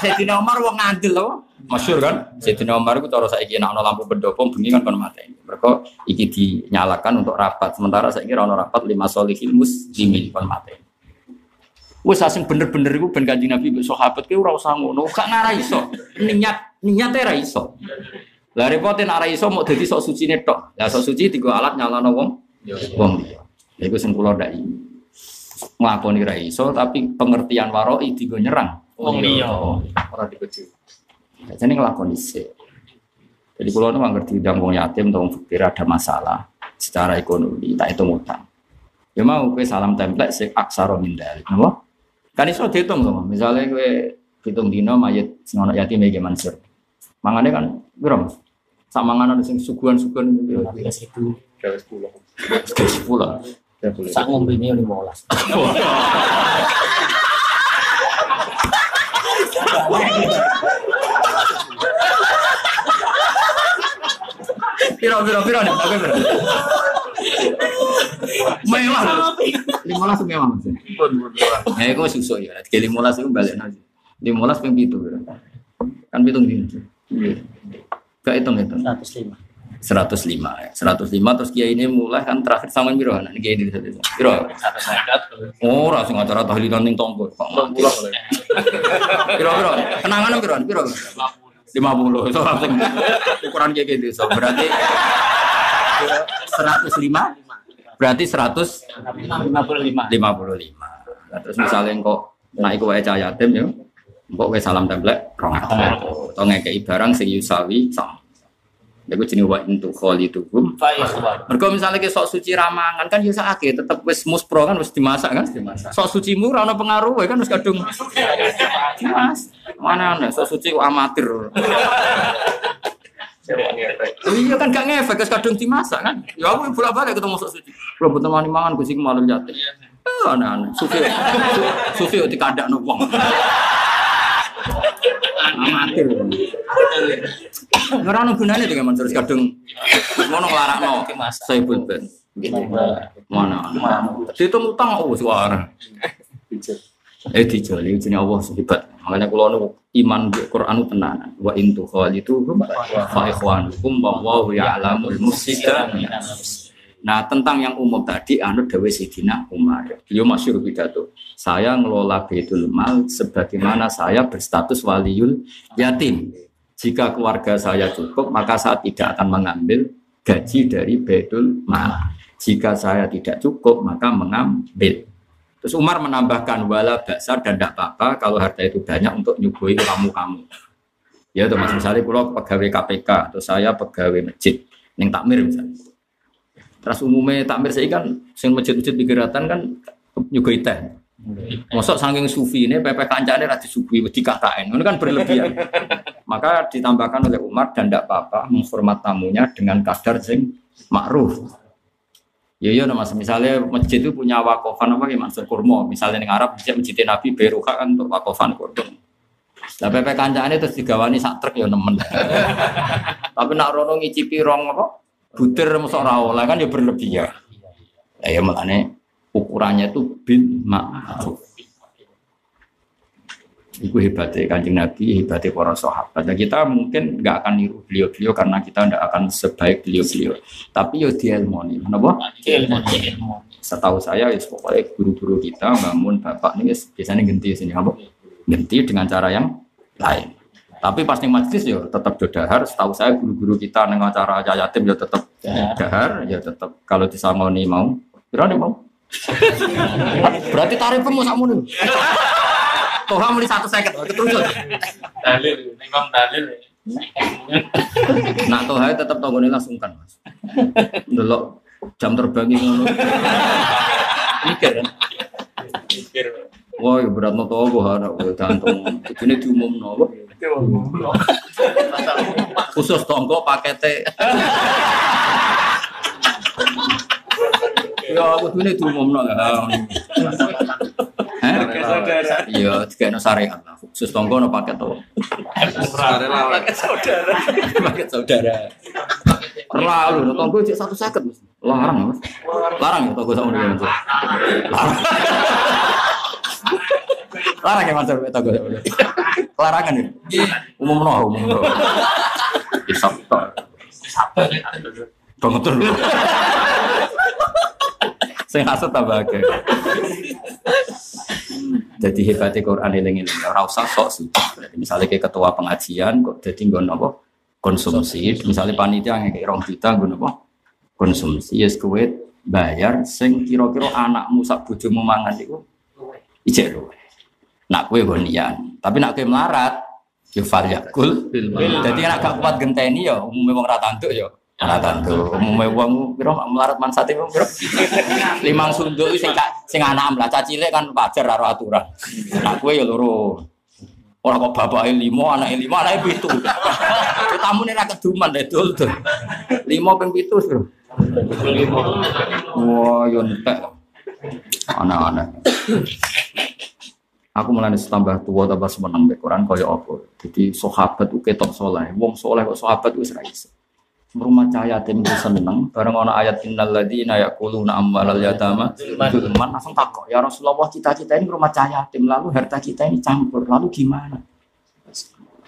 Sayyidina Umar wong ngandel. Masyhur kan? Sayyidina Umar iku cara saiki nek ana lampu pendopo bengi kan kon mateni. Mergo iki dinyalakan untuk rapat. Sementara saiki ora ana rapat lima solihil muslimin kon mateni. Wes asing bener-bener iku ben Kanjeng Nabi mbek sahabat ki ora usah ngono, gak ngara iso. Niat niate ora iso. Lah repote nek ora iso mau dadi sok sucine tok. Lah sok suci digo alat nyalano wong wong liya. Ya iku sing kula ndak ngelakoni ra iso tapi pengertian waroi digo nyerang wong liya ora dikeju. Jadi nglakoni kondisi. Jadi kalau nggak ngerti udang wong yatim atau fakir ada masalah secara ekonomi tak itu utang. Ya mau kue salam template sih aksara mindalik, nopo. Kan iso dihitung sama. Misalnya kue hitung dino mayit sing ono yatim ya Mansur. Mangane kan piro? Sak mangane sing suguhan-suguhan itu. 10. 10. Sak ngombe ini lima belas. Piro piro piro nih, oke piro. Mewah. Lima belas mewah Mas. Ya iku susu ya. Tiga lima belas itu balik aja. Lima belas ping pitu piro. Kan pitung dino. Gak hitung hitung. Seratus lima. 105 ya. 105 terus kiai ini mulai kan terakhir sama biro anak kiai ini satu. Biro. Oh, sing acara tahlilan ning tonggo. Kok. Biro biro. Kenangan biro biro. 50 so langsung ukuran kayak gitu so berarti 105 berarti 155 Lima puluh lima. Nah, terus misalnya kok naik ke cahaya yatim ya kok salam template rong atau ngekei barang sing yusawi sama Gue jenis wa intu kholi tuhum Faizwan. Mergo misalnya sok suci ramangan kan ya sakit tetep wis muspro kan wis dimasak kan dimasak. Sok suci mu ora ono pengaruh kan wis kadung Mas, mana nih sok suci amatir. Iya kan gak ngefek wis kadung dimasak kan. Ya aku bolak-balik ketemu sok suci. Kalau butuh mani mangan kucing malu jatuh. Eh, aneh-aneh. Sufi, sufi di kandak wong. Amatir. Ora ono gunane dengan Mansur kadung ngono nglarakno saya ben. Mana? Dihitung utang oh suara. Eh dijoli jenenge Allah hebat. Makanya kula nu iman di Quran tenanan. Wa in tukhalitu fa ikhwanukum wa wallahu ya'lamul mufsida. Nah tentang yang umum tadi anut Dewi Sidina Umar. Beliau masyur pidato. Saya ngelola Baitul Mal sebagaimana saya berstatus waliul yatim. Jika keluarga saya cukup, maka saya tidak akan mengambil gaji dari Baitul Mal. Jika saya tidak cukup, maka mengambil. Terus Umar menambahkan wala basar dan tidak apa-apa kalau harta itu banyak untuk nyuguhi kamu-kamu. Ya, itu mas misalnya kalau pegawai KPK atau saya pegawai masjid, yang takmir misalnya. Terus umumnya takmir saya kan, sing masjid-masjid pikiratan kan nyuguhi teh. Masuk saking sufi ini PP kancane ra disuguhi wedi KKN. Ini kan berlebihan. Maka ditambahkan oleh Umar dan tidak apa-apa menghormat tamunya dengan kadar sing ma'ruf. Ya iya mas, misalnya masjid itu punya wakofan apa ya Mansur Kurmo, misalnya di Arab masjid masjid Nabi Beruka kan untuk wakofan kurma. Lah PP kancane terus digawani sak truk ya nemen. Tapi nak rono ngicipi rong apa? Butir mosok ora oleh kan ya berlebihan. Ya ya makane ukurannya itu bin ma'ruf. Itu hebatnya kanjeng Nabi, hebatnya para sahabat. Dan kita mungkin nggak akan niru beliau-beliau karena kita tidak akan sebaik beliau-beliau. Tapi yo di ilmu nih, kenapa? Setahu saya, ya pokoknya guru-guru kita bangun bapak ini biasanya ganti sini apa? Ganti dengan cara yang lain. Tapi pas ning majlis yo tetap dodahar. Setahu saya guru-guru kita neng acara yatim yo tetap dahar, ya tetap kalau disangoni mau. Kira mau. Berarti tarifnya mau sakmu nih. Toh kamu di satu seket, terus. Dalil, memang dalil. Nak toh tetap tonggone langsung kan mas. Delok jam terbang ngono. Mikir kan. Pikir. Wah, ya berat no toh gua anak gue gantung. Ini diumum no. Khusus tonggo pakete. Ya, aku ini diumum no. Eh? Iya, tiga no syariat lah. Khusus tonggo no paket tuh. Paket saudara. paket saudara. Terlalu, no tonggo cek satu. Mas. Larang, mas. Larang ya tonggo sama dia. Mas. Larang. Larang ya mas, tonggo. Larangan ya. Umum no, umum no. Isap tok. Banget dulu. Saya hasut tambah akeh. Jadi hebatnya Quran eling eling ora usah sok sih. Misalnya kayak ketua pengajian kok jadi nggon apa? Konsumsi. Misalnya panitia ngekek rong juta nggon apa? Konsumsi. Yes kowe bayar sing kira-kira anakmu sak bojomu mangan iku ijek luwe. Nak kowe nggon nian. Tapi nak kowe melarat ya fal yakul. Jadi nek gak kuat genteni ya umume wong ra tanduk ya ora tanduk. Umume wong pira melarat mansate wong? Limang sunduk sing sing anak lah cilik kan wajar karo aturan. Nak kowe ya loro. Ora kok bapake limo, anake limo, anake pitu. Tamune ra keduman dul dul. Limo ping pitu, Bro. Wah, yo entek. Anak-anak. Aku mulai tambah tua tambah semenang Quran kaya apa. Jadi sahabat ku ketok soleh. Wong soleh kok sahabat wis ra iso. Rumah cahaya tim seneng bareng ana ayat innal ladzina yaquluna amwalal yatama zulman langsung takok ya Rasulullah cita-cita ini rumah cahaya tim lalu harta kita ini campur lalu gimana?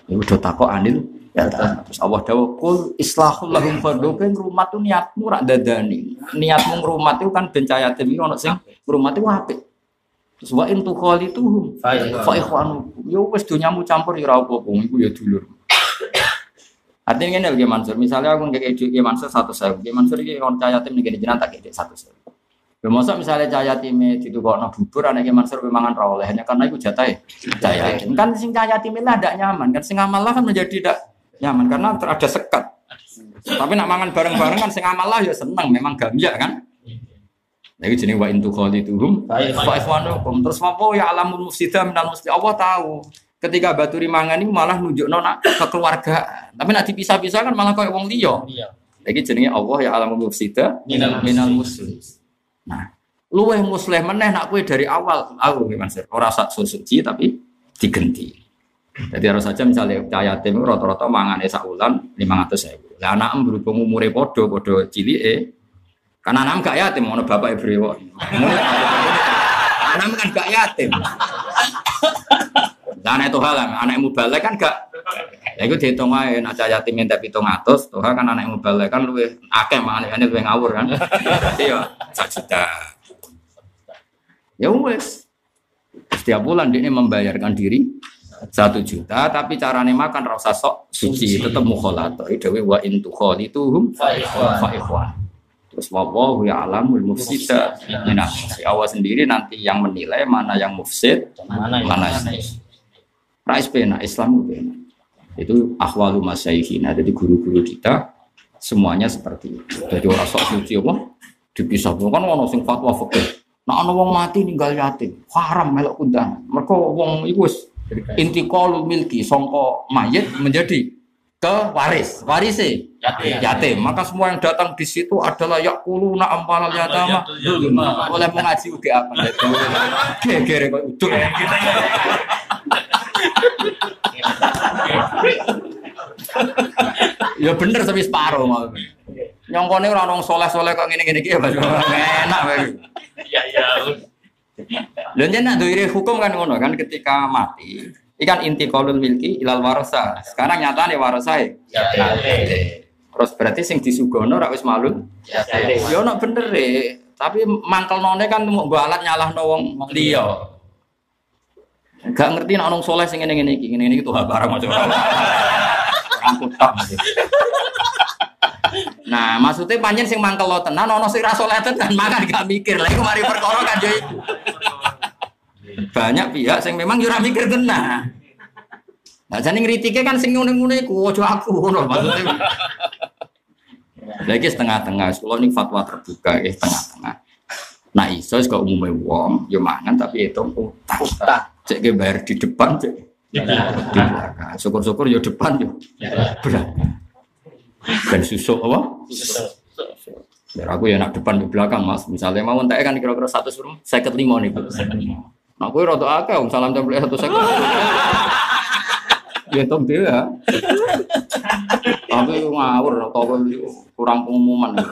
Ya udah takok anil ya terus Allah dawuh kul islahul lahum fardu ben rumah tuh niatmu rak dadani. Niatmu ngrumat itu kan ben cahaya tim iki ono sing ngrumat itu apik. Terus wa in tukhalituhum fa ikhwanu. Yo wis donyamu campur ya ora apa-apa iku ya dulur. Artinya ini lagi Mansur, misalnya aku ngekek Ki Mansur satu saya, Ki Mansur ini orang cahaya tim nih jenang tak kek satu saya. Bermasa misalnya cahaya tim itu kok no bubur, anak Mansur memangan rawol, hanya karena itu jatah cahaya tim. Kan sing cahaya tim lah tidak nyaman, kan sing amal kan menjadi tidak nyaman karena ter- ada sekat. Tapi nak mangan bareng-bareng kan sing amal ya seneng, memang gambia kan. Jadi jenis wa intu khalituhum fa ikhwanukum. Terus apa ya alamul mufsida minal mufsida. Allah tahu. Ketika batu rimangan ini malah nunjuk nona ke keluarga. Tapi nak dipisah-pisah kan malah kayak wong liya. Iya. Lagi jenenge Allah ya alamul mufsida Minal minal muslim. Nah, luweh muslim meneh nak kowe dari awal aku nggih Mas. Ora sak suci tapi digenti. Jadi harus saja misalnya cahaya yatim itu rata-rata mangan sak ulan 500 ribu. Lah anak berhubung umure podo podo cilik eh. Karena anak gak yatim, ono bapak ibu Anak kan gak yatim. Lah anak Tuhan lah, anak mubalek kan gak Ya itu dihitung aja, nak cah yatim minta pitung atus, Tuhan kan anak mubalek kan lebih akeh makanya ini lebih ngawur kan. Iya, satu juta. Ya wes. Setiap bulan dia membayarkan diri satu juta, tapi caranya makan rasa sok suci, tetap mukholato. Itu wa intu kholituhum fa ikhwan. Terus wallahu ya'lamul mufsida minas. Allah sendiri nanti yang menilai mana yang mufsid, Mana yang yang Rais pena, Islam itu pena. Itu ahwalu masyayikhina. Jadi guru-guru kita semuanya seperti itu. Jadi orang sok suci apa? Dipisah kan ono sing fatwa fikih. Nah ono wong mati ninggal yatim, haram melok kundangan. Mereka wong iku wis intiqalul milki songko mayit menjadi ke waris, warise Yatim. yatim. Maka semua yang datang di situ adalah yakuluna ampalal yatama. Oleh mengaji udah apa? Gegere kok uduk. Ya bener tapi separuh mau. Nyongkone ora orang soleh-soleh kok ngene-ngene iki ya enak wae. Iya iya. Lha yen nak doire hukum kan ngono kan ketika mati ikan inti kolul milki ilal warasa. Sekarang nyatane warasae. Yatim. Terus berarti sing disugono ora wis malun. Yatim. Ya ono bener e, tapi mangkel none kan mau mbok alat nyalahno wong liya. Gak ngerti nek ono soleh sing ngene-ngene iki, ngene-ngene iki tuh barang macam ora. Orang kutak. Nah, maksudnya panjen sing mangkel lo tenan ono sing ra soleh tenan makan gak mikir. Lah iku mari perkara kan yo iku. Banyak pihak sing memang yo mikir tenan. Nah, jane ngritike kan sing ngene-ngene iku aja aku ngono maksudnya. Lagi setengah-tengah, kalau ini fatwa terbuka, ya setengah-tengah. Nah iso kok umumnya wong, ya mangan tapi itu utang. Cek ke bayar di depan, cek di belakang. Syukur-syukur ya depan ya belakang. Dan susuk apa? Biar aku ya nak depan di belakang mas. Misalnya mau entek kan kira-kira satu suruh seket lima nih. Nah aku rada akeh, wong salam template satu seket. Ya tong dia. Tapi ngawur atau kurang pengumuman.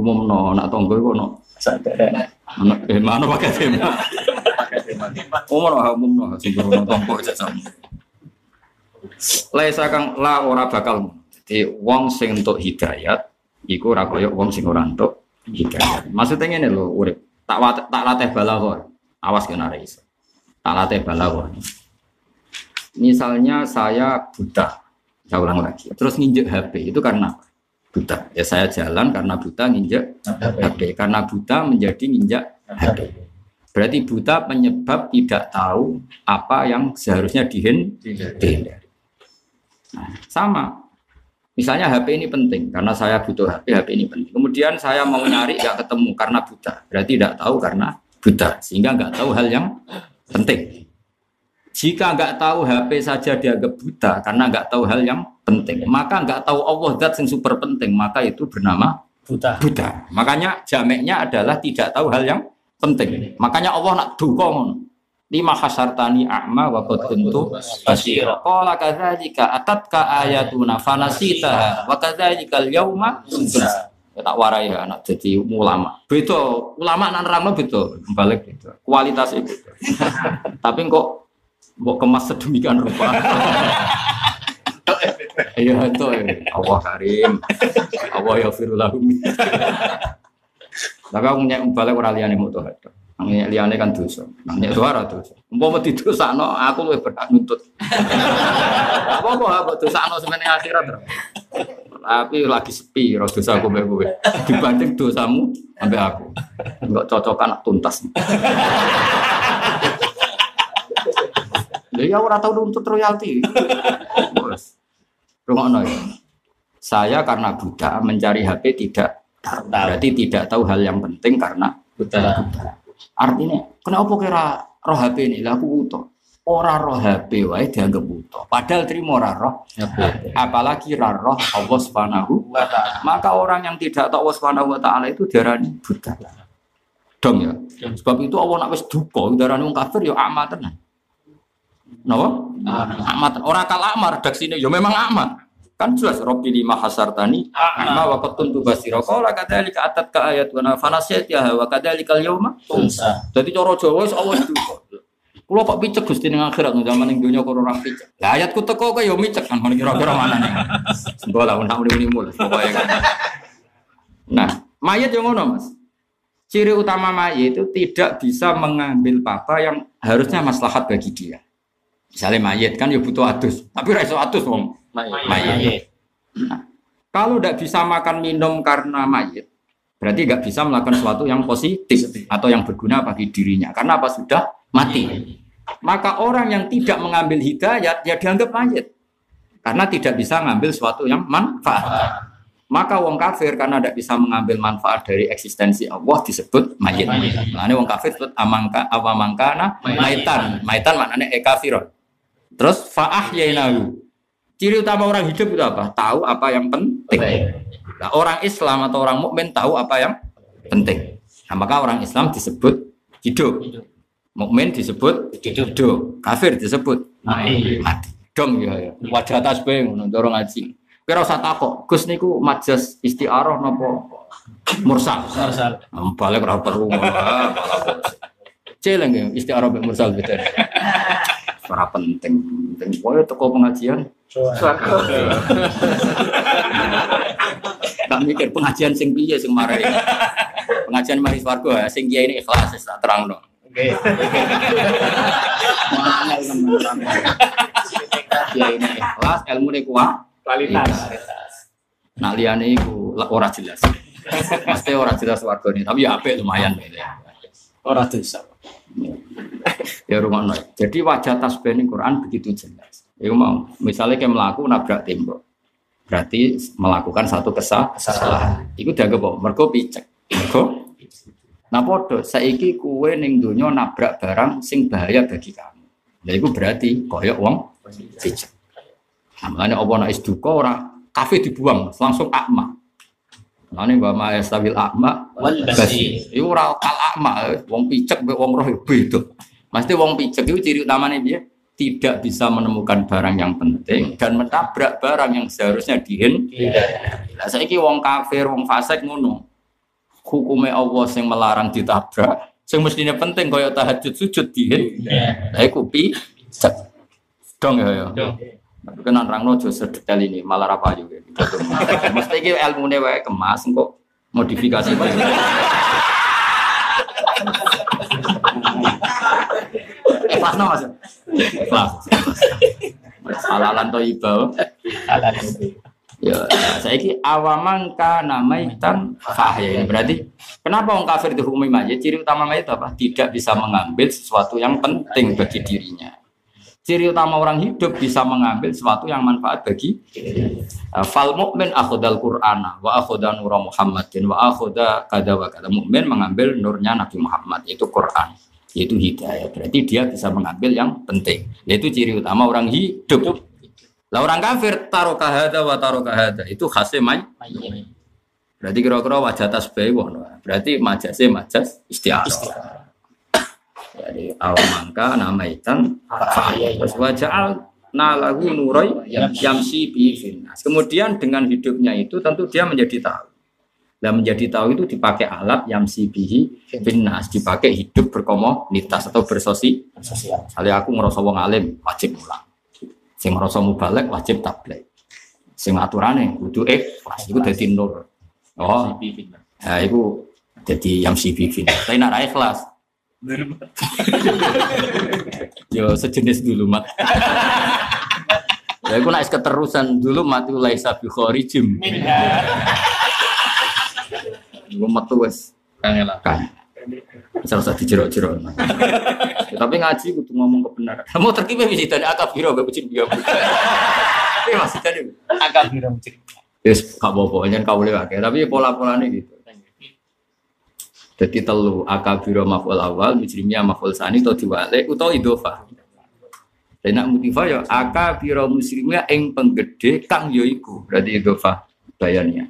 Umum no, nak tonggo kok no. Eh mana pakai tema? Umum no, umum no, sing no tonggo aja sama. Laisa kang la ora bakal. Jadi wong sing entuk hidayat iku ora kaya wong sing ora entuk hidayat. Maksudnya ngene lho, urip. Tak tak latih balaghah. Awas kena ora iso. Tak latih balaghah. Misalnya saya buta, saya ulang lagi. Terus nginjek HP itu karena apa? Buta. Ya saya jalan karena buta nginjek HP. Karena buta menjadi nginjak HP. Berarti buta penyebab tidak tahu apa yang seharusnya dihindari. Nah, sama. Misalnya HP ini penting karena saya butuh HP, HP ini penting. Kemudian saya mau nyari nggak ketemu karena buta. Berarti tidak tahu karena buta, sehingga nggak tahu hal yang penting. Jika nggak tahu HP saja dianggap buta karena nggak tahu hal yang penting, maka nggak tahu Allah zat yang super penting, maka itu bernama Buta. buta. Makanya jameknya adalah tidak tahu hal yang penting. Makanya Allah nak dukung lima hasartani a'ma wa qad kuntu basira. Qala kadzalika atatka ayatuna fanasita wa kadzalika al-yauma tunsa. Ya, tak warai ya anak jadi ulama. Beda ulama nan nerangno beda, balik. Kualitasnya beda. Tapi kok kok kemas sedemikian rupa. Iya itu Allah Karim. Allah ya firulahum. Tapi aku nyek balik ora liyane mutu hada. Nang nyek liyane kan dosa. Nang nyek suara dosa. Umpama didosakno aku luwih berhak nuntut. Apa kok aku dosakno semene akhirat. Bro. Tapi lagi sepi ro dosa aku mbek kowe. Dibanding dosamu ambek aku. Enggak cocokan tuntas. Ya ora tau nuntut royalti. Bos. Rungokno ya. Saya karena buta mencari HP tidak tahu. Berarti tidak tahu hal yang penting karena Buta. Artinya, kenapa kira roh HP ini? Lah aku buta. Ora roh HP wae dianggap buta. Padahal terima ora roh HP. Apalagi ra roh Allah Subhanahu wa taala. Maka orang yang tidak tahu Allah Subhanahu wa taala itu diarani buta. Dong ya. Sebab itu Allah nak wis duka diarani wong kafir ya amat tenan. Napa? Amat. Ora kal amat redaksine ya memang amat. Kan jelas Robbi lima hasartani ma wa qatun tu basira. Qala kadzalika atat ka ayat wa fanasiyat ya wa kadzalika al-yauma Tunsa. Jadi cara Jawa wis Allah itu. Kulo kok picek Gusti ning akhirat ning zaman ning donya kok ora picek. Lah ayatku teko kok ya micek kan ngono kira-kira mana nih. Mbok lah nak muni-muni pokoke kan. Nah, mayat yang ngono Mas. Ciri utama mayat itu tidak bisa mengambil apa yang harusnya maslahat bagi dia. Misalnya mayat kan ya butuh adus, tapi ra iso adus wong mayat. Nah, kalau tidak bisa makan minum karena mayat, berarti nggak bisa melakukan sesuatu yang positif atau yang berguna bagi dirinya. Karena apa sudah mati. Maka orang yang tidak mengambil hidayat, ya dianggap mayat. Karena tidak bisa mengambil sesuatu yang manfaat. Maka wong kafir karena tidak bisa mengambil manfaat dari eksistensi Allah disebut mayit. Nah, ini wong kafir disebut amangka awamangkana maitan. Maitan maknanya e kafiron. Terus faah yainahu. Ciri utama orang hidup itu apa? Tahu apa yang penting. Nah, orang Islam atau orang mukmin tahu apa yang penting. Nah, maka orang Islam disebut hidup. Mukmin disebut hidup. Kafir disebut Mati. mati. Dong ya ya. Wajah tasbih ngono dorong ngaji. Kira usah takok, Gus niku majas istiarah napa mursal? Mursal. Nah, Balik ora perlu Celeng ya istiarah mek mursal beda. Ora penting, penting pokoke teko pengajian. Tak mikir pengajian sing piye sing marai. Pengajian mari swarga sing kiai ini ikhlas wis tak terangno. Oke. Mangel teman Kiai ini ikhlas, ilmu ini kuat. Kualitas. Nah liane iku ora jelas. Pasti ora jelas warga ini, tapi ya apik lumayan ya. Ora dosa. Ya rumah Jadi wajah tasbih ini Quran begitu jelas. Iku mau, misalnya kayak melaku nabrak tembok, berarti melakukan satu kesal- kesalahan. Iku dianggap apa? Mergo picek. Mergo Nah podo, saiki kue ning donya nabrak barang sing bahaya bagi kamu. Lah iku berarti koyok wong picek. Nah, makanya apa nak duka ora kafe dibuang langsung akma. Nah ini mbak Maya stabil akma Wal basir. Iku ora kal akma, wong picek mbek wong roh ya beda. Mesti wong picek itu ciri utamanya dia tidak bisa menemukan barang yang penting dan menabrak barang yang seharusnya dihin. Lah saiki wong kafir, wong fasik ngono. Hukumnya Allah yang melarang ditabrak. Sing mestinya penting kaya tahajud sujud dihin. Lah iku picek. Dong ya ya. Tapi kan orang nojo sedetail ini malah apa juga. Mesti iki ilmune wae kemas kok modifikasi. Ikhlas no mas? Ikhlas. Halalan to ibau. Ya, saya ki awaman kana maitan fahya. Berarti kenapa orang kafir dihukumi mayit? Ciri utama mayit apa? Tidak bisa mengambil sesuatu yang penting bagi dirinya. Ciri utama orang hidup bisa mengambil sesuatu yang manfaat bagi fal mukmin akhudal qur'ana wa akhuda nura muhammadin wa akhuda kada wa kada. Mukmin mengambil nurnya nabi muhammad yaitu quran yaitu hidayah. Berarti dia bisa mengambil yang penting. Yaitu ciri utama orang hidup. Lah orang kafir taruh kahada wa taruh kahada itu khasnya may. Berarti kira-kira wajah tasbih berarti majasnya majas istiarah jadi awamangka namaitan terus wajah nalahu nuroy yamsi bi finnas. Kemudian dengan hidupnya itu tentu dia menjadi tahu. Dan menjadi tahu itu dipakai alat yamsi bihi finnas, dipakai hidup berkomunitas atau bersosi. Misalnya aku ngerasa wong alim wajib mulang. Sing ngerasa mubalek wajib tabligh. Sing aturane kudu ikhlas iku dadi nur. Oh, ya iku jadi yamsi bi finnas. Tapi nak ikhlas Yo sejenis dulu mat. ya aku naik keterusan dulu mati laisa bi kharijim. Gue metu wes kan. Misal usah dijerok-jerok. Ya, tapi ngaji kudu ngomong kebenaran. Mau terkibah bisa tadi akab biro gak bucin dia. Tapi masih tadi. Agak biru cerita. Yes, gak apa-apa, jangan kau lewat. Tapi pola-polanya gitu. Jadi telu akabiro maf'ul awal, mujrimnya maf'ul sani atau diwale utawa idhofah. Dan nak mutifah ya akabiro muslimnya ing penggede kang yo iku. Berarti idhofah bayarnya.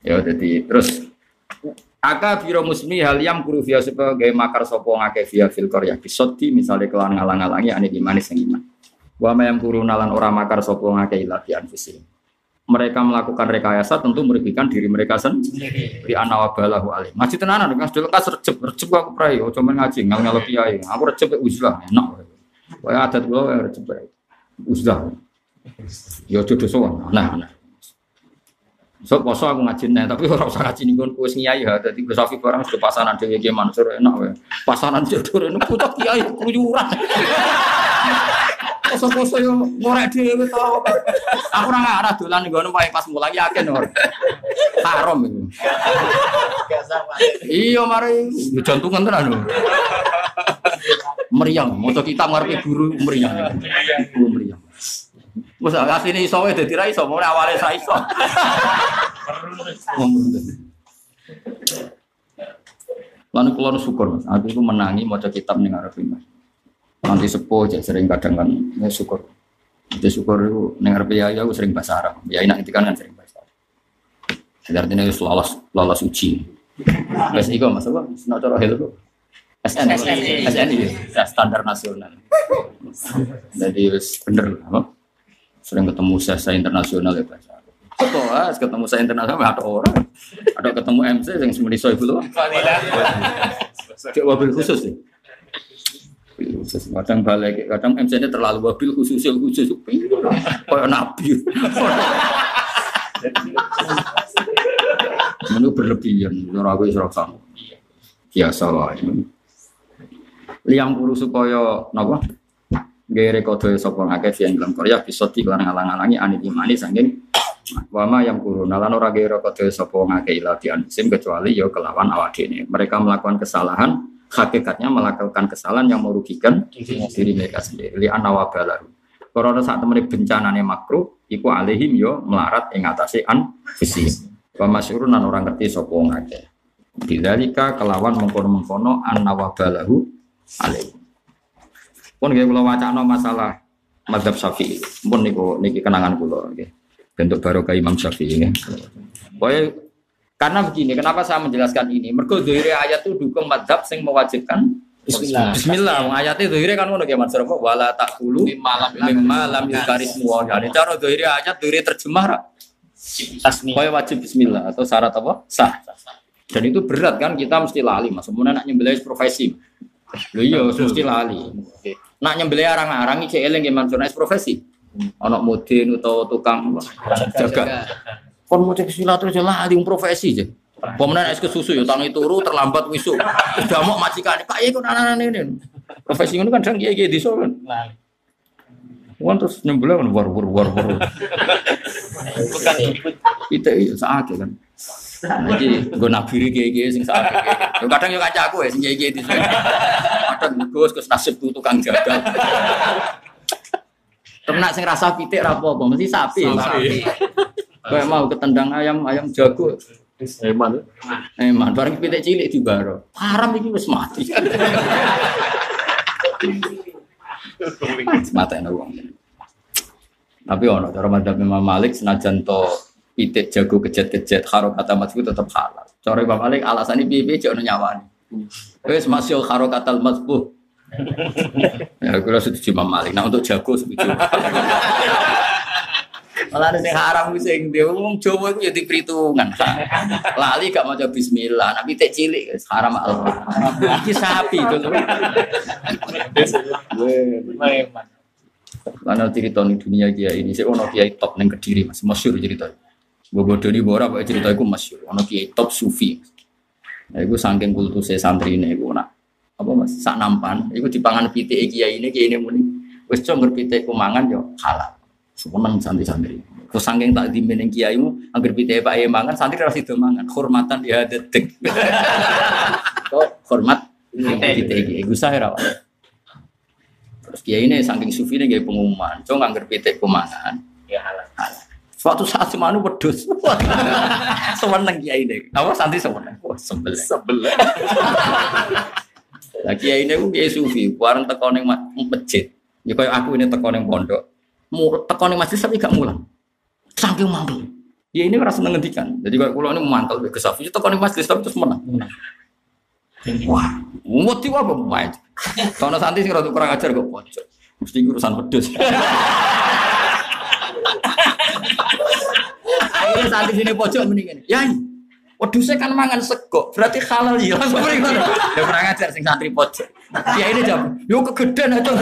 Ya jadi terus akabiro muslimi hal yang kuru via sebagai makar sopo ngake via filkor ya misalnya kelan ngalang-ngalangi ane di manis yang iman. Wa mayam kurunalan ora makar sapa ngake ila fi anfusihim. Mereka melakukan rekayasa tentu merugikan diri mereka sendiri. Di anawabalahu alim. Ngaji tenanan kan sudah lekas recep, recep aku prai, oh cuman ngaji ngal ngal kiai. Aku recep uzlah enak. Wah adat kula ya recep uzlah. Ya jodoh sowan. Nah, nah. So poso aku ngaji nih, tapi orang usah ngaji nih gue ngiyai ya. Jadi gue safi barang sudah pasanan dia kayak Mansur enak ya. Pasanan jodoh ini putar kiai keluyuran. Poso-poso yo ngorek dhewe tau. Aku ora ngarah dolan nggono wae pas mulai yakin ora. Haram itu. Iya mari jantungan tenan. Meriang, moto kita ngarepe guru meriang. Guru meriang. Wes asline iso wae dadi ra iso, mau awale sa iso. Lalu kalau syukur, mas. aku itu menangi mau kitab nih Arabin mas. Nanti sepuh aja sering kadang kan ya syukur. Itu syukur itu nih Arab ya aku sering bahasa Arab. Ya enak itu kan kan sering bahasa Arab. Jadi artinya itu lolos lolos uji. Wes iko mas apa? Senang cara helo kok. SN, SN ya standar nasional. Jadi wes bener apa? Sering ketemu saya internasional ya bahasa Arab. Betul, ketemu saya internasional ada orang, ada ketemu MC yang semuanya soal wabil khusus sih. Kadang balik, kadang MC ini terlalu wabil khusus, khusus. Kayak nabi. Ini berlebihan, orang aku kamu. Biasa lah. Liang puru supaya napa? Gere kodo sapa ngake fi ing dalam Korea bisa dikelan ngalang-alangi anit imani saking wama yang guru nalan ora gere kodo sapa ngake ila di ansim kecuali ya kelawan awak dene. Mereka melakukan kesalahan hakikatnya melakukan kesalahan yang merugikan diri mereka sendiri. Li anawa balaru. Karena saat temen bencanane makruh iku alihim yo melarat ing atase an visi. Wa masyhurun nan orang ngerti sapa ngake. Bidzalika kelawan mengkono-mengkono an nawabalahu alaihi. Pun nggih kula wacana masalah mazhab Syafi'i. Pun niku niki kenangan kula nggih. Bentuk barokah Imam Syafi'i nggih. Pokoknya karena begini, kenapa saya menjelaskan ini? Mergo dhiri ayat itu dukung mazhab sing mewajibkan Bismillah. Bismillah, wong ayatnya dhiri kan ngono nggih Mas Rafa, wala taqulu Malam mimma lam yukarismu wa cara dhiri ayat dhiri terjemah ra tasmi. Kaya wajib bismillah atau syarat apa? Sah. Dan itu berat kan kita mesti lali Mas. Kemudian nak nyembelih profesi. Lho iya mesti lali. Nak nyembelih arang-arang iki eling nggih Mansur Nek profesi. Ana mudin utawa tukang jaga. Kon mau cek ya lali wong profesi aja. Pemenang es kesusu ya tangi turu terlambat wisuk. Udah mau majikan Pak ya kok anak ini. Profesi ngono kan kiai kiai desa kan. Wan terus nyembelih kan war war war war. Bukan ikut. Itu iya saat kan. Jadi gue nabiri kiai kiai sing saat kiai. Kadang yo kaca aku ya sing di sini. Kadang gue kes nasib tuh tukang jagal. Ternak sing rasa pitik rapo apa mesti sapi. Sapi. Kayak mau ketendang ayam ayam jago. Eman. Eman bareng pitik cilik di baro. Haram iki wis mati. Mata enak wong. Tapi ono cara madzhab Imam Malik senajan to pitik jago kejet-kejet karo kata mazhab tetap halal. Cara Imam Malik alasannya piye-piye ono nyawani. Wis masih karo kata mazhab. ya kira setuju Imam Malik. Nah untuk jago setuju. Malah ada yang haram sing dia wong Jawa itu jadi perhitungan. Lali gak maca bismillah, tapi tek cilik haram al. Iki sapi. Memang. Karena cerita di dunia dia ini, saya ono kiai top neng kediri mas, masyur cerita. Gue bodoh di bora, pak cerita itu masyur. Ono kiai top sufi. Nah, itu saking kultusnya santri ini, gue nak apa mas, sak nampan. Itu dipangan pitik kiai ini, kiai ini muni. Wes cuma berpitik kumangan yo halal. Seneng santri-santri. Terus saking tak dimeneng kiaimu, angger pitik pak ayam mangan, santri harus itu mangan. Hormatan dia detik. Kok hormat pitik kiai, gue sah rawat. Terus kiai ini saking sufi ini kayak pengumuman, cuma angger pitik kumangan. Ya halal. Suatu saat semanu wedus. Semeneng kiai ini. Apa santri semeneng? Wah, sembelih. Sebelah. Lah kiai ini ku kiai sufi, bareng teko ning ma- masjid. Ya kayak aku ini teko ning pondok. Mu teko ning masjid tapi gak mulang. Saking mantul. Ya ini rasa ngendikan. Jadi kayak kula ini mantel ke safi, teko ning masjid tapi terus menang. Wah, mati apa main? Soalnya santri sing rada kurang ajar kok pojok. Mesti urusan pedus. Akhirnya santri sini pojok mendingan. Ya, wedusnya kan mangan sego, berarti halal ya. Langsung mriki. Ya pernah ngajar sing santri pojok. Ya ini jam, yo kegedean itu.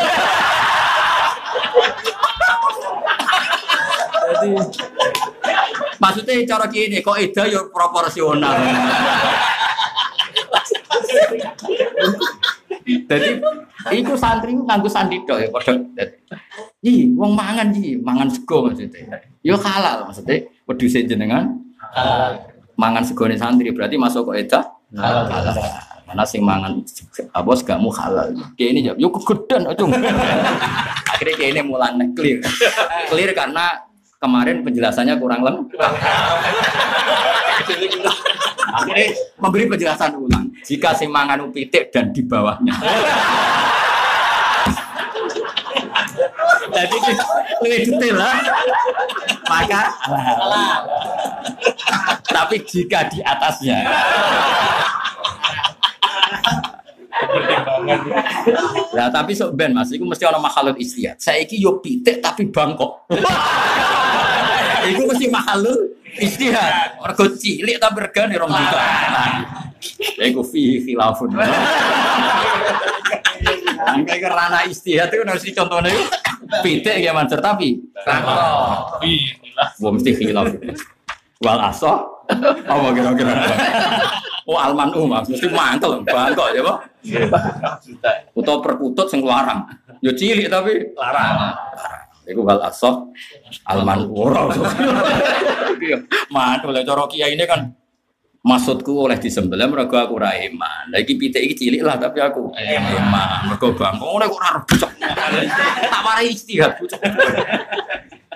Jadi maksudnya cara gini kok ida yo proporsional. Jadi iku santri nganggo sandi tok ya padha. Wong mangan ji, mangan sego maksudnya. Yo halal maksudnya wedhuse jenengan mangan segone santri berarti masuk kok eda halal. Karena sing mangan apa segamu halal. Kayak ini yo kegedean acung. Akhirnya kayak ini mulai clear. Clear karena kemarin penjelasannya kurang lengkap. Akhirnya memberi penjelasan ulang. Jika sing mangan pitik dan di bawahnya. Jadi lebih detail lah. Maka. Tapi jika di atasnya. Nah, tapi sok ben Mas, iku mesti orang makhluk istihad. Saiki yo pitik tapi bangkok. Iku mesti makhluk istihad. Mergo cilik tapi regane rong juta. Iku fi khilafun. Angka ke rana istihad itu harus dicontohnya itu pitik ya mancer tapi. Wah mesti khilaf. Wal aso apa kira-kira? Oh alman umah mesti mantel bangkok ya, Pak. Utawa perkutut sing larang. Yo cilik tapi larang. Iku wal aso alman ora. Mantul lah cara kiai ini kan maksudku oleh disembelih mergo aku ora iman. Lah iki pitik iki cilik lah tapi aku iman. Mergo bangkok ora kok ora bocok. Tak warai istihad bocok.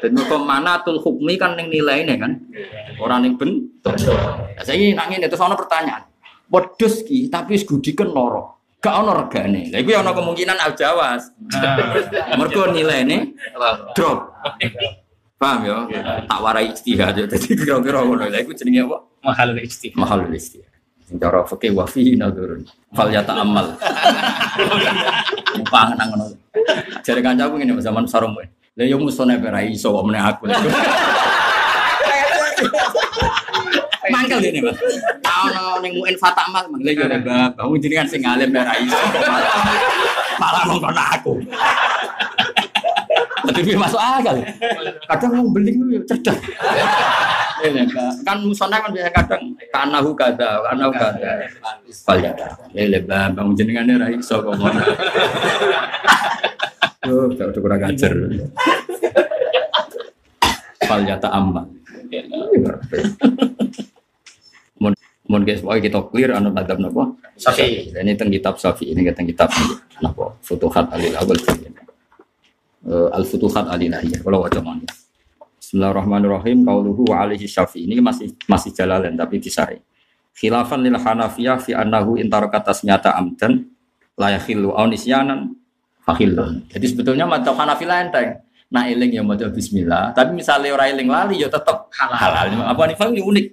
Dan mergo manatul hukmi kan ning nilaine kan. Ora ning bentuk. Lah saiki nak ngene terus ana pertanyaan. Wedhus ki tapi wis gudiken. Gak ono regane. Lah iku ya ono kemungkinan al jawas. Mergo nilaine drop. Paham ya? Tak warai istihad ya. Jadi kira-kira ngono. Lah iku jenenge apa? Mahal ijtihad. Mahalul istihad. Sing cara fikih wa fihi nadhurun. Fal yata'ammal. Mupangan nang ngono. Jare kancaku ngene zaman sarung. Lah yo musone ora iso kok meneh aku. Mangkel dene, Mas. Ono ning muin fatamal manggil yo Mbak, bangun jenengan sing alim ora iso. Malah ngomong aku. Tapi masuk akal. Kadang mau beli itu cerdas. Ini kan musona kan biasa kadang kanahu kada, kanahu kada. Paljata. Lele bang jenengan ora iso ngono. Yo, udah kurang ajar. Paljata amma. Mun mun guys, pokoknya kita clear anu madhab napa? Safi. Ini teng kitab Safi ini teng kitab napa? Futuhat Alil Awal. Eh, Al Futuhat Alilahiyah. Kalau wajah mana? Bismillahirrahmanirrahim. Qauluhu wa alaihi syafi. Ini masih masih jalalan tapi disari. Khilafan lil Hanafiyah fi annahu intaraka tasmiyata amdan la yakhillu aw nisyanan fakhillun. Jadi sebetulnya madzhab Hanafi enteng. Nah eling ya maca bismillah, tapi misalnya ora eling lali ya tetap halal. halal. Apa nih ini unik.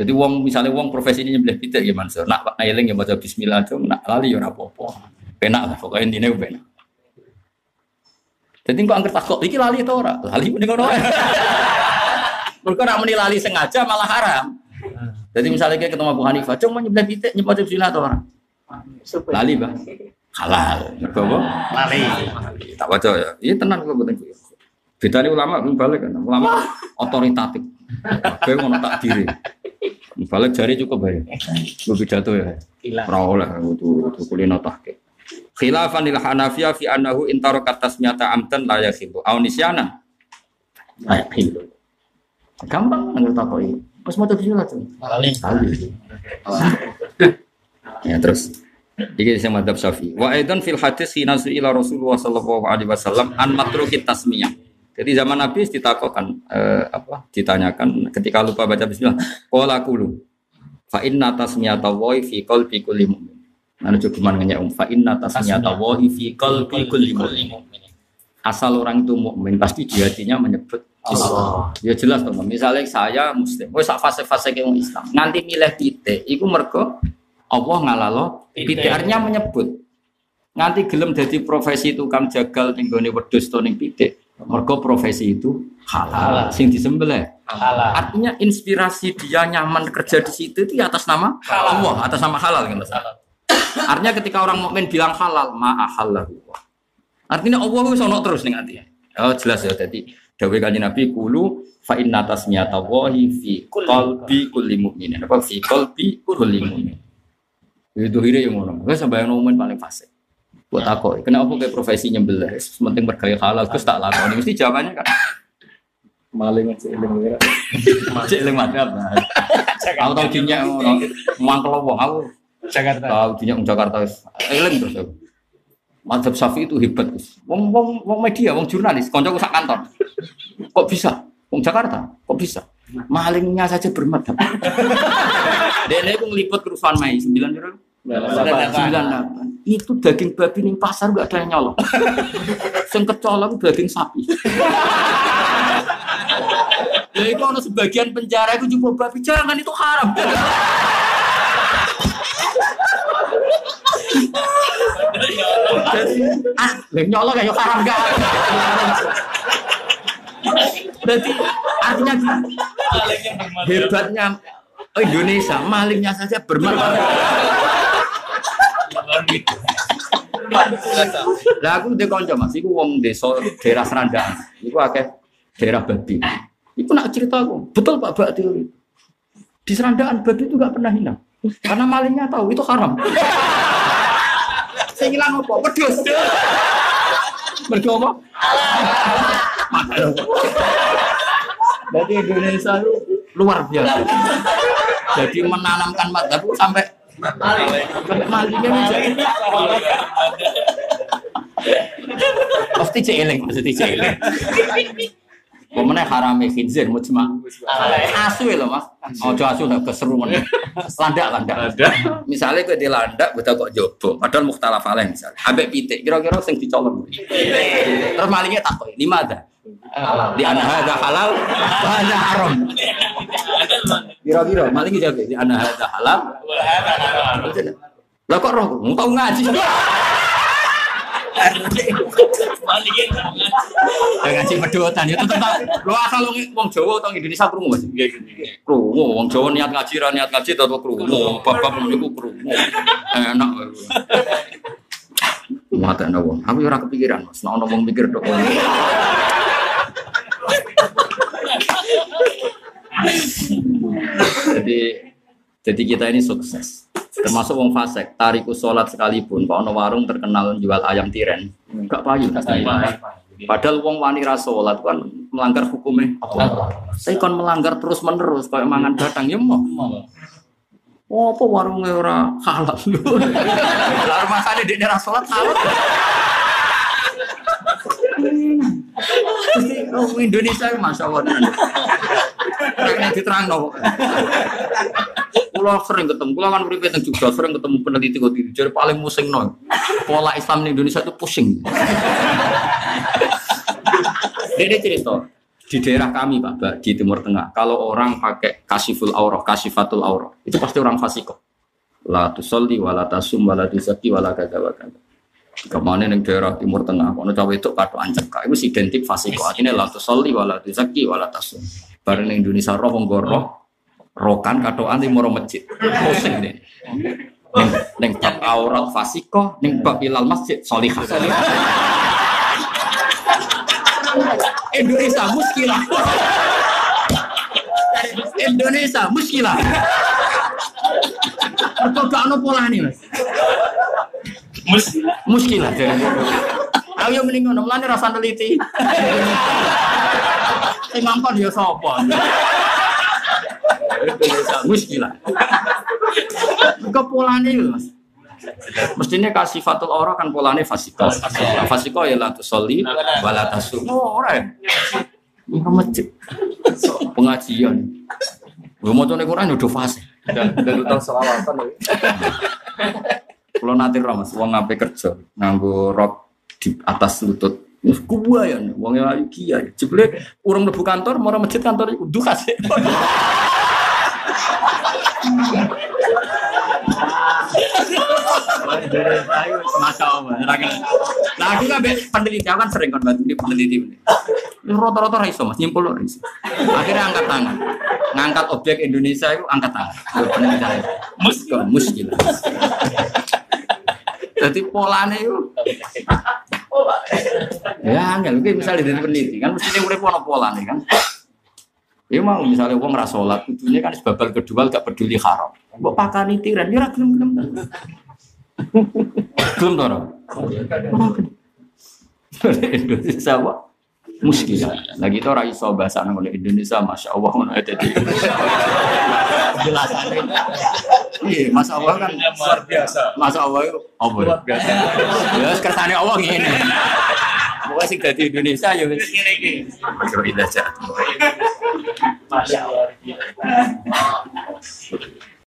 Jadi wong misalnya wong profesi ini nyembelih pitik ya Mansur. Nak eling ya maca bismillah tuh nak lali ya ora apa-apa. Penak lah pokoknya intine penak. Jadi kok angker takut iki lali itu ora? Lali mending ngono. ae. Mereka nak meni lali sengaja malah haram. Jadi misalnya kayak ketemu Abu Hanifah, cuma nyembelih pitik nyebut bismillah atau orang? Lali bah. Halal. Mergo apa? Lali. Tak baca ya. Iya tenang kalau betul. Beda nih ulama balik kan. Ulama otoritatif. Kayak ngono tak diri. Balik jari cukup baik. Gue pidato ya. Ora oleh kudu kudu kulino tahqiq. Khilafan lil Hanafiyah fi annahu intarakat tasmiyata amtan la yakhilu. Aw nisyana. La yakhilu. Gampang nang takoki. Wis maca bismillah tuh. Lali. Kali. Ya terus. Iki sing madzhab Syafi'i. Wa aidan fil hadis hina ila Rasulullah sallallahu alaihi wasallam an matruki tasmiyah. Jadi zaman Nabi ditakokkan eh, apa? Ditanyakan ketika lupa baca bismillah. Qala qulu fa inna tasmiyata wa fi qalbi kulli mu'min. Nah, cuma nanya um fa inna tasmiyata wa fi qalbi kulli mu'min. Asal orang itu mukmin pasti di hatinya menyebut Allah. Ya jelas teman. Misalnya saya muslim, wes fase-fase ke Islam. Nanti milih titik, iku mergo Allah ngalalo Titik. titik artinya menyebut. nganti gelem jadi profesi tukang jagal ning gone wedhus to ning pitik. Mergo profesi itu halal, sing disembelih. Halal. Artinya inspirasi dia nyaman kerja di situ itu ya atas nama Allah, atas nama halal kan Mas? Artinya ketika orang mukmin bilang halal, ma'ahallahu. Artinya Allah wis ono terus ning ati. Oh jelas ya tadi dawuh kanjeng Nabi kulu fa inna tasmiyata wahi fi qalbi kulli mu'minin. Apa fi qalbi kulli mu'min. Itu hire yang ngono. Wes sampeyan mukmin paling fasik. Buat aku, kenapa kayak profesi nyembelih? Penting bergaya halal, terus tak lakoni. Mesti jawabannya kan Maling aja eling wae. Cek eling madhab. Aku tau dinya. Mangkel wong aku Jakarta. tau dinya wong Jakarta eling terus aku. Madhab Syafi'i itu hebat Gus. Wong wong wong media, wong jurnalis, kancaku sak kantor. Kok bisa? Wong Jakarta, kok bisa? Malingnya saja bermadhab. Dene aku ngeliput kerusuhan Mei 9 piro? Sembilan delapan. Itu daging babi ning pasar gak ada yang nyolong. Sing kecolong daging sapi. Ya itu ada sebagian penjara itu jumbo babi jangan itu haram. Jadi ah, nyolong kayak haram gak? Berarti artinya hebatnya Indonesia malingnya saja bermartabat. Lah aku ndek kanca Mas, iku wong desa daerah Serandaan. Iku akeh daerah babi. Iku nak cerita aku, betul Pak Bak teori. Di Serandaan babi itu gak pernah hilang. Karena malingnya tahu itu haram. Saya hilang apa? Wedus. Mergo. Jadi Indonesia itu luar biasa. Jadi menanamkan madhab sampai malingnya bisa. Pasti celing, pasti celing. Pemenang harame khinzir mujma. Asu ya loh mas. Ojo asu udah keseruan. Landak landak. Ada. Misalnya gue di landak, gue kok jobo. Padahal mukhtalaf alaih misalnya. Ambek pitik, kira-kira sing dicolong. Terus malingnya takut, lima ada. Di anak ada halal, ada haram. Kira-kira malingnya jawab, di anak ada halal. Lah kok roh, mau tau ngaji. Ya ngaji pedotan itu tentang lo asal lo wong Jawa atau Indonesia krungu Mas. Krungu wong Jawa niat ngaji ra niat ngaji tetep krungu. Bab-bab niku krungu. Enak. Mata ana wong. Aku ora kepikiran Mas. Nek ana wong mikir tok. Jadi jadi kita ini sukses. Termasuk wong fasek, tariku sholat sekalipun, Pak ono warung terkenal jual ayam tiren, gak payu. Padahal wong wani ra sholat kan melanggar hukumnya. Saya kan melanggar terus menerus kayak mangan batang ya mau. Oh, apa warungnya ora halal? Lah masane di daerah sholat halal. Oh, Indonesia masya Allah. Kayaknya diterang no. Kulo sering ketemu, kulo kan uripe juga sering ketemu peneliti kok diri. Jadi paling musing no. Pola Islam di Indonesia itu pusing. Dede cerita di daerah kami Pak, di Timur Tengah. Kalau orang pakai kasiful aurah, kasifatul aurah, itu pasti orang fasiko. La tusolli wala tasum kada wa kada. Ke mana yang daerah Timur Tengah, kalau cawe itu kado ancek, itu si identik fasiko. Artinya la tusolli wala tusaki wala tasum. Bareng ning Indonesia roh wong goroh, rokan katoan di moro masjid. Pusing deh. Neng, neng bab aurat fasiko, neng bab ilal masjid solihah. Indonesia muskilah. Indonesia muskilah. Mergo gak ono polane, Mas. Muskilah. Ayo mending ngono, mulane rasa neliti. Sing ngongkon ya sapa? Muskilah. Mergo polane lho, Mas. Mestinya kasih fatul aura kan polanya fasiko. Fasiko ya la tusolli wala tasum. Oh, ora. ya? Ini masjid. Pengajian. Gue mau tuh Quran udah fase. Dan dan utang selawatan. Kalau nanti ramas, uang ngapain kerja, nganggo rok di atas lutut. Wis kubuayan, wong ayu kiai. Jebule urung mlebu kantor, mau masjid kantor itu masya Allah. Nah aku kan peneliti, aku kan sering kan bantu di peneliti. Rata-rata raiso mas, nyimpul raiso. Akhirnya angkat tangan, ngangkat objek Indonesia itu angkat tangan. Penelitian. Muskil, muskil. Jadi polanya itu Ya, angel, oke misalnya dari kan mestinya urip ono pola nih kan. Ya mau misalnya wong ra salat, kudunya kan sebabal kedua gak peduli haram. Mbok pakani tiran, ya ora gelem-gelem. Gelem to ora? Indonesia apa? Muskil. Lagi itu ora iso bahasa nang oleh Indonesia, masya Allah ngono ya dadi. Penjelasannya. Iya, masya Allah kan Luar biasa. masya Allah itu apa? ya? Luar biasa. Ya wis kersane Allah ngene. Pokoke sing dadi Indonesia ya wis ngene iki. Kira indah jatuh. Masya Allah.